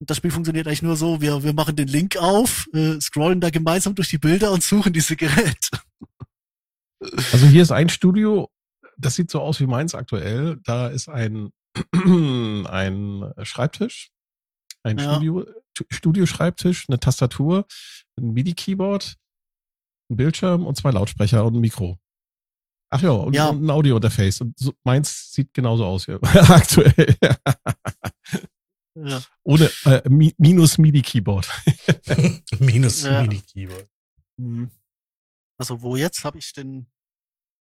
Das Spiel funktioniert eigentlich nur so, wir, wir machen den Link auf, äh, scrollen da gemeinsam durch die Bilder und suchen diese Geräte. Also hier ist ein Studio, das sieht so aus wie meins aktuell. Da ist ein, [CLEARS THROAT] ein Schreibtisch, ein Ja. Studio, Studioschreibtisch, eine Tastatur, ein MIDI-Keyboard, ein Bildschirm und zwei Lautsprecher und ein Mikro. Ach ja, und, Ja. und ein Audio-Interface. Und so, meins sieht genauso aus hier. [LAUGHS] aktuell. Ja. Ohne äh, mi minus MIDI-Keyboard. [LAUGHS] Minus Ja. MIDI-Keyboard. Mhm. Also wo jetzt habe ich den,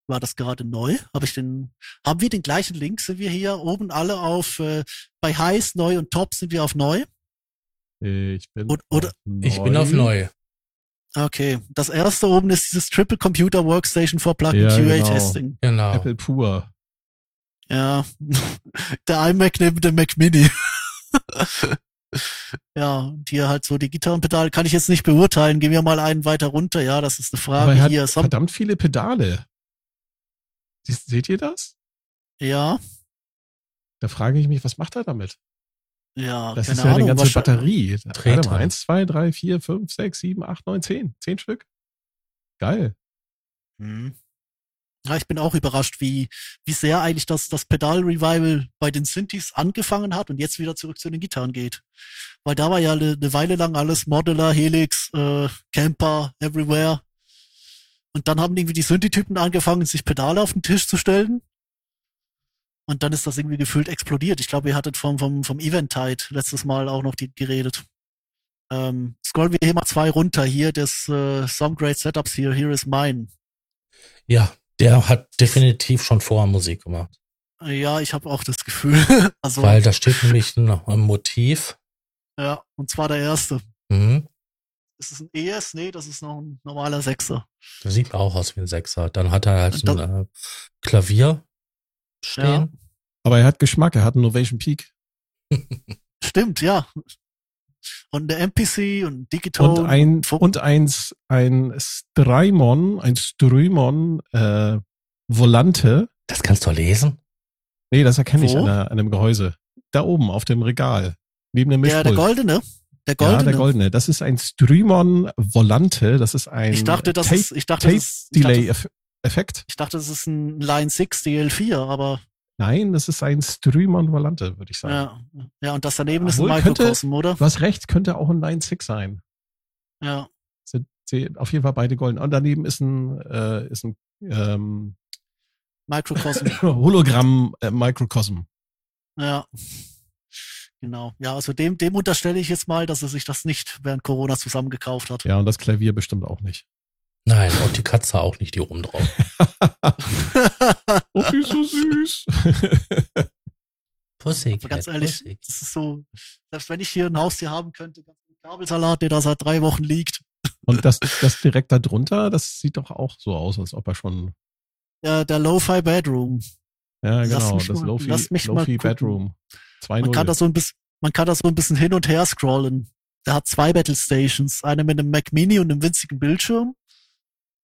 war das gerade neu? Habe ich den, haben wir den gleichen Link? Sind wir hier oben alle auf, äh, bei Heiß, Neu und Top sind wir auf Neu? Ich bin, Und- oder- auf Ich bin auf neu. Okay. Das erste oben ist dieses Triple Computer Workstation for Plug-in Ja, QA genau. Testing. Genau. Apple pur. Ja. [LAUGHS] Der iMac neben dem Mac Mini. [LAUGHS] ja, und hier halt so die Gitarrenpedale kann ich jetzt nicht beurteilen. Gehen wir mal einen weiter runter. Ja, das ist eine Aber Frage er hat hier. Verdammt viele Pedale. Seht ihr das? ja, Da frage ich mich, was macht er damit? Ja, Das keine ist ja eine Ahnung. ganze wahrscheinlich- Batterie. Warte mal, eins, zwei, drei, vier, fünf, sechs, sieben, acht, neun, zehn. Zehn Stück. Geil. Mhm. Ja, ich bin auch überrascht, wie, wie sehr eigentlich das, das Pedal-Revival bei den Synthes angefangen hat und jetzt wieder zurück zu den Gitarren geht. Weil da war ja eine, eine Weile lang alles Modeler, Helix, äh, Camper, Everywhere. Und dann haben irgendwie die Synthi-Typen angefangen, sich Pedale auf den Tisch zu stellen. Und dann ist das irgendwie gefühlt explodiert. Ich glaube, ihr hattet vom, vom, vom Eventide letztes Mal auch noch die, geredet. Ähm, scrollen wir hier mal zwei runter. Hier das äh, Some Great Setups hier. Here is mine. Ja, der hat definitiv schon vorher Musik gemacht. Ja, ich habe auch das Gefühl. [LAUGHS] also, Weil da steht nämlich noch ein Motiv. ja, und zwar der erste. Mhm. Ist es ein ES? Nee, das ist noch ein normaler Sechser. Das sieht auch aus wie ein Sechser. Dann hat er halt Und ein äh, Klavier stehen. Aber er hat Geschmack, er hat einen Novation Peak. [LAUGHS] Stimmt, ja. Und der MPC und Digitone. Und ein, und eins, ein Strymon, ein Strymon, äh, Volante. Das kannst du lesen. Nee, das erkenne ich Wo? an, der, an dem Gehäuse. Da oben auf dem Regal. Neben dem ja, Mischpult. der goldene. Der Ja, goldene. der goldene. Das ist ein Strymon Volante. Das ist ein ich dachte, das Tape, ist, ich dachte, das Tape ist, ich Delay dachte, Effekt. ich dachte, das ist ein Line 6 DL4, aber Nein, das ist ein Strymon Volante, würde ich sagen. ja. Ja, und das daneben ist ein Obwohl, könnte- Microcosm, oder? Du hast recht, könnte auch ein Line 6 sein. Ja. Sind, sind auf jeden Fall beide golden. Und daneben ist ein, äh, ist ein ähm, Microcosm. [LAUGHS] Hologramm äh, Microcosm. Ja. Genau. Ja, also dem, dem unterstelle ich jetzt mal, dass er sich das nicht während Corona zusammengekauft hat. Ja, und das Klavier bestimmt auch nicht. Nein, und die Katze auch nicht, die oben drauf. [LAUGHS] oh, die ist so süß. Pussy, Aber ganz ehrlich, das ist so, selbst wenn ich hier ein Haustier haben könnte, ganz viel Kabelsalat, der da seit drei Wochen liegt. und das, das direkt da drunter, das sieht doch auch so aus, als ob er schon. Ja, der Lo-Fi Bedroom. Ja, genau, das Lofi, lass mich mal Lofi gucken. Bedroom. Man kann da 2.0. so ein bisschen, man kann da so ein bisschen hin und her scrollen. Der hat zwei Battle Stations, eine mit einem Mac Mini und einem winzigen Bildschirm.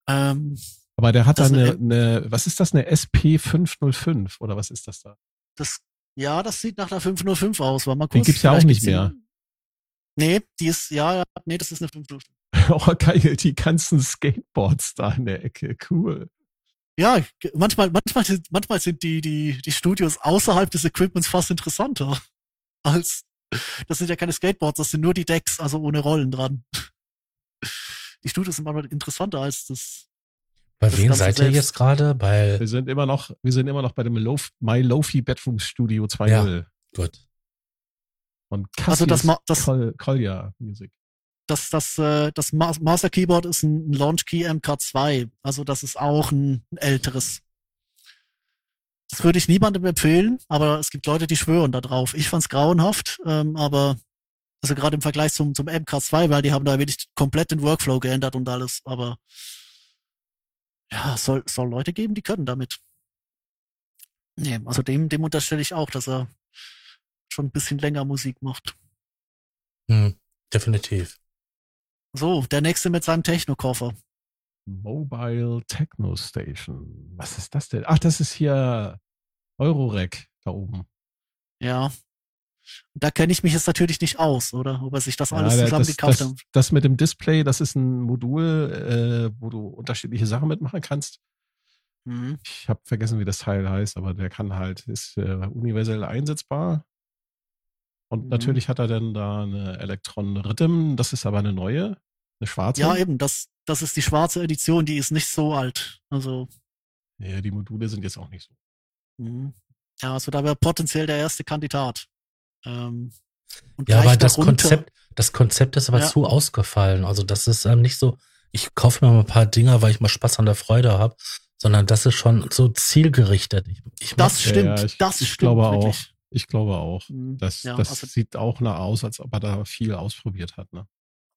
Ähm, Aber der hat da eine, eine, was ist das, eine SP505 oder was ist das da? das, ja, das sieht nach einer 505 aus. War mal Die kurz, gibt's ja auch nicht mehr. Nee, die ist, ja, nee, das ist eine 505. [LAUGHS] Oh, geil, die ganzen Skateboards da in der Ecke, cool. Ja, manchmal, manchmal, sind- manchmal sind die, die, die Studios außerhalb des Equipments fast interessanter. [LAUGHS] Als, das sind ja keine Skateboards, das sind nur die Decks, also ohne Rollen dran. Die Studios sind manchmal interessanter als das. Bei das wem Ganze seid ihr selbst. jetzt gerade? Bei, Wir sind immer noch, wir sind immer noch bei dem Lof, My Lofi Bedroom Studio 2.0 gut. von Also das Cassius Ma- das- Col Collier Music. Das, das, äh, das Ma Master Keyboard ist ein Launch Key MK2. Also das ist auch ein, ein älteres. Das würde ich niemandem empfehlen, aber es gibt Leute, die schwören da drauf. Ich fand's grauenhaft, ähm, aber also gerade im Vergleich zum, zum MK2, weil die haben da wirklich komplett den Workflow geändert und alles, aber ja, es soll, soll Leute geben, die können damit. Nee, also dem, dem unterstelle ich auch, dass er schon ein bisschen länger Musik macht. Hm, definitiv. So, der nächste mit seinem Techno-Koffer. Mobile Techno Station. Was ist das denn? Ach, das ist hier Eurorec da oben. Ja. Da kenne ich mich jetzt natürlich nicht aus, oder? Ob er sich das alles Ja, zusammen das, gekauft das, hat. das mit dem Display, das ist ein Modul, äh, wo du unterschiedliche Sachen mitmachen kannst. Mhm. Ich habe vergessen, wie das Teil heißt, aber der kann halt, ist äh, universell einsetzbar. Und Mhm. natürlich hat er dann da eine Electron Rhythm, das ist aber eine neue, eine schwarze. Ja, eben, das, das ist die schwarze Edition, die ist nicht so alt. Also, Ja, die Module sind jetzt auch nicht so. mhm. ja, also da wäre potenziell der erste Kandidat. Ähm, und Ja, aber das darunter- Konzept, das Konzept ist aber Ja. zu ausgefallen. Also das ist ähm, nicht so, ich kaufe mir mal ein paar Dinger, weil ich mal Spaß an der Freude habe, sondern das ist schon so zielgerichtet. Ich, ich Das stimmt, ja, ich- das ich stimmt glaube auch. wirklich. Ich glaube auch. Mhm. Das, ja, das also, sieht auch nach aus, als ob er da viel ausprobiert hat. Ne?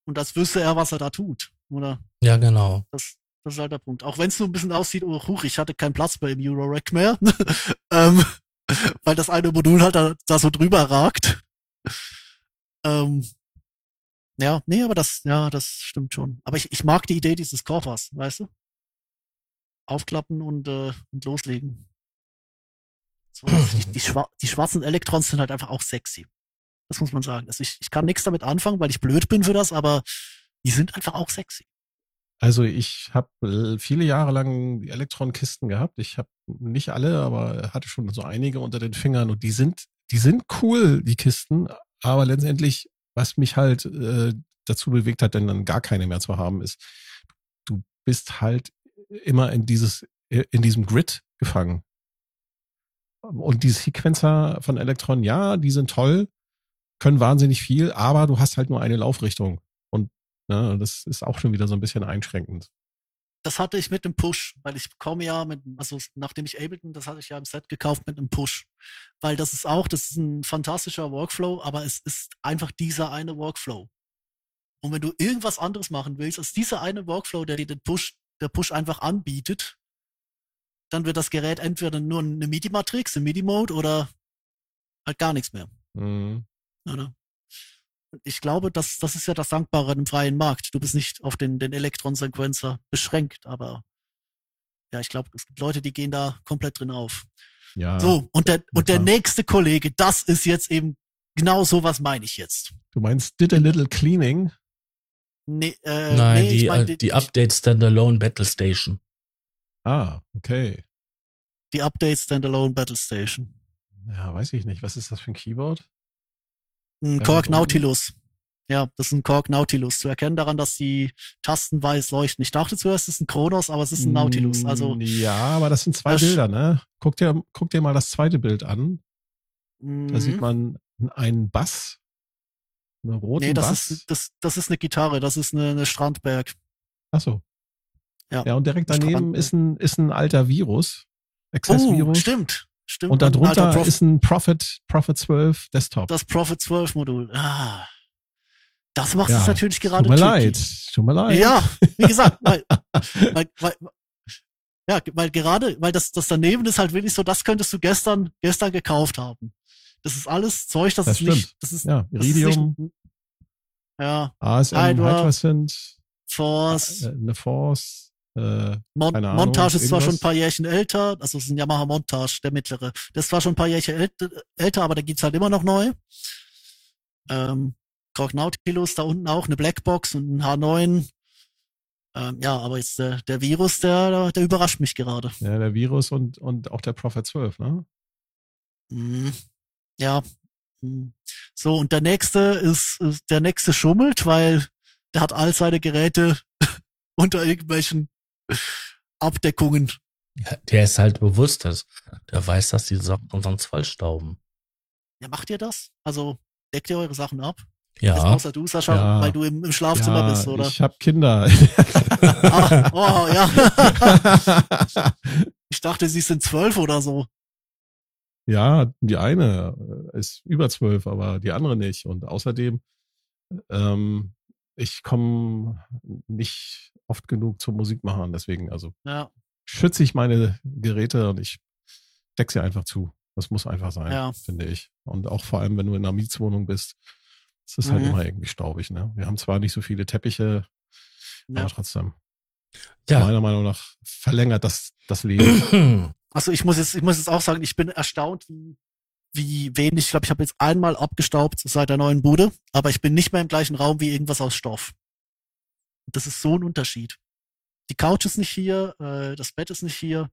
und das wüsste er, was er da tut, oder? ja, genau. Das, das ist halt der Punkt. Auch wenn es so ein bisschen aussieht, oh, huch, ich hatte keinen Platz mehr im Eurorack mehr, ähm, [LAUGHS] weil das eine Modul halt da, da so drüber ragt. Ähm, ja, nee, aber das, ja, das stimmt schon. Aber ich, ich mag die Idee dieses Koffers, weißt du? Aufklappen und, äh, und loslegen. So, [CLEARS THROAT] die, die, schwa die schwarzen Elektrons sind halt einfach auch sexy. Das muss man sagen. Also ich, ich kann nichts damit anfangen, weil ich blöd bin für das, aber die sind einfach auch sexy. Also ich habe viele Jahre lang die Elektronkisten gehabt. Ich habe nicht alle, aber hatte schon so einige unter den Fingern und die sind, die sind cool, die Kisten. Aber letztendlich, was mich halt äh, dazu bewegt hat, denn dann gar keine mehr zu haben, ist, du bist halt immer in dieses, in diesem Grid gefangen. Und die Sequencer von Elektron, ja, die sind toll, können wahnsinnig viel, aber du hast halt nur eine Laufrichtung. Und ne, das ist auch schon wieder so ein bisschen einschränkend. Das hatte ich mit dem Push, weil ich komme ja mit, also nachdem ich Ableton, das hatte ich ja im Set gekauft mit einem Push. Weil das ist auch, das ist ein fantastischer Workflow, aber es ist einfach dieser eine Workflow. Und wenn du irgendwas anderes machen willst, als dieser eine Workflow, der dir den Push, der Push einfach anbietet, dann wird das Gerät entweder nur eine MIDI-Matrix, ein MIDI-Mode oder halt gar nichts mehr. Mhm. Oder? Ich glaube, das, das ist ja das Dankbare im freien Markt. Du bist nicht auf den, den Elektron-Sequencer beschränkt, aber ja, ich glaube, es gibt Leute, die gehen da komplett drin auf. Ja. So, und der, und der nächste Kollege, das ist jetzt eben genau so, was meine ich jetzt. Du meinst did a little cleaning? Nee, äh, Nein, nee, die, ich mein, äh, die Update Standalone Battle Station. Ah, okay. die Update Standalone Battle Station. Ja, weiß ich nicht. Was ist das für ein Keyboard? Ein warum? Nautilus. Ja, das ist ein Korg Nautilus. Zu erkennen daran, dass die Tasten weiß leuchten. Ich dachte zuerst, es ist ein Kronos, aber es ist ein Nautilus. Also, Mm, Ja, aber das sind zwei Das- Bilder, ne? Guck dir, guck dir mal das zweite Bild an. Da mhm. sieht man einen Bass. Einen roten Nee, das Bass. ist, das, das ist eine Gitarre, das ist eine, eine Strandberg. Ach so. Ja. Ja, und direkt daneben ist ein, ist ein alter Virus. Oh, Access-Virus. stimmt. Stimmt. und darunter Prof- ist ein Prophet, Prophet 12 Desktop. das Prophet 12 Modul. Ah. Das macht Ja, es natürlich gerade Tut mir leid. Tut mir leid. Ja, wie gesagt, [LAUGHS] weil, weil, weil, ja, weil gerade, weil das, das daneben ist halt wirklich so, das könntest du gestern, gestern gekauft haben. Das ist alles Zeug, das, Das ist nicht, stimmt. das ist, Ja, das ist Iridium, nicht, ja, ASM, Hydra, Force, äh, eine Force, äh, Mon Ahnung, Montage ist zwar schon ein irgendwas. paar Jährchen älter, also es ist ein Yamaha Montage, der mittlere. Das ist zwar schon ein paar Jährchen ält älter, aber da gibt's halt immer noch neu. Ähm, Korg Nautilus, da unten auch eine Blackbox und ein H9. Ähm, ja, aber jetzt der, der Virus, der, der überrascht mich gerade. ja, der Virus und, und auch der Prophet 12, ne? Mhm. Ja. Mhm. So, und der nächste ist, ist, der nächste schummelt, weil der hat all seine Geräte [LAUGHS] unter irgendwelchen Abdeckungen. Ja, Der ist halt bewusst, dass, der weiß, dass die Sachen sonst vollstauben. Ja, macht ihr das? Also deckt ihr eure Sachen ab? Ja. Jetzt außer du, Sascha, Ja. weil du im, im Schlafzimmer ja, bist, oder? Ich habe Kinder. [LAUGHS] [LAUGHS] Ah, oh, ja. [LAUGHS] ich dachte, sie sind zwölf oder so. ja, die eine ist über zwölf, aber die andere nicht. Und außerdem, ähm, ich komme nicht oft genug zum Musikmachen. Deswegen, also Ja. schütze ich meine Geräte und ich steck sie einfach zu. Das muss einfach sein, Ja. finde ich. Und auch vor allem, wenn du in einer Mietswohnung bist, es ist halt Mhm. immer irgendwie staubig. Ne? Wir haben zwar nicht so viele Teppiche, Ja. aber trotzdem, Ja. meiner Meinung nach, verlängert das das Leben. [CLEARS THROAT] Also ich muss jetzt, ich muss jetzt auch sagen, ich bin erstaunt, wie, wie wenig. Ich glaube, ich habe jetzt einmal abgestaubt seit der neuen Bude, aber ich bin nicht mehr im gleichen Raum wie irgendwas aus Stoff. Das ist so ein Unterschied. Die Couch ist nicht hier, äh, das Bett ist nicht hier.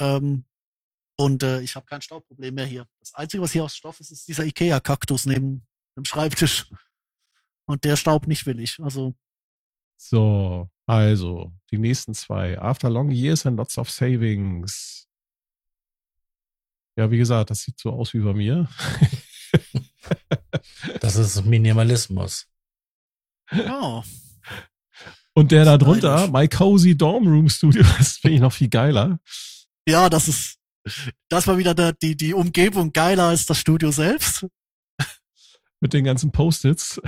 Ähm, und äh, ich habe kein Staubproblem mehr hier. Das Einzige, was hier aus Stoff ist, ist dieser Ikea-Kaktus neben dem Schreibtisch. Und der staubt nicht willig. Also, So, also, die nächsten zwei. After long years and lots of savings. Ja, wie gesagt, das sieht so aus wie bei mir. [LAUGHS] [LAUGHS] Das ist Minimalismus. ja. Und der da drunter. My Cozy Dorm Room Studio, [LAUGHS] das finde ich noch viel geiler. Ja, das ist, das war wieder der, die, die Umgebung geiler als das Studio selbst. Mit den ganzen Post-its.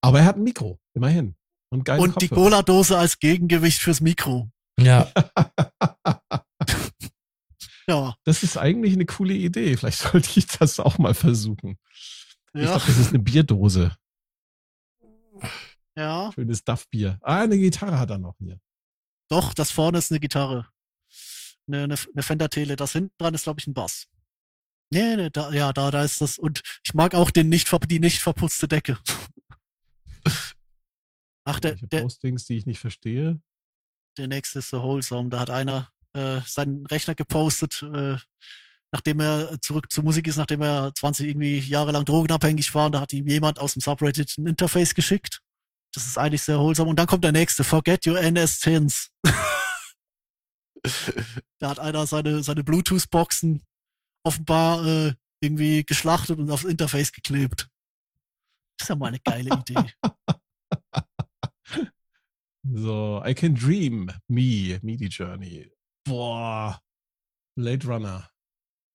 Aber er hat ein Mikro, immerhin. Und Und die. Cola-Dose als Gegengewicht fürs Mikro. Ja, Ja, Das ist eigentlich eine coole Idee. Vielleicht [LAUGHS] sollte ich das auch mal versuchen. Ich ja, glaube, das ist eine Bierdose. ja. Schönes Duff-Bier. Ah, eine Gitarre hat er noch hier. Doch, das vorne ist eine Gitarre. Eine, eine, eine Fender Tele. Das hinten dran ist, glaube ich, ein Bass. Nee, nee, da, ja, da, da ist das. Und ich mag auch den nicht, die nicht verputzte Decke. [LAUGHS] Ach, der, Welche der, Postings, die ich nicht verstehe. der nächste ist so wholesome. Da hat einer äh, seinen Rechner gepostet, äh, nachdem er zurück zur Musik ist, nachdem er 20 irgendwie Jahre lang drogenabhängig war. Und da hat ihm jemand aus dem Subreddit ein Interface geschickt. Das ist eigentlich sehr wholesome. Und dann kommt der nächste. Forget your NS10s. [LAUGHS] da hat einer seine, seine Bluetooth-Boxen offenbar äh, irgendwie geschlachtet und aufs Interface geklebt. Das ist ja mal eine geile Idee. [LAUGHS] So, I can dream. Me, Meaty Journey. Boah. Blade Runner.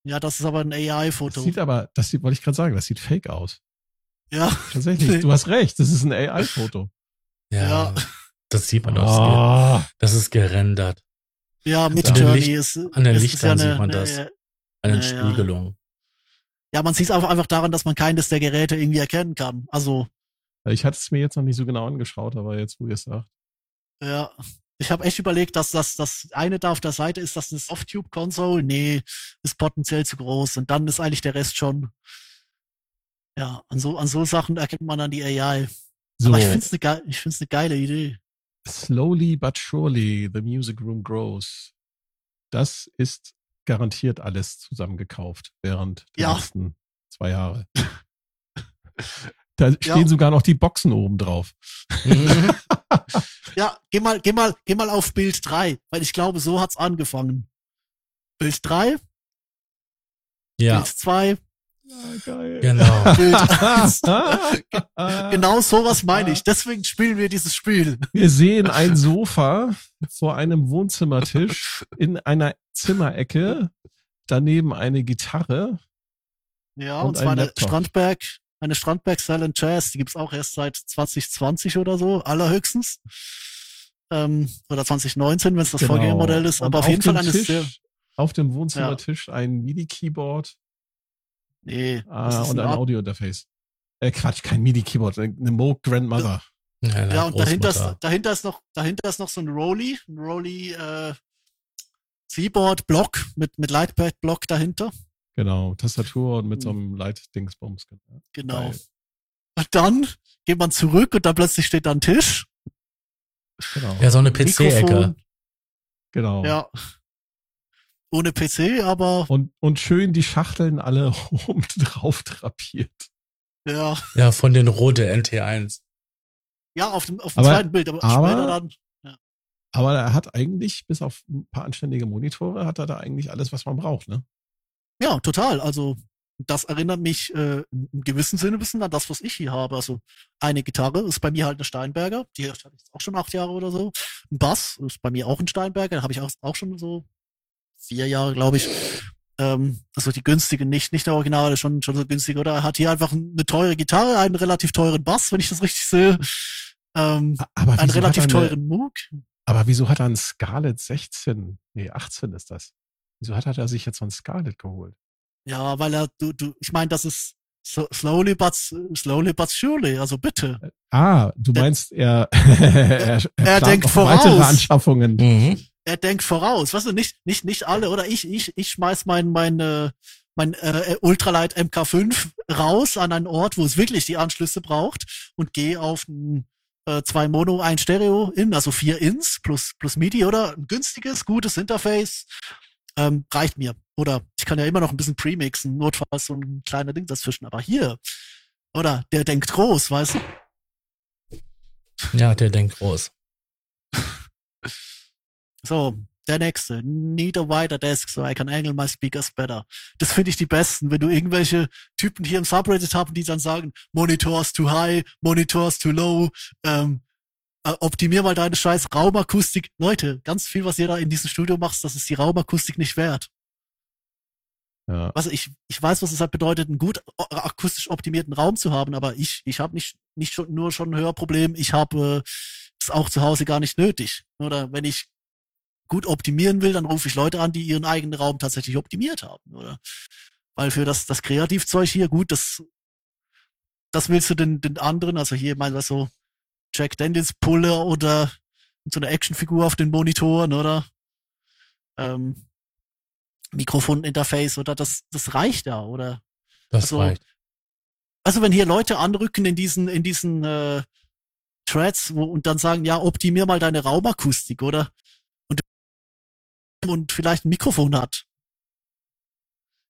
Ja, das ist aber ein Das AI-Foto. sieht aber, das sieht, wollte ich gerade sagen, das sieht fake aus. Ja, Tatsächlich, du hast recht, das ist ein AI-Foto. ja. Ja. Das sieht man aus. Ah, Das ist gerendert. ja, mit An den Journey Licht- ist an den Lichtern eine- sieht man eine- das. Eine Ja, ja. Spiegelung. Ja, man sieht es einfach, einfach daran, dass man keines der Geräte irgendwie erkennen kann. Also, ich hatte es mir jetzt noch nicht so genau angeschaut, aber jetzt, wo ihr es sagt. ja. Ich habe echt überlegt, dass das, das eine da auf der Seite ist, das eine Softtube-Console. Nee, ist potenziell zu groß. Und dann ist eigentlich der Rest schon. Ja, an so, an so Sachen erkennt man dann die AI. So, Aber ich finde es eine ich find's eine geile Idee. slowly but surely the music room grows. Das ist garantiert alles zusammengekauft während der Ja. letzten zwei Jahre. [LAUGHS] Da stehen sogar noch die Boxen oben drauf. Mhm. [LAUGHS] Ja, geh mal, geh mal, geh mal auf Bild 3, weil ich glaube, so hat's angefangen. Bild 3, ja, Bild 2, Ja, geil. genau. [LAUGHS] Bild 1. genau. [LAUGHS] Genau sowas meine ich. Deswegen spielen wir dieses Spiel. Wir sehen ein Sofa vor einem Wohnzimmertisch in einer Zimmerecke, daneben eine Gitarre. Ja, Und und, zwar ein eine. Strandberg, eine Strandberg Silent Jazz, die gibt's auch erst seit 2020 oder so, allerhöchstens. Ähm, oder 2019, wenn es das Genau. Vorgängermodell ist. Und Aber auf jeden dem Fall eine Tisch, sehr. Auf dem Wohnzimmertisch ein MIDI-Keyboard Nee, ah, und ein Audio-Interface. Äh, Quatsch, kein MIDI-Keyboard, eine Moog Grandmother. Ja, Ja, und dahinter ist, dahinter ist noch, dahinter ist noch so ein Rolly, ein Rolly, äh, Keyboard-Block mit, mit Lightpad-Block dahinter. Genau, Tastatur und mit so Mhm. einem Light-Dingsbums. Genau. Und dann geht man zurück und da plötzlich steht da ein Tisch. Genau. Ja, so eine PC-Ecke. Genau. Ja. Ohne PC, aber Und, und schön die Schachteln alle [LAUGHS] oben drauf drapiert. ja. Ja, von den Rode NT1. Ja, auf dem, auf dem Aber- zweiten Bild, aber, aber- später dann. Aber er hat eigentlich, bis auf ein paar anständige Monitore, hat er da eigentlich alles, was man braucht, ne? Ja, total. Also das erinnert mich äh, im gewissen Sinne ein bisschen an das, was ich hier habe. Also eine Gitarre ist bei mir halt eine Steinberger, die hatte ich jetzt auch schon acht Jahre oder so. Ein Bass ist bei mir auch ein Steinberger, da habe ich auch, auch schon so vier Jahre, glaube ich. Ähm, also die günstige, nicht, nicht der Originale, schon, schon so günstig. Oder er hat hier einfach eine teure Gitarre, einen relativ teuren Bass, wenn ich das richtig sehe. Ähm, Aber einen relativ eine, teuren Moog. Aber wieso hat er ein Scarlett 16? Nee, 18 ist das. Wieso hat er sich jetzt so ein Scarlett geholt? Ja, weil er, du, du, ich meine, das ist so, slowly but, slowly but surely, also bitte. Ah, du meinst, [LAUGHS] er, er, Er plant denkt voraus. weitere Anschaffungen. Mhm. Er denkt voraus, weißt du, nicht, nicht, nicht alle, oder ich, ich, ich schmeiß mein, mein, äh, mein äh, Ultralight MK5 raus an einen Ort, wo es wirklich die Anschlüsse braucht und gehe auf ein äh, zwei Mono, ein Stereo in, also vier Ins plus, plus MIDI, oder? Ein günstiges, gutes Interface. Ähm, reicht mir. Oder ich kann ja immer noch ein bisschen premixen, notfalls so ein kleiner Ding dazwischen. Aber hier, oder? Der denkt groß, weißt du? Ja, der denkt groß. [LAUGHS] So, der nächste. Need a wider desk so I can angle my speakers better. Das finde ich die besten, wenn du irgendwelche Typen hier im Subreddit haben, die dann sagen, Monitors too high, Monitors too low, ähm, äh, optimier mal deine scheiß Raumakustik. Leute, ganz viel, was ihr da in diesem Studio macht, das ist die Raumakustik nicht wert. Ja. Also ich, ich weiß, was es halt bedeutet, einen gut o- akustisch optimierten Raum zu haben, aber ich, ich habe nicht, nicht schon, nur schon ein Hörproblem, ich habe äh, es auch zu Hause gar nicht nötig. Oder wenn ich gut optimieren will, dann rufe ich Leute an, die ihren eigenen Raum tatsächlich optimiert haben, oder? Weil für das, das Kreativzeug hier, gut, das, das willst du den, den anderen, also hier, mein, was so, Jack Daniels Pulle oder so eine Actionfigur auf den Monitoren, oder? Ähm, Mikrofoninterface, oder das, das reicht ja, oder? Das Also, reicht. Also wenn hier Leute anrücken in diesen, in diesen äh, Threads wo, und dann sagen, ja, optimier mal deine Raumakustik, oder? Und, und vielleicht ein Mikrofon hat.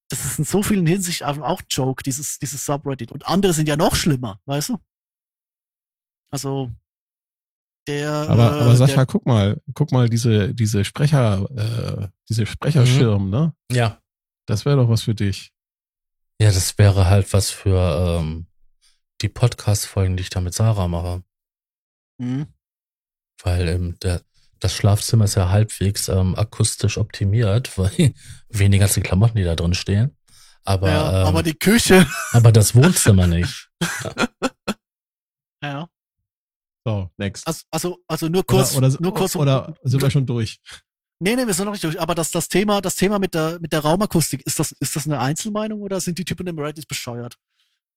Das ist in so vielen Hinsichten auch ein Joke, dieses, dieses Subreddit. Und andere sind ja noch schlimmer, weißt du? Also, der. Aber, äh, aber Sascha, der, guck mal, guck mal, diese, diese Sprecher, äh, diese Sprecherschirm, ne? Ja. Das wäre doch was für dich. Ja, das wäre halt was für ähm, die Podcast-Folgen, die ich da mit Sarah mache. Hm, Weil ähm, der, das Schlafzimmer ist ja halbwegs ähm, akustisch optimiert, [LAUGHS] weil wegen den ganzen Klamotten, die da drin stehen. Aber, ja, ähm, aber die Küche. aber das Wohnzimmer nicht. Ja. [LAUGHS] So, next. Also, also, also nur kurz, oder, oder, nur kurz. oder sind wir schon durch? Nee, nee, wir sind noch nicht durch. Aber das, das Thema, das Thema mit der, mit der Raumakustik, ist das, ist das eine Einzelmeinung oder sind die Typen im Reddit bescheuert?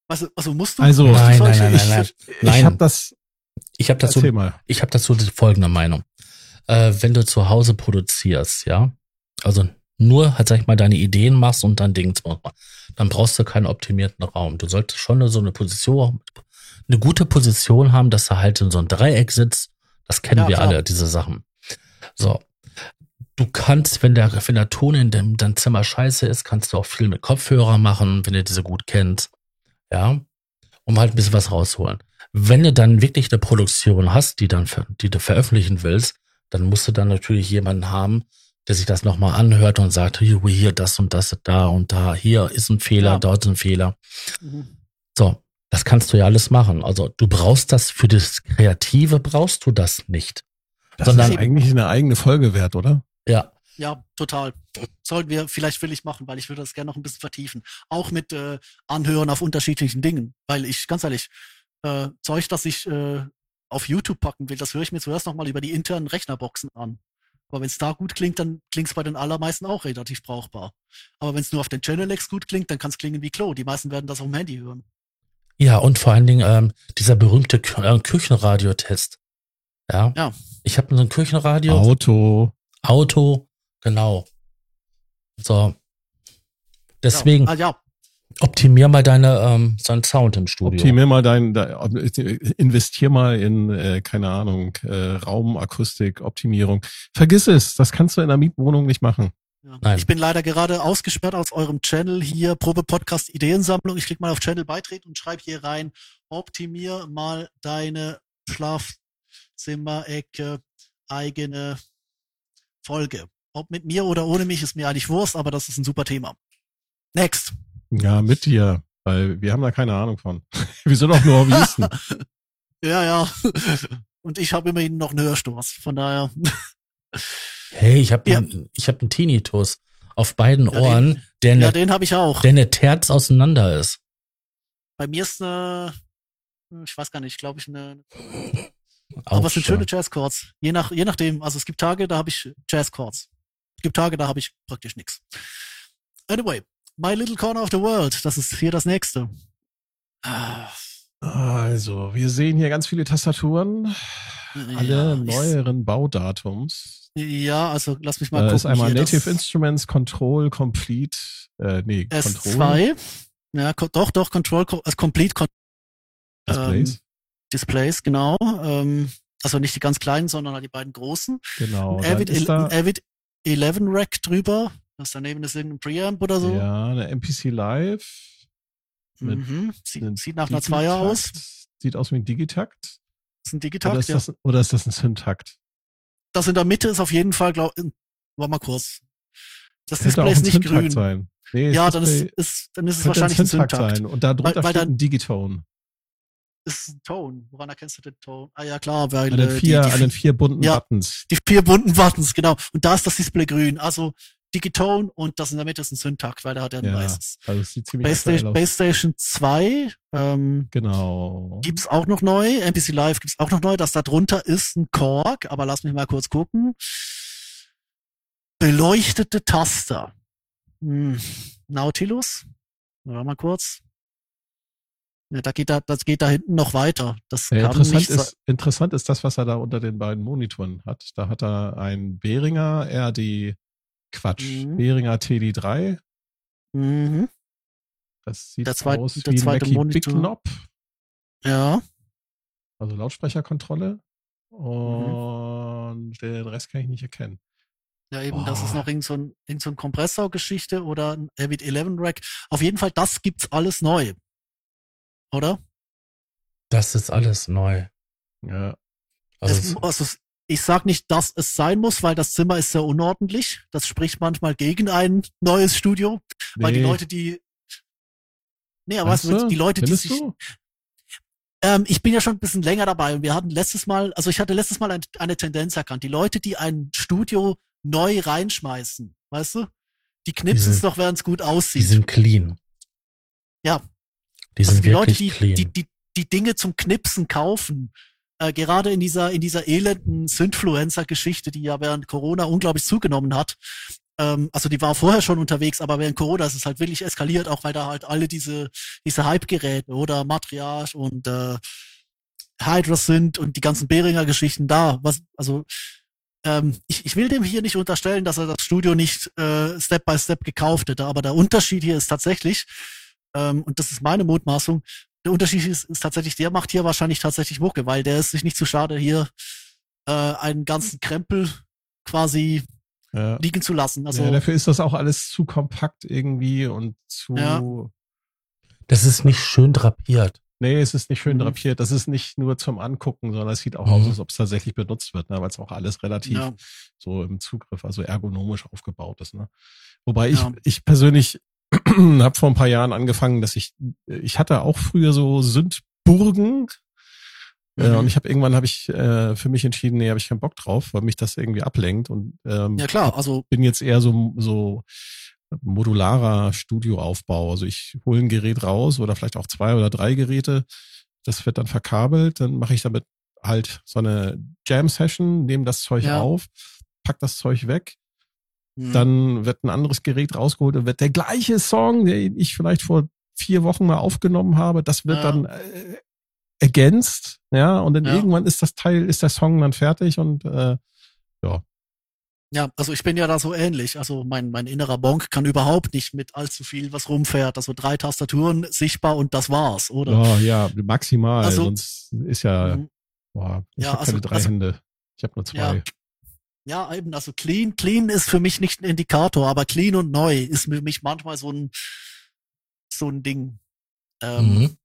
Also, also musst du? Also, musst du Nein, solche- nein, nein, ich- nein, Ich Nein. habe das. Ich habe dazu, ich habe dazu die folgende Meinung. Äh, wenn du zu Hause produzierst, ja, also nur halt, sag ich mal, deine Ideen machst und dein Ding machst, dann brauchst du keinen optimierten Raum. Du solltest schon so eine Position, eine gute Position haben, dass du halt in so ein Dreieck sitzt. Das kennen Ja, wir klar. alle, diese Sachen. So. Du kannst, wenn der, wenn der Ton in dem, deinem Zimmer scheiße ist, kannst du auch viel mit Kopfhörer machen, wenn du diese gut kennst. Ja. Um halt ein bisschen was rausholen. Wenn du dann wirklich eine Produktion hast, die dann, die du veröffentlichen willst, dann musst du dann natürlich jemanden haben, der sich das nochmal anhört und sagt, hier, hier, das und das, da und da, hier ist ein Fehler, Ja. dort ist ein Fehler. Mhm. So, das kannst du ja alles machen. Also du brauchst das für das Kreative brauchst du das nicht. Das Sondern- ist eigentlich eine eigene Folge wert, oder? Ja, Ja, total. Sollten wir vielleicht will ich machen, weil ich würde das gerne noch ein bisschen vertiefen. Auch mit äh, Anhören auf unterschiedlichen Dingen. Weil ich, ganz ehrlich, äh, Zeug, das ich äh, auf YouTube packen will, das höre ich mir zuerst nochmal über die internen Rechnerboxen an. Aber wenn es da gut klingt, dann klingt es bei den allermeisten auch relativ brauchbar. Aber wenn es nur auf den Channel-X gut klingt, dann kann es klingen wie Klo. Die meisten werden das auf dem Handy hören. Ja und vor allen Dingen ähm, dieser berühmte Kü äh, Küchenradiotest. Ja. Ja. Ich habe so ein Küchenradio, Auto. Auto, genau. So. Deswegen Ja, ah, ja. optimier mal deine ähm, deinen Sound im Studio. Optimier mal dein, dein investier mal in, äh, keine Ahnung, äh, Raumakustik, Optimierung. Vergiss es, das kannst du in einer Mietwohnung nicht machen. Ja. Nein. Ich bin leider gerade ausgesperrt aus eurem Channel hier, Probe Podcast Ideensammlung. Ich klicke mal auf Channel beitreten und schreibe hier rein, optimier mal deine Schlafzimmerecke eigene Folge. Ob mit mir oder ohne mich ist mir eigentlich Wurst, aber das ist ein super Thema. Next. Ja, mit dir, weil wir haben da keine Ahnung von. [LAUGHS] wir sind auch nur Hobbyisten. [LAUGHS] Ja, ja. Und ich habe immerhin noch einen Hörstoß. Von daher. Hey, ich habe Ja. ich hab einen Tinnitus auf beiden Ja, Ohren, der Ja, eine, den habe ich auch. der eine Terz auseinander ist. Bei mir ist eine, ich weiß gar nicht, glaube ich, eine, Auch [LAUGHS] aber es sind schöne Jazzchords. Je nach, je nachdem, also es gibt Tage, da habe ich Jazzchords. gibt Tage, da habe ich praktisch nichts. Anyway, My Little Corner of the World, das ist hier das nächste. Ah. Also, wir sehen hier ganz viele Tastaturen, alle Ja, neueren Baudatums. Ja, also lass mich mal Da gucken. ist einmal hier, Native das Instruments, Control, Complete, äh, nee, Control, S2. Ja, ko- doch, doch, Control, Co- also Complete Con Displays. ähm, Displays, genau. Ähm, also nicht die ganz kleinen, sondern halt die beiden großen. genau. ein Avid, ist da, ein Avid 11 Rack drüber. Das daneben ist irgendein Preamp oder so. ja, eine MPC Live. Mhm. Sieht, sieht nach einer Zweier aus. Sieht aus wie ein Digitakt. Das ist ein Oder Digitakt, ist, ja. das, oder ist das ein Syntakt? Das in der Mitte ist auf jeden Fall, glaub, war mal kurz. Das auch Display ist nicht Syntakt grün. sein. Nee, Ja, dann ist, ist, dann ist es wahrscheinlich ein Syntakt. sein. Und da drunter Weil- weil steht ein Digitone. Ist ein Tone. Woran erkennst du den Tone? Ah ja, klar, weil An den äh, vier, die, an die, den vier bunten Ja. Buttons. die vier bunten Buttons, genau. Und da ist das Display grün. Also Digitone und das in der Mitte ist ein Syntakt, weil da hat er ein Ja, weißes. also es sieht ziemlich Base aktuell Station, aus. Base Station 2 ähm, Genau. gibt's auch noch neu. MPC Live gibt's auch noch neu. Das da drunter ist ein Korg, aber lass mich mal kurz gucken. Beleuchtete Taster. Hm. Nautilus. Warte mal kurz. Ja, da geht da, das geht da hinten noch weiter. Das Ja, interessant, ist, interessant ist das, was er da unter den beiden Monitoren hat. Da hat er ein Behringer RD, Quatsch, Mhm. Behringer TD3. Mhm. Das sieht Der zweit- aus der wie ein zweite Mackie Monitor. Big Knob, Ja. also Lautsprecherkontrolle. Mhm. Und den Rest kann ich nicht erkennen. Ja, eben, das ist noch irgend so ein, irgend so ein Kompressorgeschichte oder ein Avid 11 Rack. Auf jeden Fall, das gibt's alles neu. Oder? Das ist alles neu. Ja, Also, es, also es- ich sag nicht, dass es sein muss, weil das Zimmer ist sehr unordentlich. Das spricht manchmal gegen ein neues Studio, weil die Nee. Leute, die Nee, aber weißt du, die Leute, die sich du? ähm, ich bin ja schon ein bisschen länger dabei und wir hatten letztes Mal, also ich hatte letztes Mal ein, eine Tendenz erkannt. Die Leute, die ein Studio neu reinschmeißen, weißt du? Die knipsen es doch, während es gut die aussieht. sind clean. Ja. Die Also sind die Leute, wirklich die, clean. die, die, die Dinge zum Knipsen kaufen, äh, gerade in dieser, in dieser elenden Synfluencer-Geschichte, die ja während Corona unglaublich zugenommen hat. Ähm, also die war vorher schon unterwegs, aber während Corona ist es halt wirklich eskaliert, auch weil da halt alle diese, diese Hype-Geräte oder Matriarch und äh, Hydra sind und die ganzen Behringer-Geschichten da. Was, also ähm, ich, ich will dem hier nicht unterstellen, dass er das Studio nicht äh, Step by Step gekauft hätte, aber der Unterschied hier ist tatsächlich, ähm, und das ist meine Mutmaßung, der Unterschied ist, ist tatsächlich, der macht hier wahrscheinlich tatsächlich Mucke, weil der ist sich nicht zu schade, hier äh, einen ganzen Krempel quasi Ja. liegen zu lassen. Also ja, dafür ist das auch alles zu kompakt irgendwie und zu. Ja. das ist nicht schön drapiert. Nee, es ist nicht schön Mhm. drapiert. Das ist nicht nur zum Angucken, sondern es sieht auch Mhm. aus, als ob es tatsächlich benutzt wird, ne? weil es auch alles relativ ja, so im Zugriff, also ergonomisch aufgebaut ist. Ne? Wobei ich, ich persönlich [CLEARS THROAT] habe vor ein paar Jahren angefangen, dass ich, ich hatte auch früher so Sündburgen äh, Mhm. und ich habe irgendwann habe ich äh, für mich entschieden, nee, habe ich keinen Bock drauf, weil mich das irgendwie ablenkt und ähm, ja klar, also bin jetzt eher so, so modularer Studioaufbau. Also ich hole ein Gerät raus oder vielleicht auch zwei oder drei Geräte. Das wird dann verkabelt. Dann mache ich damit halt so eine Jam-Session, nehme das Zeug Ja. auf, pack das Zeug weg. Mh, Dann wird ein anderes Gerät rausgeholt und wird der gleiche Song, den ich vielleicht vor vier Wochen mal aufgenommen habe, das wird Ja. dann äh, ergänzt. Ja, und dann Ja. irgendwann ist das Teil, ist der Song dann fertig und äh, ja, also ich bin ja da so ähnlich. Also mein, mein innerer Bonk kann überhaupt nicht mit allzu viel was rumfährt. Also drei Tastaturen sichtbar und das war's, oder? oh, ja, maximal. Also- sonst ist ja Mhm. Boah, ich Ja, habe also- keine drei also- Hände. Ich habe nur zwei. Ja. Ja, eben, also clean, clean ist für mich nicht ein Indikator, aber clean und neu ist für mich manchmal so ein, so ein Ding. Ähm, Mhm.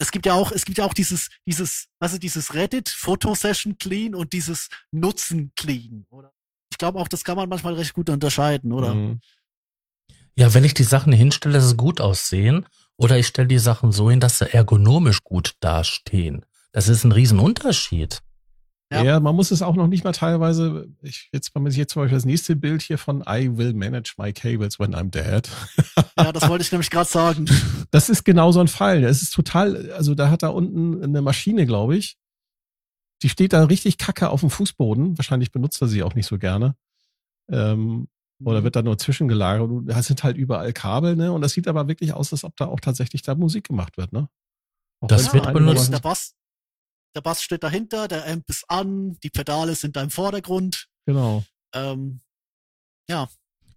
Es gibt ja auch, es gibt ja auch dieses, dieses, also dieses Reddit Fotosession clean und dieses Nutzen clean, oder? Ich glaube auch, das kann man manchmal recht gut unterscheiden, oder? Mhm. Ja, wenn ich die Sachen hinstelle, dass sie gut aussehen, oder ich stelle die Sachen so hin, dass sie ergonomisch gut dastehen. Das ist ein Riesenunterschied. Ja. Ja. man muss es auch noch nicht mal teilweise, ich, jetzt, wenn man sich jetzt zum Beispiel das nächste Bild hier von I will manage my cables when I'm dead. Ja, das wollte ich nämlich gerade sagen. [LAUGHS] Das ist genau so ein Fall. Es ist total, also da hat da unten eine Maschine, glaube ich. Die steht da richtig kacke auf dem Fußboden. Wahrscheinlich benutzt er sie auch nicht so gerne. Ähm, Oder wird da nur zwischengelagert? Und da sind halt überall Kabel, ne? Und das sieht aber wirklich aus, als ob da auch tatsächlich da Musik gemacht wird, ne? Auch Das wird benutzt. Der Bass, der Bass steht dahinter, der Amp ist an, die Pedale sind da im Vordergrund. Genau. Ähm, ja,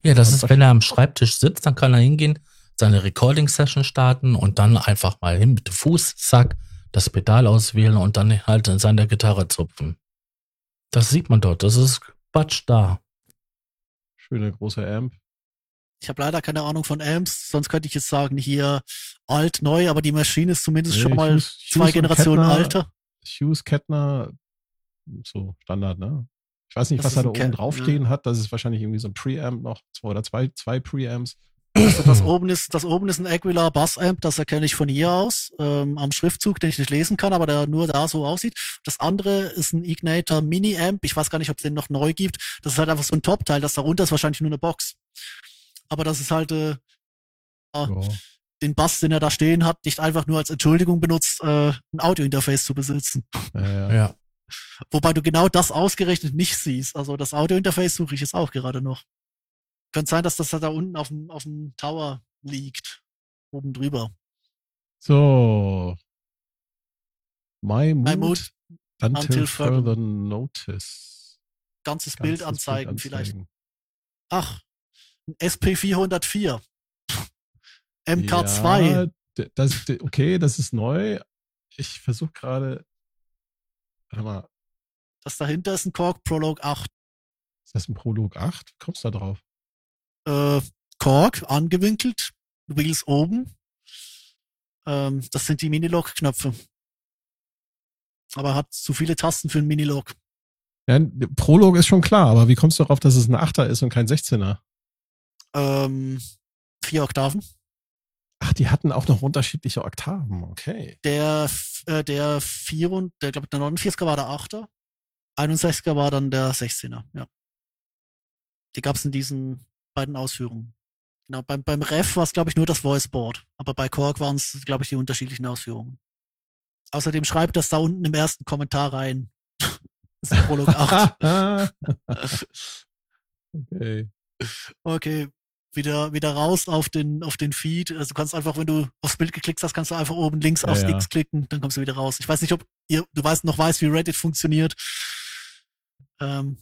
Ja, das ist, wenn er am Schreibtisch sitzt, dann kann er hingehen, seine Recording-Session starten und dann einfach mal hin mit dem Fuß, zack, das Pedal auswählen und dann halt in seiner Gitarre zupfen. Das sieht man dort, das ist Quatsch da. Schöne große Amp. ich habe leider keine Ahnung von Amps, sonst könnte ich jetzt sagen, hier alt, neu, aber die Maschine ist zumindest Nee, schon mal Hughes- zwei Generationen Kettner- alter. Hughes Kettner, so Standard, ne? Ich weiß nicht, Das was er da oben draufstehen hat. Das ist wahrscheinlich irgendwie so ein Preamp noch, zwei oder zwei, zwei Preamps. Also das oben ist, das oben ist ein Aguilar Bass Amp, das erkenne ich von hier aus, ähm, am Schriftzug, den ich nicht lesen kann, aber der nur da so aussieht. Das andere ist ein Ignator Mini Amp. Ich weiß gar nicht, ob es den noch neu gibt. Das ist halt einfach so ein Top-Teil. Das darunter ist wahrscheinlich nur eine Box. Aber das ist halt, äh, Ja. Den Bass, den er da stehen hat, nicht einfach nur als Entschuldigung benutzt, äh, ein Audiointerface zu besitzen. Ja, ja. Wobei du genau das ausgerechnet nicht siehst. Also das Audiointerface suche ich jetzt auch gerade noch. Könnte sein, dass das da unten auf dem, auf dem Tower liegt. Oben drüber. So. My mood, My mood, until, until further- notice. ganzes Ganzes Bild anzeigen vielleicht. anzeigen. Ach, ein SP404. MK2. Ja, das, okay, das ist neu. Ich versuche gerade. Warte mal, Das dahinter ist ein Korg Prologue 8. ist das ein Prolog 8? Wie kommst du da drauf? Äh, Korg, angewinkelt. Wheels oben. Ähm, das sind die Minilog-Knöpfe. Aber hat zu viele Tasten für ein Minilog. Ja, Prolog ist schon klar, aber wie kommst du darauf, dass es ein 8er ist und kein 16er? Ähm, vier Oktaven. Ach, die hatten auch noch unterschiedliche Oktaven, okay. Der, äh, der 4 und, der, glaub, der 49er war der 8er. 61er war dann der 16er, ja. Die gab's in diesen beiden Ausführungen. Genau, beim, beim Ref war es, glaube ich, nur das Voiceboard. Aber bei Korg waren es, glaube ich, die unterschiedlichen Ausführungen. Außerdem schreibt das da unten im ersten Kommentar rein. das ist Prolog 8. okay. Okay, wieder, wieder raus auf den, auf den Feed. Also du kannst einfach, wenn du aufs Bild geklickt hast, kannst du einfach oben links aufs ja. X klicken, dann kommst du wieder raus. Ich weiß nicht, ob ihr, du weißt, noch weißt, wie Reddit funktioniert. Ähm,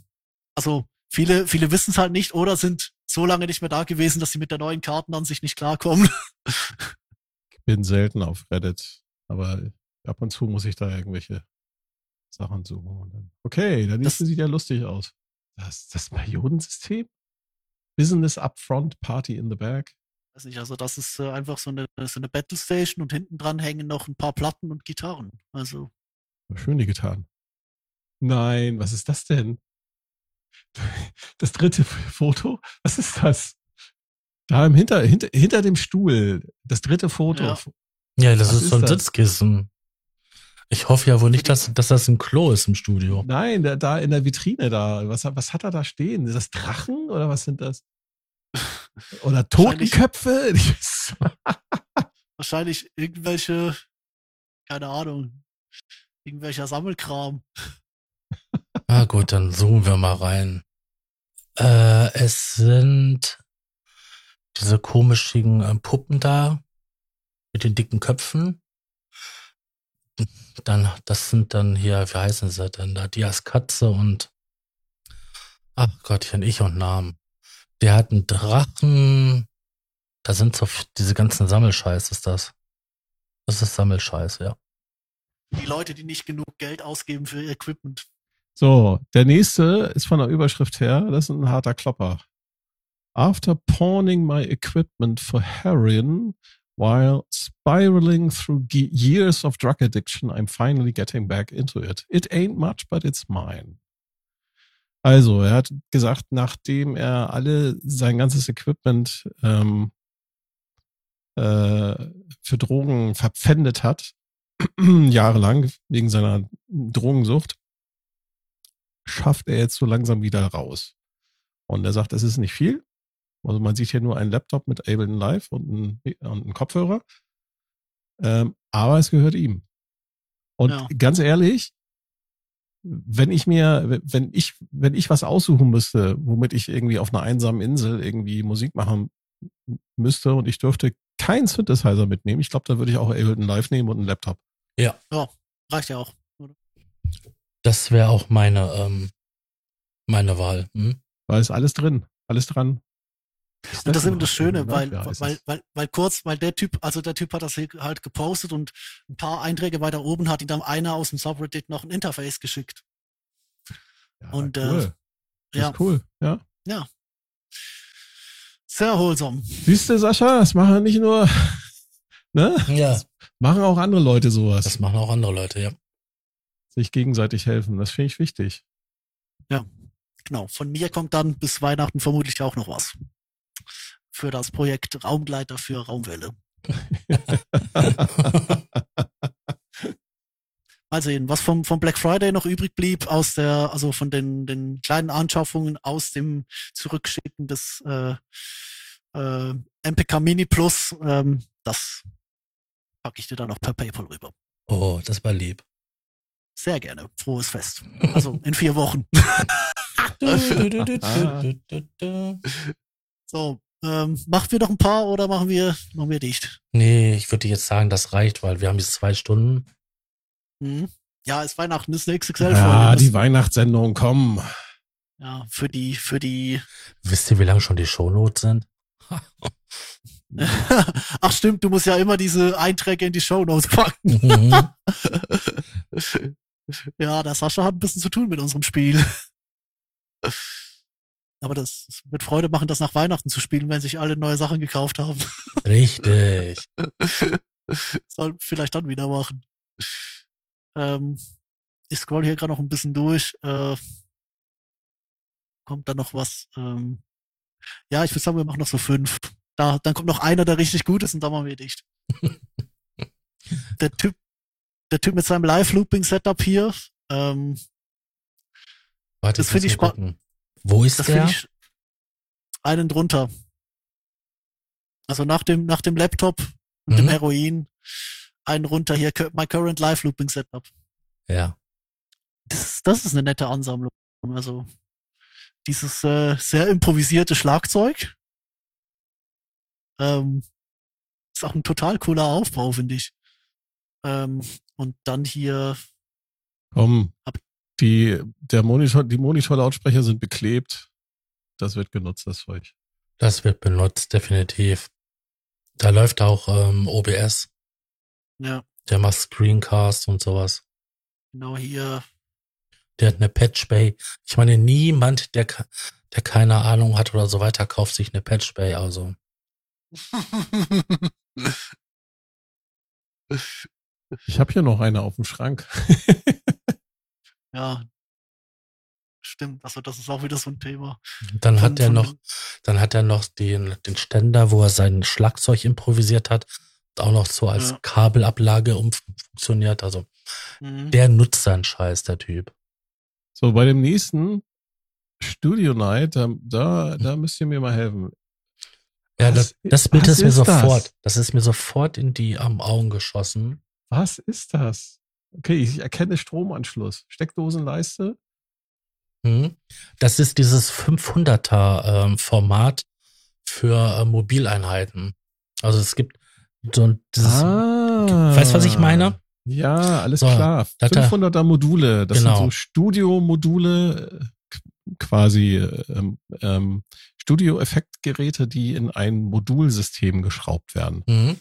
also, viele, viele wissen es halt nicht oder sind so lange nicht mehr da gewesen, dass sie mit der neuen Kartenansicht nicht klarkommen. [LAUGHS] Ich bin selten auf Reddit, aber ab und zu muss ich da irgendwelche Sachen suchen. Okay, dann das sieht ja lustig aus. Das, das Periodensystem? Business Upfront, Party in the Back. weiß nicht, also das ist äh, einfach so eine, so eine Battle Station und hinten dran hängen noch ein paar Platten und Gitarren. Also, Schön die getan. Nein, was ist das denn? [LAUGHS] Das dritte Foto? Was ist das? Da im hinter, hinter, hinter dem Stuhl. Das dritte Foto. Ja. Ja, das Was ist ist so ein das? Sitzkissen. Ich hoffe ja wohl nicht, dass, dass das ein Klo ist im Studio. Nein, da, da in der Vitrine da. Was, was hat er da stehen? Ist das Drachen oder was sind das? Oder Totenköpfe? [LAUGHS] wahrscheinlich irgendwelche, keine Ahnung, irgendwelcher Sammelkram. Ah gut, dann zoomen wir mal rein. Äh, es sind diese komischen äh, Puppen da mit den dicken Köpfen. Dann, das sind dann hier, wie heißen sie denn da? Dias Katze und ach Gottchen, ich und Namen. Der hat einen Drachen. Da sind so diese ganzen Sammelscheiß, ist das. Das ist Sammelscheiß, ja. Die Leute, die nicht genug Geld ausgeben für ihr Equipment. So, der nächste ist von der Überschrift her, das ist ein harter Klopper. After pawning my equipment for heroin while spiraling through years of drug addiction, I'm finally getting back into it. It ain't much, but it's mine. Also, er hat gesagt, nachdem er alle sein ganzes Equipment ähm, äh, für Drogen verpfändet hat, [CLEARS THROAT] jahrelang wegen seiner Drogensucht, schafft er jetzt so langsam wieder raus. Und er sagt, es ist nicht viel. Also man sieht hier nur einen Laptop mit Ableton Live und einen, und einen Kopfhörer. Ähm, aber es gehört ihm. Und Ja. ganz ehrlich, wenn ich mir, wenn ich, wenn ich was aussuchen müsste, womit ich irgendwie auf einer einsamen Insel irgendwie Musik machen müsste und ich dürfte keinen Synthesizer mitnehmen, ich glaube, da würde ich auch Ableton Live nehmen und einen Laptop. Ja. Ja, reicht ja auch. Das wäre auch meine, ähm, meine Wahl. Hm? Da ist alles drin, alles dran. Und das ist eben das Schöne, ne? weil, Ja, weil, weil, weil kurz, weil der Typ, also der Typ hat das hier halt gepostet und ein paar Einträge weiter oben hat ihm dann einer aus dem Subreddit noch ein Interface geschickt. Ja, und, äh, cool. Das Ja, ist cool, ja. sehr erholsam. Siehst du, Sascha, das machen nicht nur, [LAUGHS] ne? Ja, Machen auch andere Leute sowas. das machen auch andere Leute, ja. sich gegenseitig helfen. Das finde ich wichtig. Genau. Von mir kommt dann bis Weihnachten vermutlich auch noch was. Für das Projekt Raumgleiter für Raumwelle. [LAUGHS] Mal sehen, was vom, vom Black Friday noch übrig blieb aus der, also von den, den kleinen Anschaffungen aus dem Zurückschicken des äh, äh, MPK Mini Plus, ähm, das packe ich dir dann noch per PayPal rüber. Oh, das war lieb. Sehr gerne. Frohes Fest. Also in vier Wochen. [LAUGHS] So, ähm, machen wir noch ein paar oder machen wir, machen wir dicht? nee, ich würde jetzt sagen, das reicht, weil wir haben jetzt zwei Stunden. Hm? Ja, ist Weihnachten, ist eine XXL-Folge. Ja, die Weihnachtssendung, komm. ja, für die, für die, Wisst ihr, wie lange schon die Shownotes sind? [LAUGHS] ach stimmt, du musst ja immer diese Einträge in die Shownotes packen. Mhm. [LAUGHS] Ja, der Sascha hat ein bisschen zu tun mit unserem Spiel. Aber das es wird Freude machen, das nach Weihnachten zu spielen, wenn sich alle neue Sachen gekauft haben. Richtig. [LAUGHS] Soll vielleicht dann wieder machen. Ähm, ich scroll hier gerade noch ein bisschen durch. Äh, kommt da noch was? Ähm, ja, ich würde sagen, wir machen noch so fünf. Da, dann kommt noch einer, der richtig gut ist und dann machen wir dicht. [LAUGHS] der Typ, der Typ mit seinem Live-Looping-Setup hier, ähm, Warte, Das finde ich mal spa- gucken. Wo ist das der? einen drunter. Also nach dem, nach dem Laptop und dem Mhm. Heroin, einen runter hier, my current Live-Looping-Setup. Ja. das, das ist eine nette Ansammlung. Also dieses äh, sehr improvisierte Schlagzeug ähm, ist auch ein total cooler Aufbau, finde ich. Ähm, und dann hier, Komm. Hab- Die, der Monitor, die Monitorlautsprecher sind beklebt. Das wird genutzt, das Zeug. Das wird benutzt, definitiv. Da läuft auch ähm, OBS. ja, Der macht Screencast und sowas. genau hier, Der hat eine Patch Bay. Ich meine, niemand, der, der keine Ahnung hat oder so weiter, kauft sich eine Patch Bay. Also, [LAUGHS] Ich habe hier noch eine auf dem Schrank. [LAUGHS] ja, stimmt. Also das ist auch wieder so ein Thema. dann Von- hat er noch, dann hat er noch den, den Ständer, wo er sein Schlagzeug improvisiert hat. Auch noch so als Ja. Kabelablage umfunktioniert. Also, Mhm. der nutzt seinen Scheiß, der Typ. So, bei dem nächsten Studio Night, da, da, da müsst ihr mir mal helfen. Ja, Was- das, das Bild ist mir ist das? sofort, das? ist mir sofort in die am Augen geschossen. Was ist das? Okay, ich erkenne Stromanschluss. Steckdosenleiste? Mhm. Das ist dieses 500er ähm, Format für äh, Mobileinheiten. Also es gibt so ein, dieses, ah. weißt du, was ich meine? Ja, alles So, klar. da hat er- 500er Module. Das Genau. sind so Studio-Module, äh, quasi ähm, ähm, Studio-Effektgeräte, die in ein Modulsystem geschraubt werden. Mhm.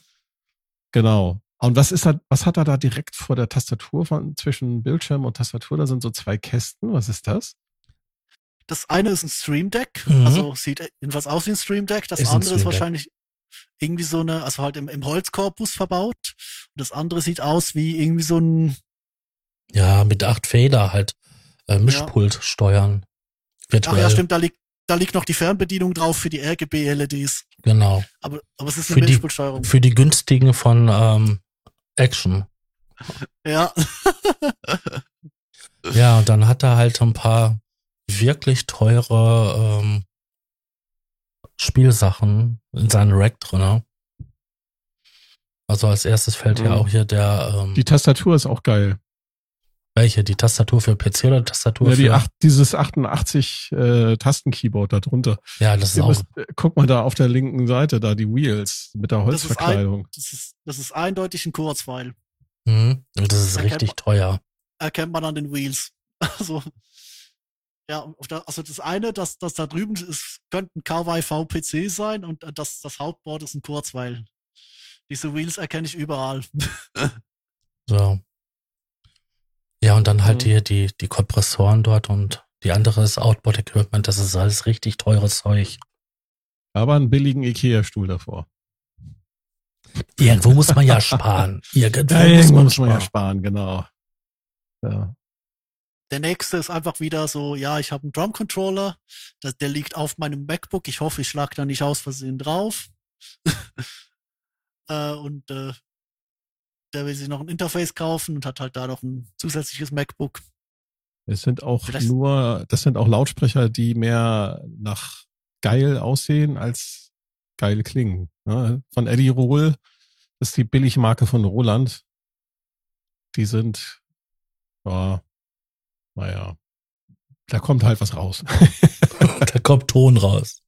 Genau. Und was ist da, was hat er da direkt vor der Tastatur von zwischen Bildschirm und Tastatur? Da sind so zwei Kästen. Was ist das? Das eine ist ein Stream Deck, Mhm. also sieht jedenfalls aus wie ein Stream Deck. Das Ist andere ist Stream Deck. wahrscheinlich irgendwie so eine, also halt im, im Holzkorpus verbaut. Und das andere sieht aus wie irgendwie so ein, Ja, mit acht Fader halt äh, Mischpult steuern. ach Virtuell. ja, stimmt, da liegt, da liegt noch die Fernbedienung drauf für die RGB-LEDs. Genau. Aber, aber es ist Für eine die- Mischpultsteuerung. Für die günstigen von ähm, Action. Ja, [LAUGHS] Ja, und dann hat er halt ein paar wirklich teure ähm, Spielsachen in seinem Rack drinne. Also als erstes fällt ja Mhm. auch hier der, ähm, Die Tastatur ist auch geil. Welche? Die Tastatur für PC oder Tastatur Ja, die für... acht, dieses 88 äh, Tasten-Keyboard da drunter. ja, das ist auch... müsst, äh, guck mal da auf der linken Seite, da die Wheels mit der Das ist ein- Holzverkleidung. Das ist, das ist eindeutig ein Kurzweil. Mhm. Das ist Erkennt richtig man- teuer. Erkennt man an den Wheels. [LAUGHS] Also, ja, auf der, also das eine, das, das da drüben ist, könnte ein KYV-PC sein und das, das Hauptboard ist ein Kurzweil. Diese Wheels erkenne ich überall. [LAUGHS] So. Ja, und dann halt Ja. hier die, die Kompressoren dort und die andere ist Outboard-Equipment. Das ist alles richtig teures Zeug. Aber einen billigen Ikea-Stuhl davor. Irgendwo muss man ja [LAUGHS] sparen. Irgendwo Ja, muss man muss man ja sparen. genau. Ja. Der nächste ist einfach wieder so, ja, ich habe einen Drum-Controller, der, der liegt auf meinem MacBook. Ich hoffe, ich schlag da nicht aus Versehen drauf. [LAUGHS] äh, und äh, der will sich noch ein Interface kaufen und hat halt da noch ein zusätzliches MacBook. Es sind auch Vielleicht- nur, das sind auch Lautsprecher, die mehr nach geil aussehen als geil klingen. Ne? Von Eddie Rohl, das ist die Billigmarke von Roland. Die sind, ja, naja, da kommt halt was raus. [LAUGHS] da kommt Ton raus.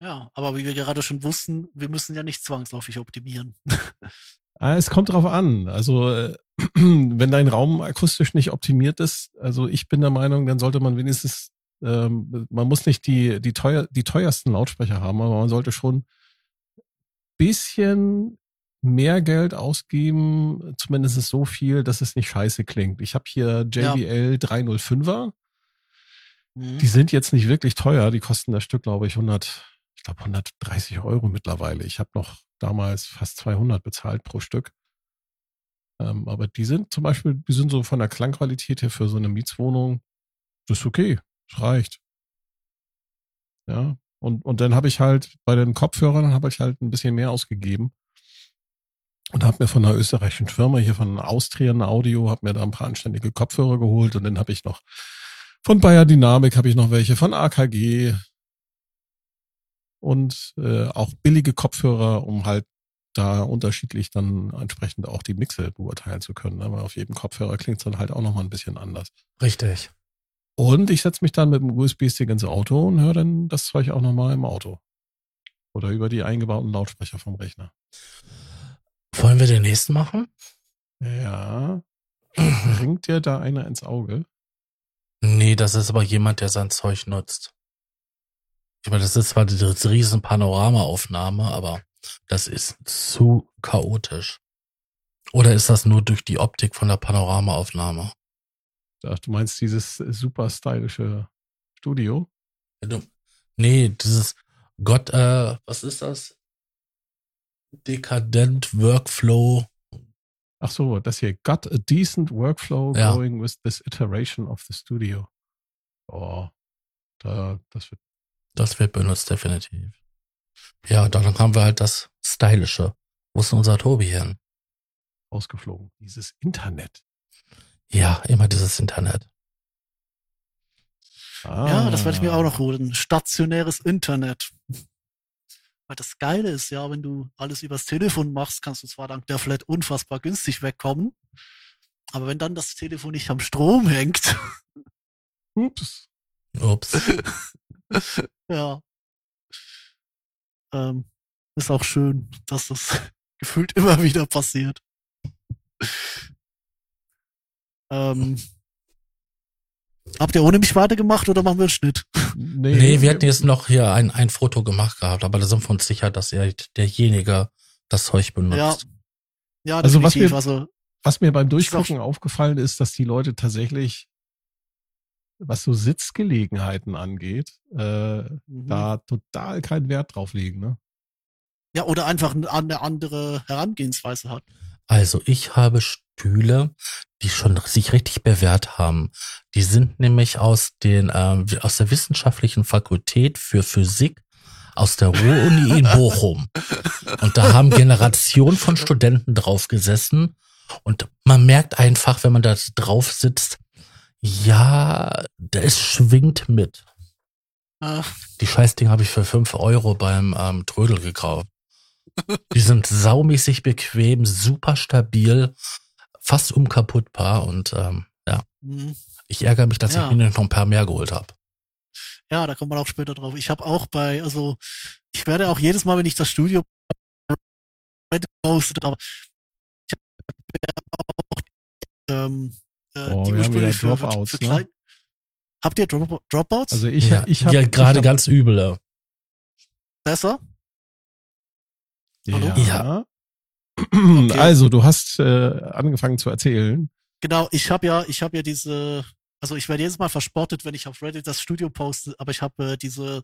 Ja, aber wie wir gerade schon wussten, wir müssen ja nicht zwangsläufig optimieren. [LAUGHS] Ah, Es kommt drauf an. Also äh, [CLEARS THROAT] wenn dein Raum akustisch nicht optimiert ist, also ich bin der Meinung, dann sollte man wenigstens, ähm, man muss nicht die die teuer die teuersten Lautsprecher haben, aber man sollte schon bisschen mehr Geld ausgeben, zumindest so viel, dass es nicht scheiße klingt. Ich habe hier JBL 305er. Mhm. Die sind jetzt nicht wirklich teuer. Die kosten das Stück, glaube ich, 100, ich glaube 130 Euro mittlerweile. Ich habe noch damals fast 200 bezahlt pro Stück. Ähm, aber die sind zum Beispiel, die sind so von der Klangqualität her für so eine Mietswohnung, das ist okay. Das reicht. Ja. Und, und dann habe ich halt bei den Kopfhörern habe ich halt ein bisschen mehr ausgegeben. Und habe mir von einer österreichischen Firma hier von Austrian Audio, habe mir da ein paar anständige Kopfhörer geholt und dann habe ich noch von Bayer Dynamic habe ich noch welche, von AKG und äh, auch billige Kopfhörer, um halt da unterschiedlich dann entsprechend auch die Mixe beurteilen zu können. Aber auf jedem Kopfhörer klingt es dann halt auch nochmal ein bisschen anders. Richtig. Und ich setze mich dann mit dem USB-Stick ins Auto und höre dann das Zeug auch nochmal im Auto. Oder über die eingebauten Lautsprecher vom Rechner. Wollen wir den nächsten machen? Ja. [CLEARS THROAT] Ringt dir da einer ins Auge? Nee, das ist aber jemand, der sein Zeug nutzt. Ich meine, das ist zwar diese riesen Panoramaaufnahme, aber das ist zu chaotisch. Oder ist das nur durch die Optik von der Panoramaaufnahme? Ach, du meinst dieses super stylische Studio? Nee, dieses Gott, äh, was ist das? Dekadent Workflow. Ach so, das hier. Got a decent workflow Ja. going with this iteration of the studio. Oh, da, das wird Das wird benutzt, definitiv. Ja, dann haben wir halt das Stylische. Wo ist denn unser Tobi hin? ausgeflogen. Dieses Internet. Ja, immer dieses Internet. Ah. Ja, das werde ich mir auch noch holen. Stationäres Internet. Weil das Geile ist ja, wenn du alles übers Telefon machst, kannst du zwar dank der Flat unfassbar günstig wegkommen. Aber wenn dann das Telefon nicht am Strom hängt, Ups. Ups. [LAUGHS] [LAUGHS] ja. Ähm, ist auch schön, dass das [LAUGHS] gefühlt immer wieder passiert. Ähm, habt ihr ohne mich weitergemacht oder machen wir einen Schnitt? [LAUGHS] Nee, wir hatten jetzt noch hier ein, ein Foto gemacht gehabt, aber da sind wir uns sicher, dass er derjenige das Zeug benutzt. Ja. Ja, Also was wir- also, Was mir beim Durchgucken aufgefallen ist, dass die Leute tatsächlich, was so Sitzgelegenheiten angeht, äh, mhm. da total keinen Wert drauf legen. Ne? Ja, oder einfach eine andere Herangehensweise hat. Also ich habe Stühle, die schon sich richtig bewährt haben. Die sind nämlich aus den ähm, aus der wissenschaftlichen Fakultät für Physik aus der Ruhr-Uni in [LAUGHS] Bochum. Und da haben Generationen von [LAUGHS] Studenten drauf gesessen. Und man merkt einfach, wenn man da drauf sitzt, ja, es schwingt mit. Äh, Die Scheißding habe ich für fünf Euro beim ähm, Trödel gekauft. Die sind saumäßig bequem, super stabil, fast unkaputtbar und ähm, ja, Mhm. ich ärgere mich, dass Ja. ich mir noch ein paar mehr geholt habe. Ja, da kommt man auch später drauf. Ich habe auch bei, also ich werde auch jedes Mal, wenn ich das Studio [LAUGHS] postet, aber ich habe auch ähm, äh, Oh, die ursprünglich für, für, Dropouts, für ne? klein. Habt ihr Drop Dropouts? Also ich, ja, ich habe ja gerade ich ganz üble. Besser? Hallo? Ja. Also, du hast äh, angefangen zu erzählen. Genau, ich habe ja, ich habe ja diese, also ich werde jedes Mal verspottet, wenn ich auf Reddit das Studio poste, aber ich habe äh, diese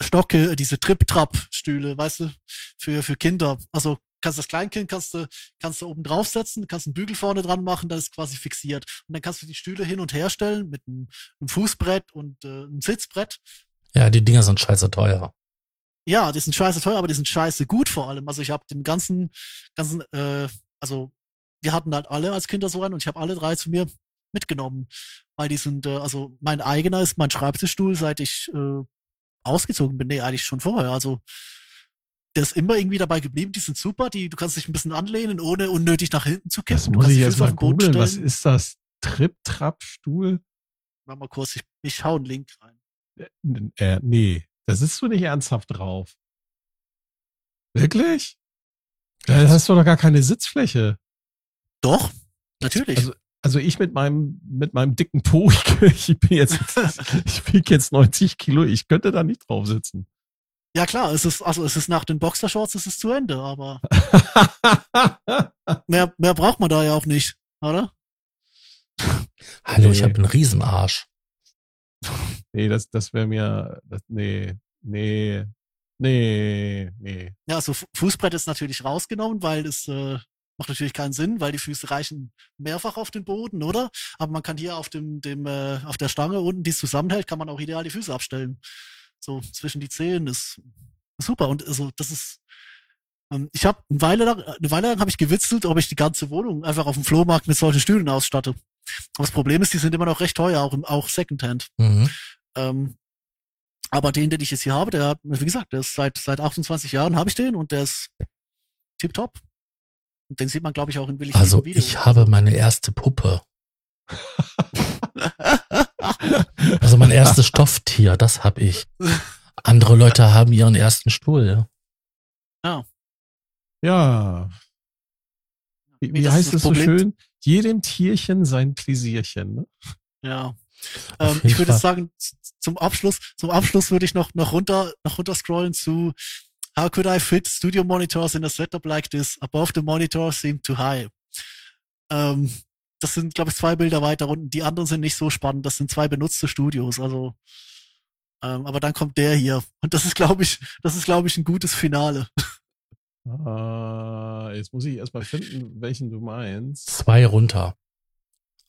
Stocke, diese Trip-Trap-Stühle, weißt du, für, für Kinder. Also kannst das Kleinkind kannst du, kannst du oben draufsetzen, kannst einen Bügel vorne dran machen, das ist quasi fixiert. Und dann kannst du die Stühle hin und her stellen mit einem, einem Fußbrett und äh, einem Sitzbrett. Ja, die Dinger sind scheiße teuer. Ja, die sind scheiße teuer, aber die sind scheiße gut vor allem. Also ich habe den ganzen, ganzen, äh, also wir hatten halt alle als Kinder so einen und ich habe alle drei zu mir mitgenommen, weil die sind, äh, also mein eigener ist mein Schreibtischstuhl, seit ich äh, ausgezogen bin. Nee, eigentlich schon vorher. Also der ist immer irgendwie dabei geblieben. Die sind super. Die, du kannst dich ein bisschen anlehnen, ohne unnötig nach hinten zu kippen. Das muss ich jetzt mal googeln. Was ist das? Trip-Trap-Stuhl? Warte mal kurz, ich, ich hau einen Link rein. Äh, nee, da sitzt du nicht ernsthaft drauf. Wirklich? Da hast du doch gar keine Sitzfläche. Doch, natürlich. Also, also ich mit meinem, mit meinem dicken Po, ich, [LAUGHS] ich bin jetzt, ich wiege jetzt 90 Kilo, ich könnte da nicht drauf sitzen. Ja klar, es ist, also es ist nach den Boxershorts, es ist zu Ende, aber [LAUGHS] mehr, mehr braucht man da ja auch nicht, oder? Hallo, ich habe einen Riesenarsch. [LAUGHS] nee, das, das wäre mir, das, nee, nee, nee, nee. Ja, also Fu- Fußbrett ist natürlich rausgenommen, weil es äh, macht natürlich keinen Sinn, weil die Füße reichen mehrfach auf den Boden, oder? Aber man kann hier auf dem, dem, äh, auf der Stange unten, die es zusammenhält, kann man auch ideal die Füße abstellen. So zwischen die Zehen ist super. Und also das ist, ähm, ich habe eine Weile lang, eine Weile lang habe ich gewitzelt, ob ich die ganze Wohnung einfach auf dem Flohmarkt mit solchen Stühlen ausstatte. Aber das Problem ist, die sind immer noch recht teuer, auch, im- auch Secondhand. Mhm. Ähm, aber den, den ich jetzt hier habe, der hat, wie gesagt, der ist seit, seit 28 Jahren habe ich den und der ist tipptopp. Und den sieht man, glaube ich, auch in Willi Also ich habe meine erste Puppe. [LAUGHS] [LAUGHS] Also mein erstes Stofftier, das habe ich. Andere Leute haben ihren ersten Stuhl. Ja. Ja. Wie, wie heißt es das so schön? Jedem Tierchen sein Pläsierchen. Ne? Ja. Ähm, ich würde Fall. sagen, zum Abschluss, zum Abschluss würde ich noch, noch runter, noch runter scrollen zu How could I fit studio monitors in a setup like this? Above the monitor seemed too high. Ähm, das sind, glaube ich, zwei Bilder weiter unten. Die anderen sind nicht so spannend. Das sind zwei benutzte Studios. Also, ähm, aber dann kommt der hier. Und das ist, glaube ich, das ist, glaube ich, ein gutes Finale. Ah, jetzt muss ich erstmal finden, welchen du meinst. Zwei runter.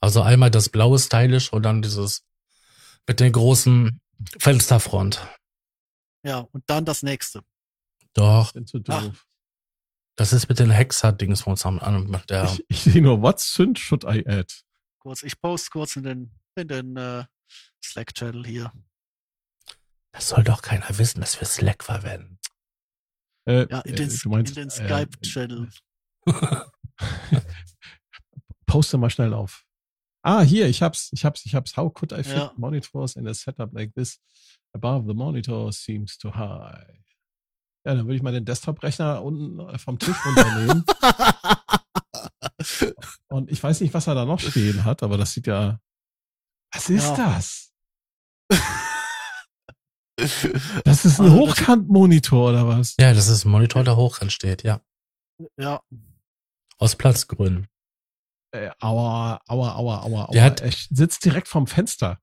Also einmal das blaue Stylish und dann dieses mit der großen Fensterfront. Ja, und dann das nächste. Doch, Bin zu Ach. Das ist mit den Hexer-Dings von uns am- an. Der, Ich, ich sehe nur, what synth should I add? Kurz, ich poste kurz in den, in den äh, Slack-Channel hier. das soll doch keiner wissen, dass wir Slack verwenden. Äh, Ja, in äh, den, in den äh, Skype-Channel. [LAUGHS] Poste mal schnell auf. Ah, hier, ich hab's, ich hab's, ich hab's. How could I fit Ja. monitors in a setup like this? Above the monitor seems too high. Ja, dann würde ich mal den Desktop-Rechner unten äh, vom Tisch runternehmen. [LAUGHS] Und ich weiß nicht, was er da noch stehen hat, aber das sieht ja. Was ist Ja. das? [LAUGHS] Das ist ein Also Hochkantmonitor oder was? Ja, das ist ein Monitor, der hochkant steht, ja. ja, Aus Platzgründen. Äh, aua, aua, aua, aua, aua. Der hat- er sitzt direkt vorm Fenster.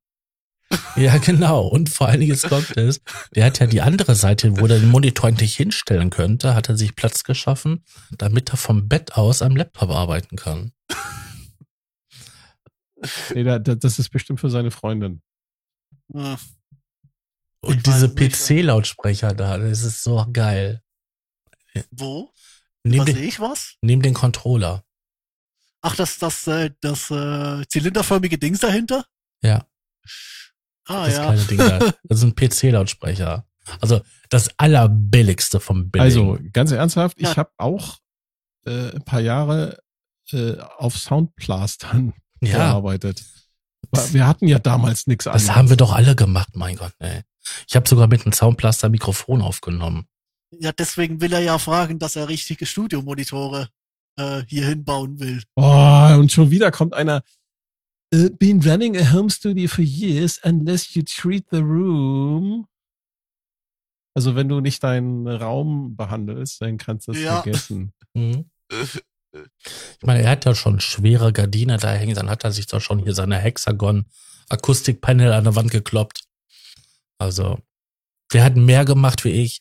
[LAUGHS] Ja, genau. Und vor allen Dingen jetzt kommt es, der hat ja die andere Seite, wo er den Monitor endlich hinstellen könnte, hat er sich Platz geschaffen, damit er vom Bett aus am Laptop arbeiten kann. Nee, da, da, das ist bestimmt für seine Freundin. äh, Und Ich diese. PC-Lautsprecher da, das ist so geil. wo? Was den, sehe ich was? nimm den Controller. Ach, das, das, äh, das äh, zylinderförmige Dings dahinter? Ja, Ah, das ja. kleine Ding da. [LAUGHS] Das ist ein PC-Lautsprecher. Also das allerbilligste vom Billigen. Also, ganz ernsthaft, Ja. ich habe auch äh, ein paar Jahre äh, auf Soundblastern Ja, gearbeitet. Wir hatten ja damals nichts das haben wir doch alle gemacht, mein Gott. Ey. Ich habe sogar mit einem Soundblaster Mikrofon aufgenommen. Ja, deswegen will er ja fragen, dass er richtige Studiomonitore äh, hier hinbauen will. Oh, und schon wieder kommt einer. Uh, been running a home studio for years unless you treat the room. Also wenn du nicht deinen Raum behandelst, dann kannst du es Ja. vergessen. Mhm. Ich meine, er hat ja schon schwere Gardinen da hängen, dann hat er sich doch schon hier seine Hexagon Akustikpanel an der Wand gekloppt. Also, der hat mehr gemacht wie ich.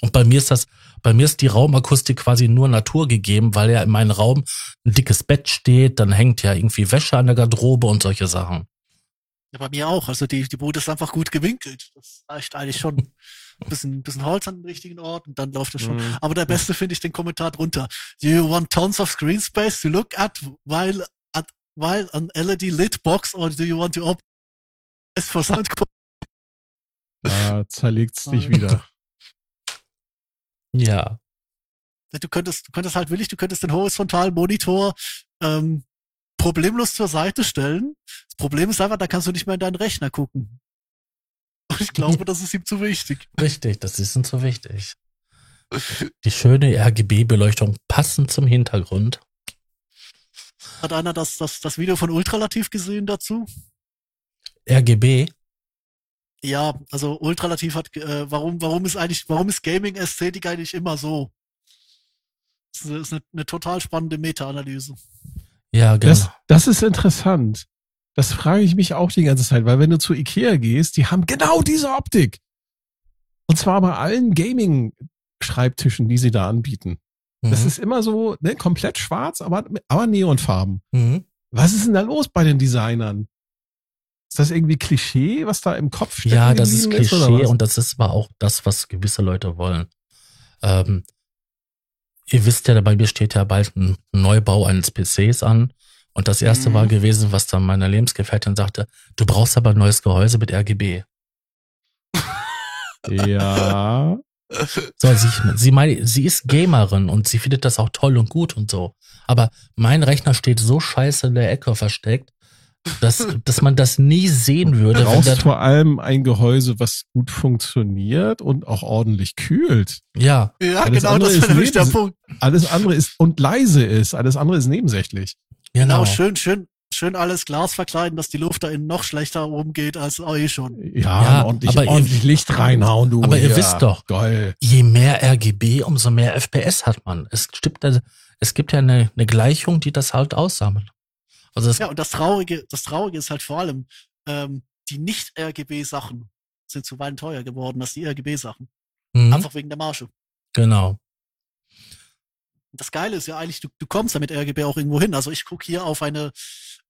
Und bei mir ist das, bei mir ist die Raumakustik quasi nur Natur gegeben, weil ja in meinem Raum ein dickes Bett steht, dann hängt ja irgendwie Wäsche an der Garderobe und solche Sachen. Ja, bei mir auch. Also die, die Bude ist einfach gut gewinkelt. Das reicht eigentlich schon. Ein [LAUGHS] bisschen, bisschen Holz an den richtigen Ort und dann läuft das schon. Mhm. Aber der beste finde ich den Kommentar drunter. Do you want tons of screen space to look at while at while an LED lit box or do you want to open es for sound Da zerlegt's dich wieder. [LAUGHS] Ja. du könntest, du könntest halt willig, du könntest den horizontalen Monitor ähm, problemlos zur Seite stellen. Das Problem ist einfach, da kannst du nicht mehr in deinen Rechner gucken. Und ich glaube, [LAUGHS] das ist ihm zu wichtig. Richtig, das ist uns so wichtig. Die schöne RGB-Beleuchtung passend zum Hintergrund. Hat einer das, das, das Video von Ultralativ gesehen dazu? RGB, Ja, also Ultralativ hat, äh, warum, warum ist eigentlich, warum ist Gaming-Ästhetik eigentlich immer so? Das ist eine, eine total spannende Meta-Analyse. ja, genau. Das, das ist interessant. Das frage ich mich auch die ganze Zeit, weil wenn du zu Ikea gehst, die haben genau diese Optik. Und zwar bei allen Gaming-Schreibtischen, die sie da anbieten. Das Mhm. ist immer so, ne, komplett schwarz, aber, aber Neonfarben. Mhm. Was ist denn da los bei den Designern? Ist das irgendwie Klischee, was da im Kopf steht? Ja, das ist Klischee und das ist aber auch das, was gewisse Leute wollen. Ähm, ihr wisst ja, bei mir steht ja bald ein Neubau eines PCs an. Und das erste Mhm. war gewesen, was dann meine Lebensgefährtin sagte, du brauchst aber ein neues Gehäuse mit RGB. Ja. [LAUGHS] So, sie, sie, meine, sie ist Gamerin und sie findet das auch toll und gut und so. Aber mein Rechner steht so scheiße in der Ecke versteckt, dass, dass man das nie sehen würde. Du brauchst vor allem ein Gehäuse, was gut funktioniert und auch ordentlich kühlt. ja, Ja, Alles genau, andere das ist nämlich der Punkt. Alles andere ist und leise ist. Alles andere ist nebensächlich. genau. Genau, schön, schön, schön alles Glas verkleiden, dass die Luft da innen noch schlechter rumgeht als eh schon. Ja, Ja, ordentlich, aber ihr- ordentlich Licht reinhauen, du. aber ihr ja. wisst doch. Geil. je mehr RGB, umso mehr FPS hat man. Es gibt, ja- es gibt ja eine, eine Gleichung, die das halt aussammelt. Also es, Ja, und das Traurige, das Traurige ist halt vor allem, ähm, die Nicht-RGB-Sachen sind zuweilen teuer geworden als die RGB-Sachen. Mhm, Einfach wegen der Marge. genau. Das Geile ist ja eigentlich, du, du kommst ja mit RGB auch irgendwo hin. Also ich gucke hier auf eine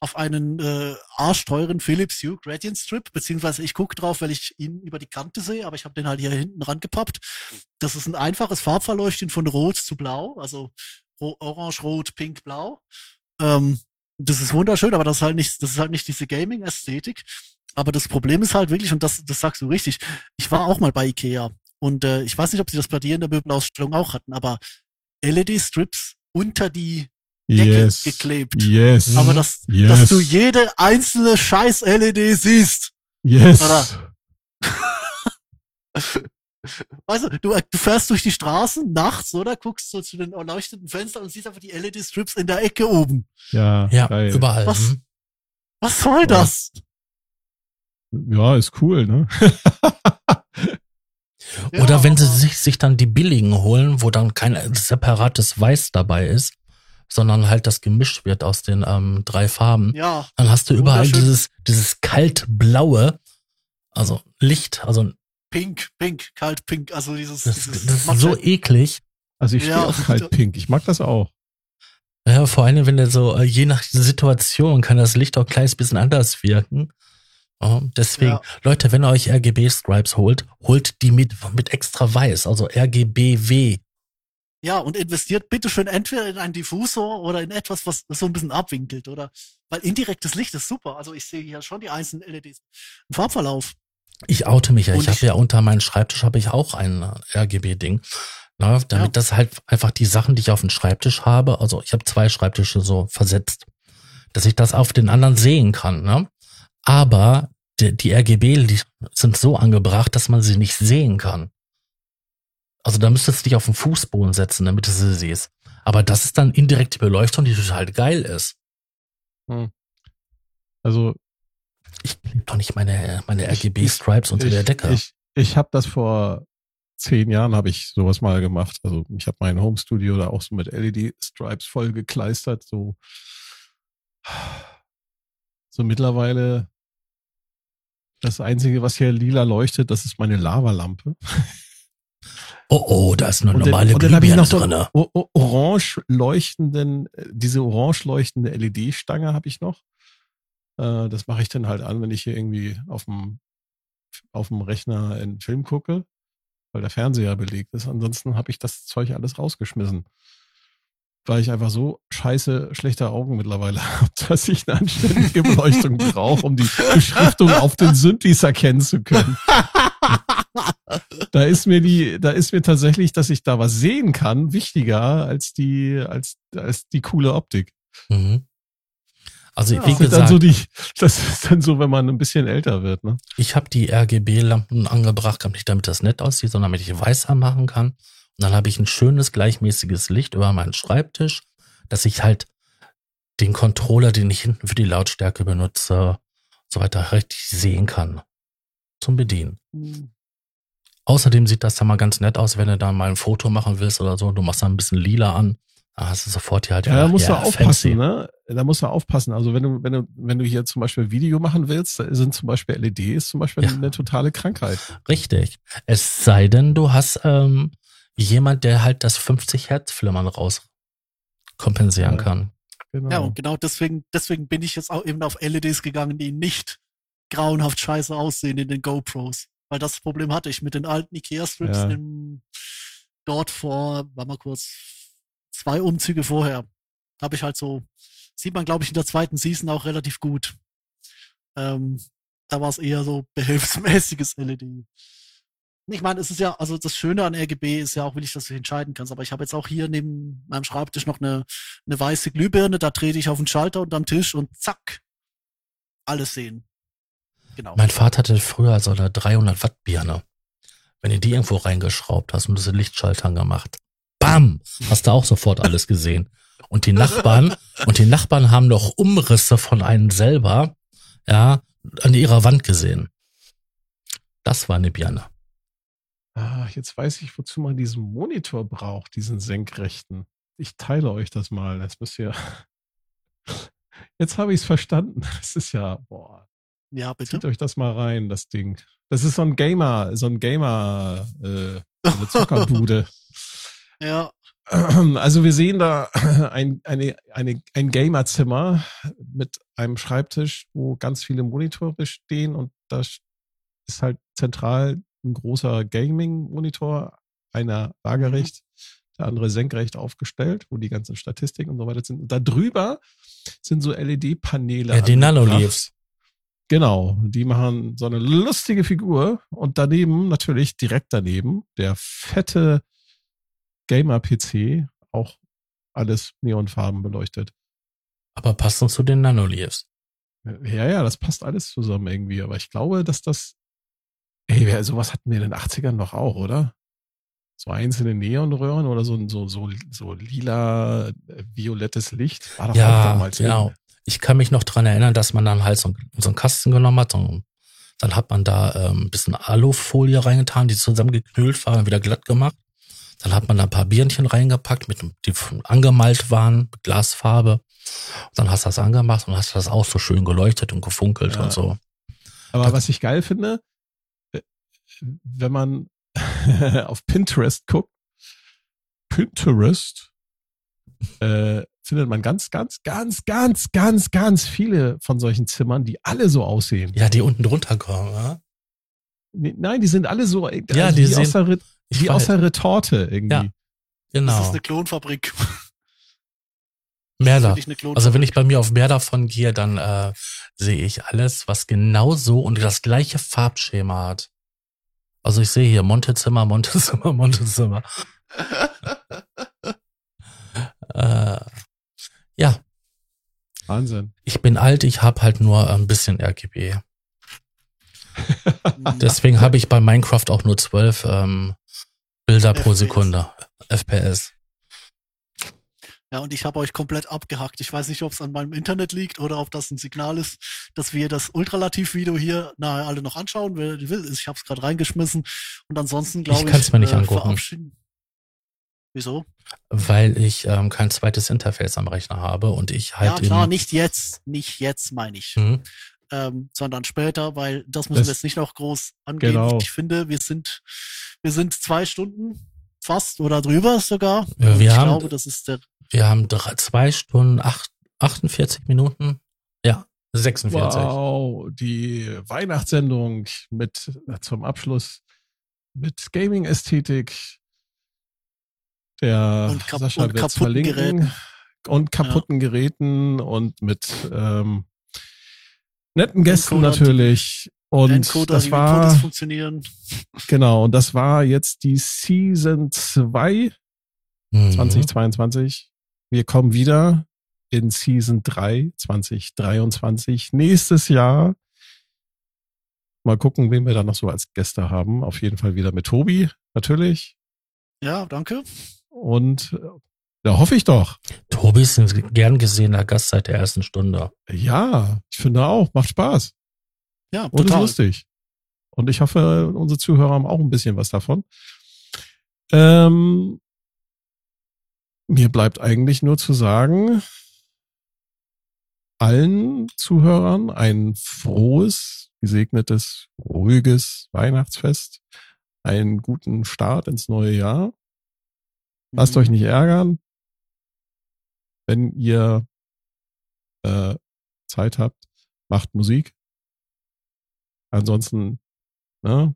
auf einen äh, arschteuren Philips Hue Gradient Strip, beziehungsweise ich gucke drauf, weil ich ihn über die Kante sehe, aber ich habe den halt hier hinten rangepappt. Das ist ein einfaches Farbverleuchten von Rot zu Blau, also Orange, Rot, Pink, Blau. Ähm, das ist wunderschön, aber das ist halt nicht, das ist halt nicht diese Gaming-Ästhetik. Aber das Problem ist halt wirklich, und das, das sagst du richtig, ich war auch mal bei Ikea und äh, ich weiß nicht, ob sie das bei dir in der Möbelausstellung auch hatten, aber LED-Strips unter die Decke Yes. geklebt. Yes. Aber das, yes. dass du jede einzelne scheiß LED siehst. yes. [LAUGHS] Oder? Weißt du, du, du fährst durch die Straßen nachts, oder? Guckst so zu den erleuchteten Fenstern und siehst einfach die LED-Strips in der Ecke oben. Ja, Ja, geil. überall. Was? mhm. Was soll das? Ja, ist cool, ne? [LAUGHS] Oder Ja, wenn sie sich, sich dann die billigen holen, wo dann kein separates Weiß dabei ist, sondern halt das gemischt wird aus den ähm, drei Farben, Ja, dann hast du überall dieses, dieses kaltblaue, also Licht, also pink, pink, kalt pink, also dieses, das, dieses das ist so eklig. Also ich stehe Ja. auf kalt [LAUGHS] pink. Ich mag das auch. Ja, vor allem, wenn der so, äh, je nach Situation kann das Licht auch ein kleines bisschen anders wirken. Deswegen, Ja. Leute, wenn ihr euch RGB-Stripes holt, holt die mit, mit extra weiß, also RGBW. Ja, und investiert bitteschön entweder in einen Diffusor oder in etwas, was so ein bisschen abwinkelt, oder? Weil indirektes Licht ist super. Also ich sehe hier schon die einzelnen LEDs. Ein Farbverlauf. Ich oute mich ja. Und Ich habe ja unter meinem Schreibtisch habe ich auch ein äh, RGB-Ding. Na, damit Ja. das halt einfach die Sachen, die ich auf dem Schreibtisch habe, also ich habe zwei Schreibtische so versetzt, dass ich das auf den anderen sehen kann. Ne? Aber die, die RGB die sind so angebracht, dass man sie nicht sehen kann. Also da müsstest du dich auf den Fußboden setzen, damit du sie siehst. Aber das ist dann indirekte Beleuchtung, die total geil ist. Also Ich klebe doch nicht meine, meine RGB-Stripes unter ich, der Decke. Ich, ich habe das vor zehn Jahren habe ich sowas mal gemacht. Also ich habe mein Homestudio da auch so mit LED-Stripes voll gekleistert. So, so mittlerweile das Einzige, was hier lila leuchtet, das ist meine Lavalampe. oh, oh, da ist eine Und normale und dann hab ich Glühbirne noch so orange leuchtenden, äh, diese orange leuchtende LED-Stange habe ich noch. Äh, das mache ich dann halt an, wenn ich hier irgendwie auf dem auf dem Rechner einen Film gucke, weil der Fernseher belegt ist. Ansonsten habe ich das Zeug alles rausgeschmissen. Weil ich einfach so scheiße schlechte Augen mittlerweile [LAUGHS] habe, dass ich eine anständige Beleuchtung brauche, um die Beschriftung auf den Synthes erkennen zu können. Da ist mir die, da ist mir tatsächlich, dass ich da was sehen kann, wichtiger als die, als, als die coole Optik. Mhm. Also Ja. wie Das ist dann gesagt, so die, das ist dann so, wenn man ein bisschen älter wird, ne? ich habe die RGB-Lampen angebracht, nicht damit das nett aussieht, sondern damit ich weiß anmachen kann. Und dann habe ich ein schönes, gleichmäßiges Licht über meinen Schreibtisch, dass ich halt den Controller, den ich hinten für die Lautstärke benutze, so weiter richtig sehen kann. Zum Bedienen. Außerdem sieht das dann mal ganz nett aus, wenn du da mal ein Foto machen willst oder so. Du machst da ein bisschen lila an. Da hast du sofort hier halt Ja, da musst ja, du aufpassen, fancy. ne? Da musst du aufpassen. Also wenn du, wenn du, wenn du hier zum Beispiel Video machen willst, da sind zum Beispiel LEDs zum Beispiel Ja. eine totale Krankheit. Richtig. Es sei denn, du hast ähm, jemand, der halt das 50 Hertz Flimmern raus kompensieren Ja. kann. Genau. Ja, und genau deswegen, deswegen bin ich jetzt auch eben auf LEDs gegangen, die nicht grauenhaft scheiße aussehen in den GoPros. Weil das Problem hatte ich mit den alten Ikea-Strips Ja. im, dort vor, war mal kurz, zwei Umzüge vorher. Habe ich halt so, sieht man glaube ich in der zweiten Season auch relativ gut. Ähm, da war es eher so [LAUGHS] behelfsmäßiges LED. Ich meine, es ist ja, also das Schöne an RGB ist ja auch, will ich, dass du entscheiden kannst. Aber ich habe jetzt auch hier neben meinem Schreibtisch noch eine, eine weiße Glühbirne, da trete ich auf den Schalter unterm Tisch und zack, alles sehen. Genau. Mein Vater hatte früher so eine 300 Watt Birne. Wenn du die irgendwo reingeschraubt hast und diese Lichtschaltern gemacht, bam, hast du auch sofort alles gesehen. Und die Nachbarn, und die Nachbarn haben doch Umrisse von einem selber, ja, an ihrer Wand gesehen. Das war eine Birne. Ah, jetzt weiß ich, wozu man diesen Monitor braucht, diesen senkrechten. Ich teile euch das mal. Das müsst ihr. [LAUGHS] Jetzt habe ich es verstanden. [LAUGHS] Das ist ja, boah, ja, bitte. zieht euch das mal rein, das Ding. Das ist so ein Gamer, so ein Gamer, äh, so eine [LAUGHS] Zuckerbude. Ja, [CLEARS THROAT] Also wir sehen da [CLEARS THROAT] ein, eine, eine, ein Gamerzimmer mit einem Schreibtisch, wo ganz viele Monitore stehen und da ist halt zentral ein großer Gaming-Monitor, einer waagerecht, der andere senkrecht aufgestellt, wo die ganzen Statistiken und so weiter sind. Und da drüber sind so LED-Paneele. Ja, die. Nanoleaves. Genau, die machen so eine lustige Figur und daneben, natürlich direkt daneben, der fette Gamer-PC, auch alles neonfarben beleuchtet. Aber passend zu den Nanoleaves. Ja, ja, das passt alles zusammen irgendwie, aber ich glaube, dass das, ey, sowas hatten wir in den 80ern noch auch, oder? So einzelne Neonröhren oder so, so, so, so lila, äh, violettes Licht. War doch Ja, damals ja. in. Ich kann mich noch dran erinnern, dass man dann halt so, so einen Kasten genommen hat und dann hat man da ähm, ein bisschen Alufolie reingetan, die zusammengeknüllt war und wieder glatt gemacht. Dann hat man da ein paar Birnchen reingepackt, mit, die angemalt waren, mit Glasfarbe. Und dann hast du das angemacht und hast das auch so schön geleuchtet und gefunkelt Ja. und so. Aber was ich geil finde, wenn man [LAUGHS] auf Pinterest guckt, Pinterest, äh, findet man ganz, ganz, ganz, ganz, ganz, ganz viele von solchen Zimmern, die alle so aussehen. Ja, die unten drunter kommen, ja? Nein, die sind alle so, Ja, also die wie, sehen- Ich wie weiß, aus der Retorte irgendwie. Ja. das genau. ist eine Klonfabrik. Mehr da. Also wenn ich bei mir auf mehr davon gehe, dann äh, sehe ich alles, was genau so und das gleiche Farbschema hat. Also ich sehe hier Montezimmer, [LAUGHS] Montezimmer, Montezimmer. [LAUGHS] äh, ja, Wahnsinn. ich bin alt, ich habe halt nur ein bisschen RGB. [LAUGHS] Deswegen habe ich bei Minecraft auch nur 12 ähm, Bilder pro FPS. Sekunde. FPS. Ja, und ich habe euch komplett abgehackt. Ich weiß nicht, ob es an meinem Internet liegt oder ob das ein Signal ist, dass wir das Ultralativ-Video hier nahe alle noch anschauen. Wer will, ich habe es gerade reingeschmissen. Und ansonsten glaube ich, kann's mir nicht angucken. verabschieden- Wieso? Weil ich ähm, kein zweites Interface am Rechner habe und ich halt ja, klar, nicht jetzt, nicht jetzt meine ich, Hm, ähm, sondern später, weil das müssen Das- wir jetzt nicht noch groß angehen. Genau. Ich finde, wir sind, wir sind zwei Stunden fast oder drüber sogar. Ja, wir ich haben- glaube, das ist der Wir haben drei, zwei Stunden, acht, 48 Minuten. Ja, 46. Wow, die Weihnachtssendung mit äh, zum Abschluss mit Gaming-Ästhetik. Der Und kap- Sascha und kaputten verlinken. Geräten. Und kaputten Geräten und mit ähm, netten Gästen Encoder, natürlich. Und Encoder, das war, funktionieren. genau, und das war jetzt die Season 2 Mhm. 2022. Wir kommen wieder in Season 3 2023 nächstes Jahr. Mal gucken, wen wir da noch so als Gäste haben. Auf jeden Fall wieder mit Tobi, natürlich. Ja, danke. Und da hoffe ich doch. Tobi ist ein gern gesehener Gast seit der ersten Stunde. Ja, ich finde auch, macht Spaß Ja, und ist total. lustig. Und ich hoffe, unsere Zuhörer haben auch ein bisschen was davon. Ähm, mir bleibt eigentlich nur zu sagen, allen Zuhörern ein frohes, gesegnetes, ruhiges Weihnachtsfest, einen guten Start ins neue Jahr. Lasst Mhm. euch nicht ärgern, wenn ihr äh, Zeit habt, macht Musik. Ansonsten, ne,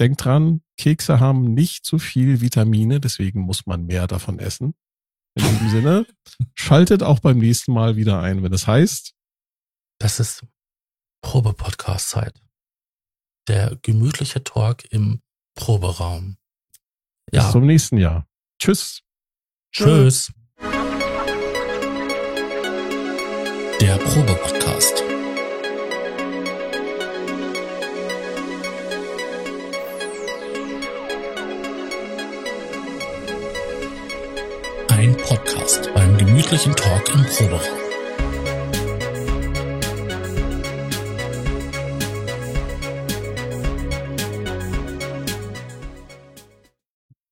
denkt dran, Kekse haben nicht so viel Vitamine, deswegen muss man mehr davon essen. In diesem [LAUGHS] Sinne, schaltet auch beim nächsten Mal wieder ein, wenn es heißt, Das ist Probe-Podcast-Zeit. Der gemütliche Talk im Proberaum. bis Ja, zum nächsten Jahr. Tschüss. tschüss. Der Probe-Podcast. Ein Podcast beim gemütlichen Talk im Proberaum.